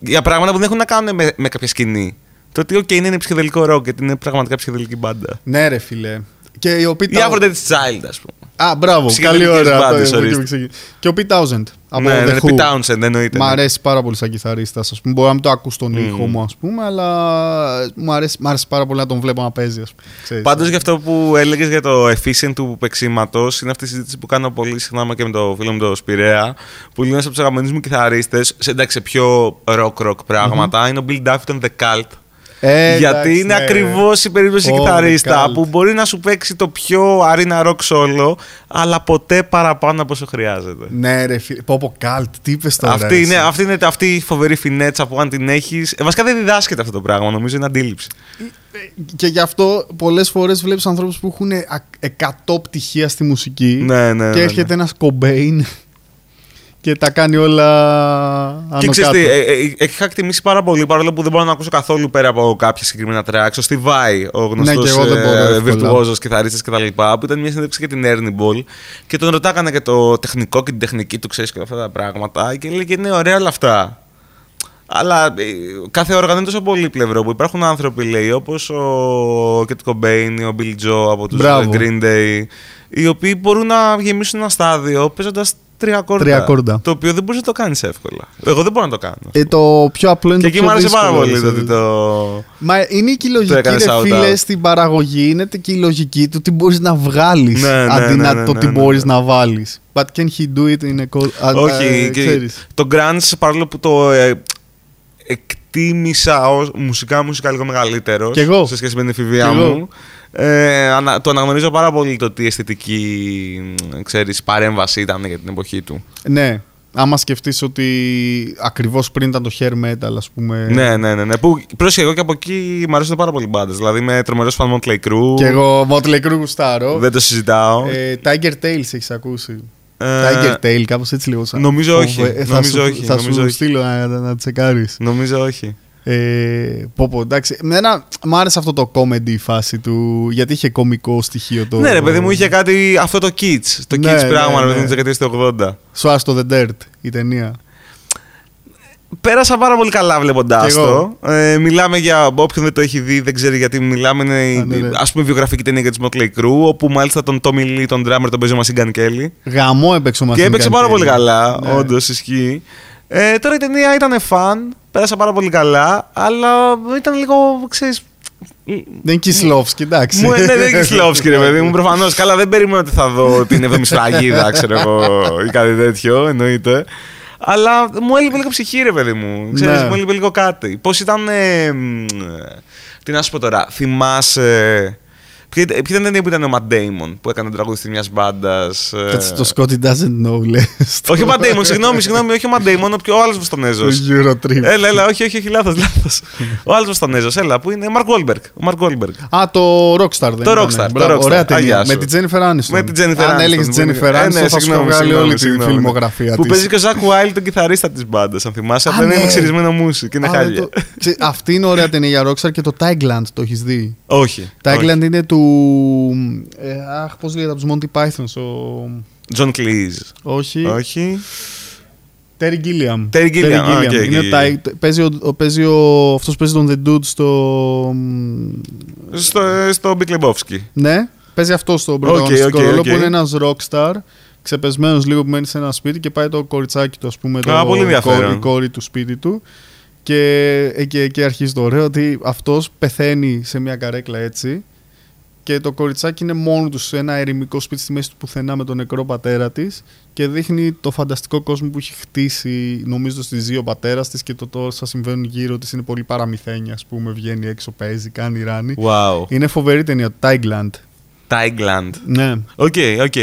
Για πράγματα που δεν έχουν να κάνουν με, με κάποια σκηνή. Το ότι, OK, είναι ψυχεδελικό ροκ, γιατί είναι πραγματικά ψυχεδελική μπάντα. Ναι, ρε φιλέ. Και ο Pete Η Townshend- Aphrodite Child, ας πούμε. Α, μπράβο, καλή Ψυχεδελικές ώρα. μπάντες, το- ορίστε. που ξεκι- Και ο Pete Townsend. Από ναι, The ναι, Who. Pete Townsend, εννοείται. Μ' ναι. αρέσει πάρα πολύ σαν κιθαρίστας, ας πούμε. Μπορεί να μην το ακούς στον ήχο μου, ας πούμε, αλλά μου αρέσει, μ' αρέσει πάρα πολύ να τον βλέπω να παίζει, ας πούμε. Ξέρεις. Πάντως για αυτό που έλεγες για το efficient του παίξήματος, είναι αυτή η συζήτηση που κάνω πολύ συχνά και με το φίλο μου τον Σπυρέα, που λέει ένας από τους αγαπημένους μου κιθαρίστες, σε εντάξει σε πιο rock-rock πραγματα είναι ο Bill Duffy των The Cult. Ε, γιατί εντάξει, είναι ναι. ακριβώς η περίπτωση Ω, κιθαρίστα The Cult. που μπορεί να σου παίξει το πιο αρίνα rock solo, αλλά ποτέ παραπάνω από όσο χρειάζεται. Ναι, ρε φίλε. Πω πω καλτ, τι είπες τώρα. Αυτή εσύ. είναι, αυτή είναι αυτή η φοβερή φινέτσα που αν την έχεις. βασικά δεν διδάσκεται αυτό το πράγμα, νομίζω είναι αντίληψη. Και γι' αυτό πολλές φορές βλέπεις ανθρώπους που έχουν 100 πτυχία στη μουσική Ναι, ναι, και ναι, έρχεται ναι. ένας κομπέιν και τα κάνει όλα άνω Και ξέρεις κάτω. τι, ε, ε, είχα εκτιμήσει πάρα πολύ παρόλο που δεν μπορώ να ακούσω καθόλου πέρα από κάποια συγκεκριμένα tracks. Ο Steve Vai, ο γνωστός Ναι, και εγώ δεν μπορώ ε, εύκολα. βιρτουόζος κιθαρίστας κτλ. Που ήταν μια συνέντευξη για την Ernie Ball και τον ρωτάγανε και το τεχνικό και την τεχνική του, ξέρεις και αυτά τα πράγματα. Και λέει και ναι, ωραία όλα αυτά. Αλλά ε, κάθε όργανο είναι τόσο πολύπλευρο που υπάρχουν άνθρωποι, λέει, όπως ο Kurt Cobain ή ο Bill Joe από τους Μπράβο. Green Day, οι οποίοι μπορούν να γεμίσουν ένα στάδιο παίζοντας τρία ακόρτα. Τρία ακόρτα. Το οποίο δεν μπορείς να το κάνεις εύκολα. Εγώ δεν μπορώ να το κάνω. Ε, το πιο απλό είναι και το εκεί πιο μου άρεσε πάρα δύσκολο, πολύ το δηλαδή. ότι το. Μα είναι και η λογική, έκανες ρε shout φίλε, out. στην παραγωγή. Είναι και η λογική του τι μπορείς να βγάλεις Ναι, ναι, αντί ναι, να ναι, το ναι, τι ναι, μπορείς ναι. να βάλεις. But can he do it in a co- α, Όχι, ε, και ξέρεις. το grunge παρόλο που το ε, εκτίμησα ως μουσικά μουσικά λίγο μεγαλύτερος Κι εγώ. σε σχέση με την εφηβεία Κι εγώ. μου. Ε, ανα- το αναγνωρίζω πάρα πολύ το τι αισθητική μ, ξέρεις, παρέμβαση ήταν για την εποχή του. Ναι. Άμα σκεφτείς ότι ακριβώς πριν ήταν το hair metal, ας πούμε. Ναι, ναι, ναι. ναι. Που πρόσεχε εγώ και από εκεί μου αρέσουν πάρα πολύ μπάντες. Δηλαδή με τρομερό φαν Motley Crue. Και εγώ Motley Crue γουστάρω. Δεν το συζητάω. Ε, Tiger Tales έχεις ακούσει. Ε, Tiger Tail, κάπως έτσι λίγο σαν. Νομίζω όχι, Ε, θα νομίζω σου, όχι, Θα νομίζω σου όχι. στείλω να, να, να τσεκάρεις. Νομίζω όχι. Ε, πω, πω, εντάξει. Εμένα μ' άρεσε αυτό το comedy φάση του, γιατί είχε κομικό στοιχείο το. Ναι, ρε παιδί μου, είχε κάτι αυτό το kids. Το Ναι, kids ναι, πράγμα, ρε ναι. παιδί μου, της δεκαετίας του 80. Swast to the Dirt, η ταινία. Πέρασα πάρα πολύ καλά βλέποντά Κι το. εγώ. Ε, μιλάμε για. Όποιον δεν το έχει δει, δεν ξέρει γιατί μιλάμε. Είναι Α, ναι, ναι. ας πούμε βιογραφική ταινία για του Motley Crue, όπου μάλιστα τον Tommy Lee, τον drummer, τον παίζει ο Machine Gun Kelly. Γαμό έπαιξε ο Και Machine έπαιξε Gun πάρα Kelly. πολύ καλά, Ναι. όντως ισχύει. Ε, τώρα η ταινία ήταν φαν, πέρασα πάρα πολύ καλά, αλλά ήταν λίγο, ξέρεις, Δεν είναι Κισλόφσκι, εντάξει. μου, ναι, δεν είναι Κισλόφσκι, ρε παιδί μου, προφανώς. Καλά, δεν περίμενα ότι θα δω την Εβδομή Σφραγίδα, ξέρω εγώ, ή κάτι τέτοιο, εννοείται. Αλλά μου έλειπε λίγο ψυχή, ρε παιδί μου. Ξέρεις, Ναι. μου έλειπε λίγο κάτι. Πώς ήταν. ε, μ, τι να σου πω τώρα, θυμάσαι. Ποια ήταν ποια ήταν η ταινία που ήταν ο Matt Damon που έκανε τραγουδιστή μιας μπάντας. Κάτσε, το Scotty doesn't know, λες. Όχι ο Matt Damon, συγγνώμη, συγγνώμη, όχι ο Matt Damon, ο πιο άλλο Βοστονέζο. Το Eurotrip. Έλα, έλα, όχι, όχι, όχι, λάθος, λάθος. ο άλλο Βοστονέζο, έλα, που είναι ο Mark Wahlberg. Ο Mark Wahlberg. Α, το Rockstar δεν Το ήτανε. Rockstar, το Μπράβο, Rockstar. Ωραία ταινία. Αγιά Με σου. την Jennifer Aniston. Με την Jennifer Αν Aniston, έλεγες που Jennifer είναι- Ε, ναι, Aniston, θα σου συγγνώμη, βγάλει συγγνώμη, όλη τη συγγνώμη. φιλμογραφία Που της. παίζει και ο Ζακ Wild, τον κιθαρίστας της μπάντας, αν θυμάσαι. Α, Αυτό είναι ναι. με ξυρισμένο μουσι και είναι Α, χάλια. το- Ξε- Αυτή είναι ωραία ταινία για Rockstar και το Tagland το έχεις δει; Όχι. Tagland είναι του. Ε, αχ, πώς λέγεται από τους Monty Pythons. Ο... John Cleese. Όχι. Όχι. Terry Gilliam. Terry Gilliam, α, οκ, είναι οκ, ο OK. Ty- παίζει, ο, ο, παίζει ο, αυτός παίζει τον The Dude στο... Στο, στο Big Lebowski. Ναι, παίζει αυτό στο πρωταγωνιστικό οκ, ρόλο οκ. που είναι ένας rockstar ξεπεσμένος λίγο που μένει σε ένα σπίτι και πάει το κοριτσάκι του ας πούμε το, Α, πολύ η ενδιαφέρον. κόρη, η κόρη του σπίτι του και εκεί εκεί αρχίζει το ωραίο ότι αυτός πεθαίνει σε μια καρέκλα έτσι και το κοριτσάκι είναι μόνο του σε ένα ερημικό σπίτι στη μέση του πουθενά με τον νεκρό πατέρα της και δείχνει το φανταστικό κόσμο που έχει χτίσει νομίζω στη ζει ο πατέρας της και το τόσα συμβαίνουν γύρω της είναι πολύ παραμυθένια ας πούμε βγαίνει έξω παίζει, κάνει ράνι Wow. είναι φοβερή ταινία, Tideland Tideland. ναι, OK, OK.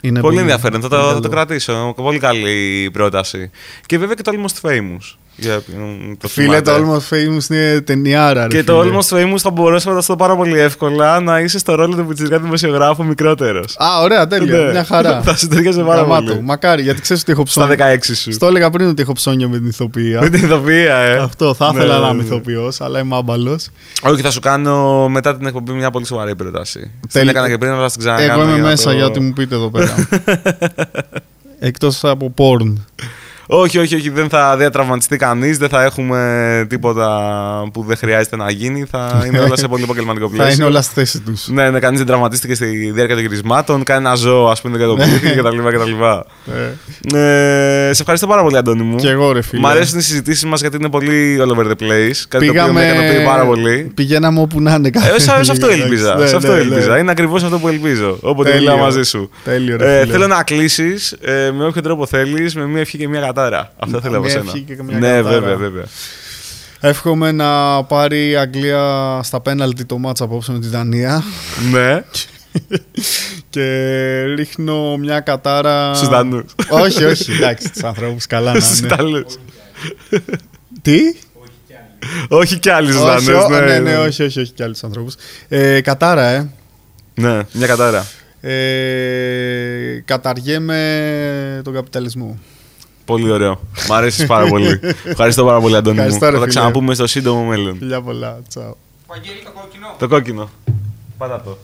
είναι Πολύ ενδιαφέρον. Θα το, πολύ θα το καλό. κρατήσω. Πολύ καλή πρόταση. Και βέβαια και το Almost Famous. Για, μ, το Φίλε, το θυμάται. Almost Famous είναι ταινιάρα. ρε Και το φίλε. Almost Famous θα μπορούσε να φανταστώ πάρα πολύ εύκολα να είσαι στο ρόλο του πιτσιρικά δημοσιογράφου μικρότερος. Α, ωραία, τέλεια. Ναι. Μια χαρά. Θα σου ταιριάζει πάρα Γαμάτο. πολύ. Μακάρι, γιατί ξέρεις ότι έχω Στα ψώνια. 16 σου. Στο έλεγα πριν ότι έχω ψώνια με την ηθοποιία. Με την ηθοποιία, ε. Αυτό, θα Ναι, ήθελα ναι, να είμαι ναι. ηθοποιός, αλλά είμαι άμπαλος. Όχι, θα σου κάνω μετά την εκπομπή μια πολύ σοβαρή πρόταση. Την Τέλει- έκανα και πριν, αλλά θα την ξανακάνω. Εγώ είμαι για να μέσα, το- γιατί μου πείτε εδώ πέρα. Εκτός από porn. Όχι, όχι, όχι, δεν θα διατραυματιστεί κανείς, δεν θα έχουμε τίποτα που δεν χρειάζεται να γίνει. Θα είναι όλα σε πολύ επαγγελματικό Θα είναι πλαίσιο. όλα στη θέση τους. Ναι, ναι, κανείς δεν τραυματίστηκε στη διάρκεια των γυρισμάτων. Κανένα ζώο, ας πούμε, δεν κατοπλήθηκε κτλ. κτλ. Ε, σε ευχαριστώ πάρα πολύ, Αντώνη μου. Και εγώ, ρε φίλε. Μ' αρέσουν οι συζητήσεις μας γιατί είναι πολύ all over the place. Κάτι το οποίο με ικανοποιεί πάρα πολύ. Πηγαίναμε όπου να είναι Ε, σε, σε αυτό ελπίζα. Ναι, σε αυτό ναι, ναι. ελπίζα. Είναι ακριβώς αυτό που ελπίζω. Όποτε Τέλειο. μιλάω μαζί σου. Τέλειο, ρε Ε, φίλε. θέλω να κλείσεις ε, με όποιο τρόπο θέλεις, με μία ευχή και μία κατάρα. Αυτό θέλω από Μία σένα. ευχή και μία Ναι, κατάρα. βέβαια, βέβαια. Εύχομαι να πάρει η Αγγλία στα πέναλτι το μάτσα απόψε με τη Δανία. ναι, και ρίχνω μια κατάρα. στους Δανούς. όχι, όχι, εντάξει, τους ανθρώπους καλά να Στους είναι. Ιταλούς. Τι; Όχι κι άλλοι στους όχι, Δανούς. ο- ναι, ναι, όχι, όχι, όχι, και άλλου ανθρώπους. Ε, κατάρα, ε. Ναι, μια κατάρα. ε. Καταργέμαι τον καπιταλισμό. Πολύ ωραίο. Μ' αρέσεις πάρα πολύ. Ευχαριστώ πάρα πολύ, Αντώνη. μου. Ευχαριστώ, ρε Θα τα φίλε. ξαναπούμε στο σύντομο μέλλον. Φιλιά πολλά, τσάου. Βαγγέλη το κόκκινο. Το κόκκινο. Πάτα το.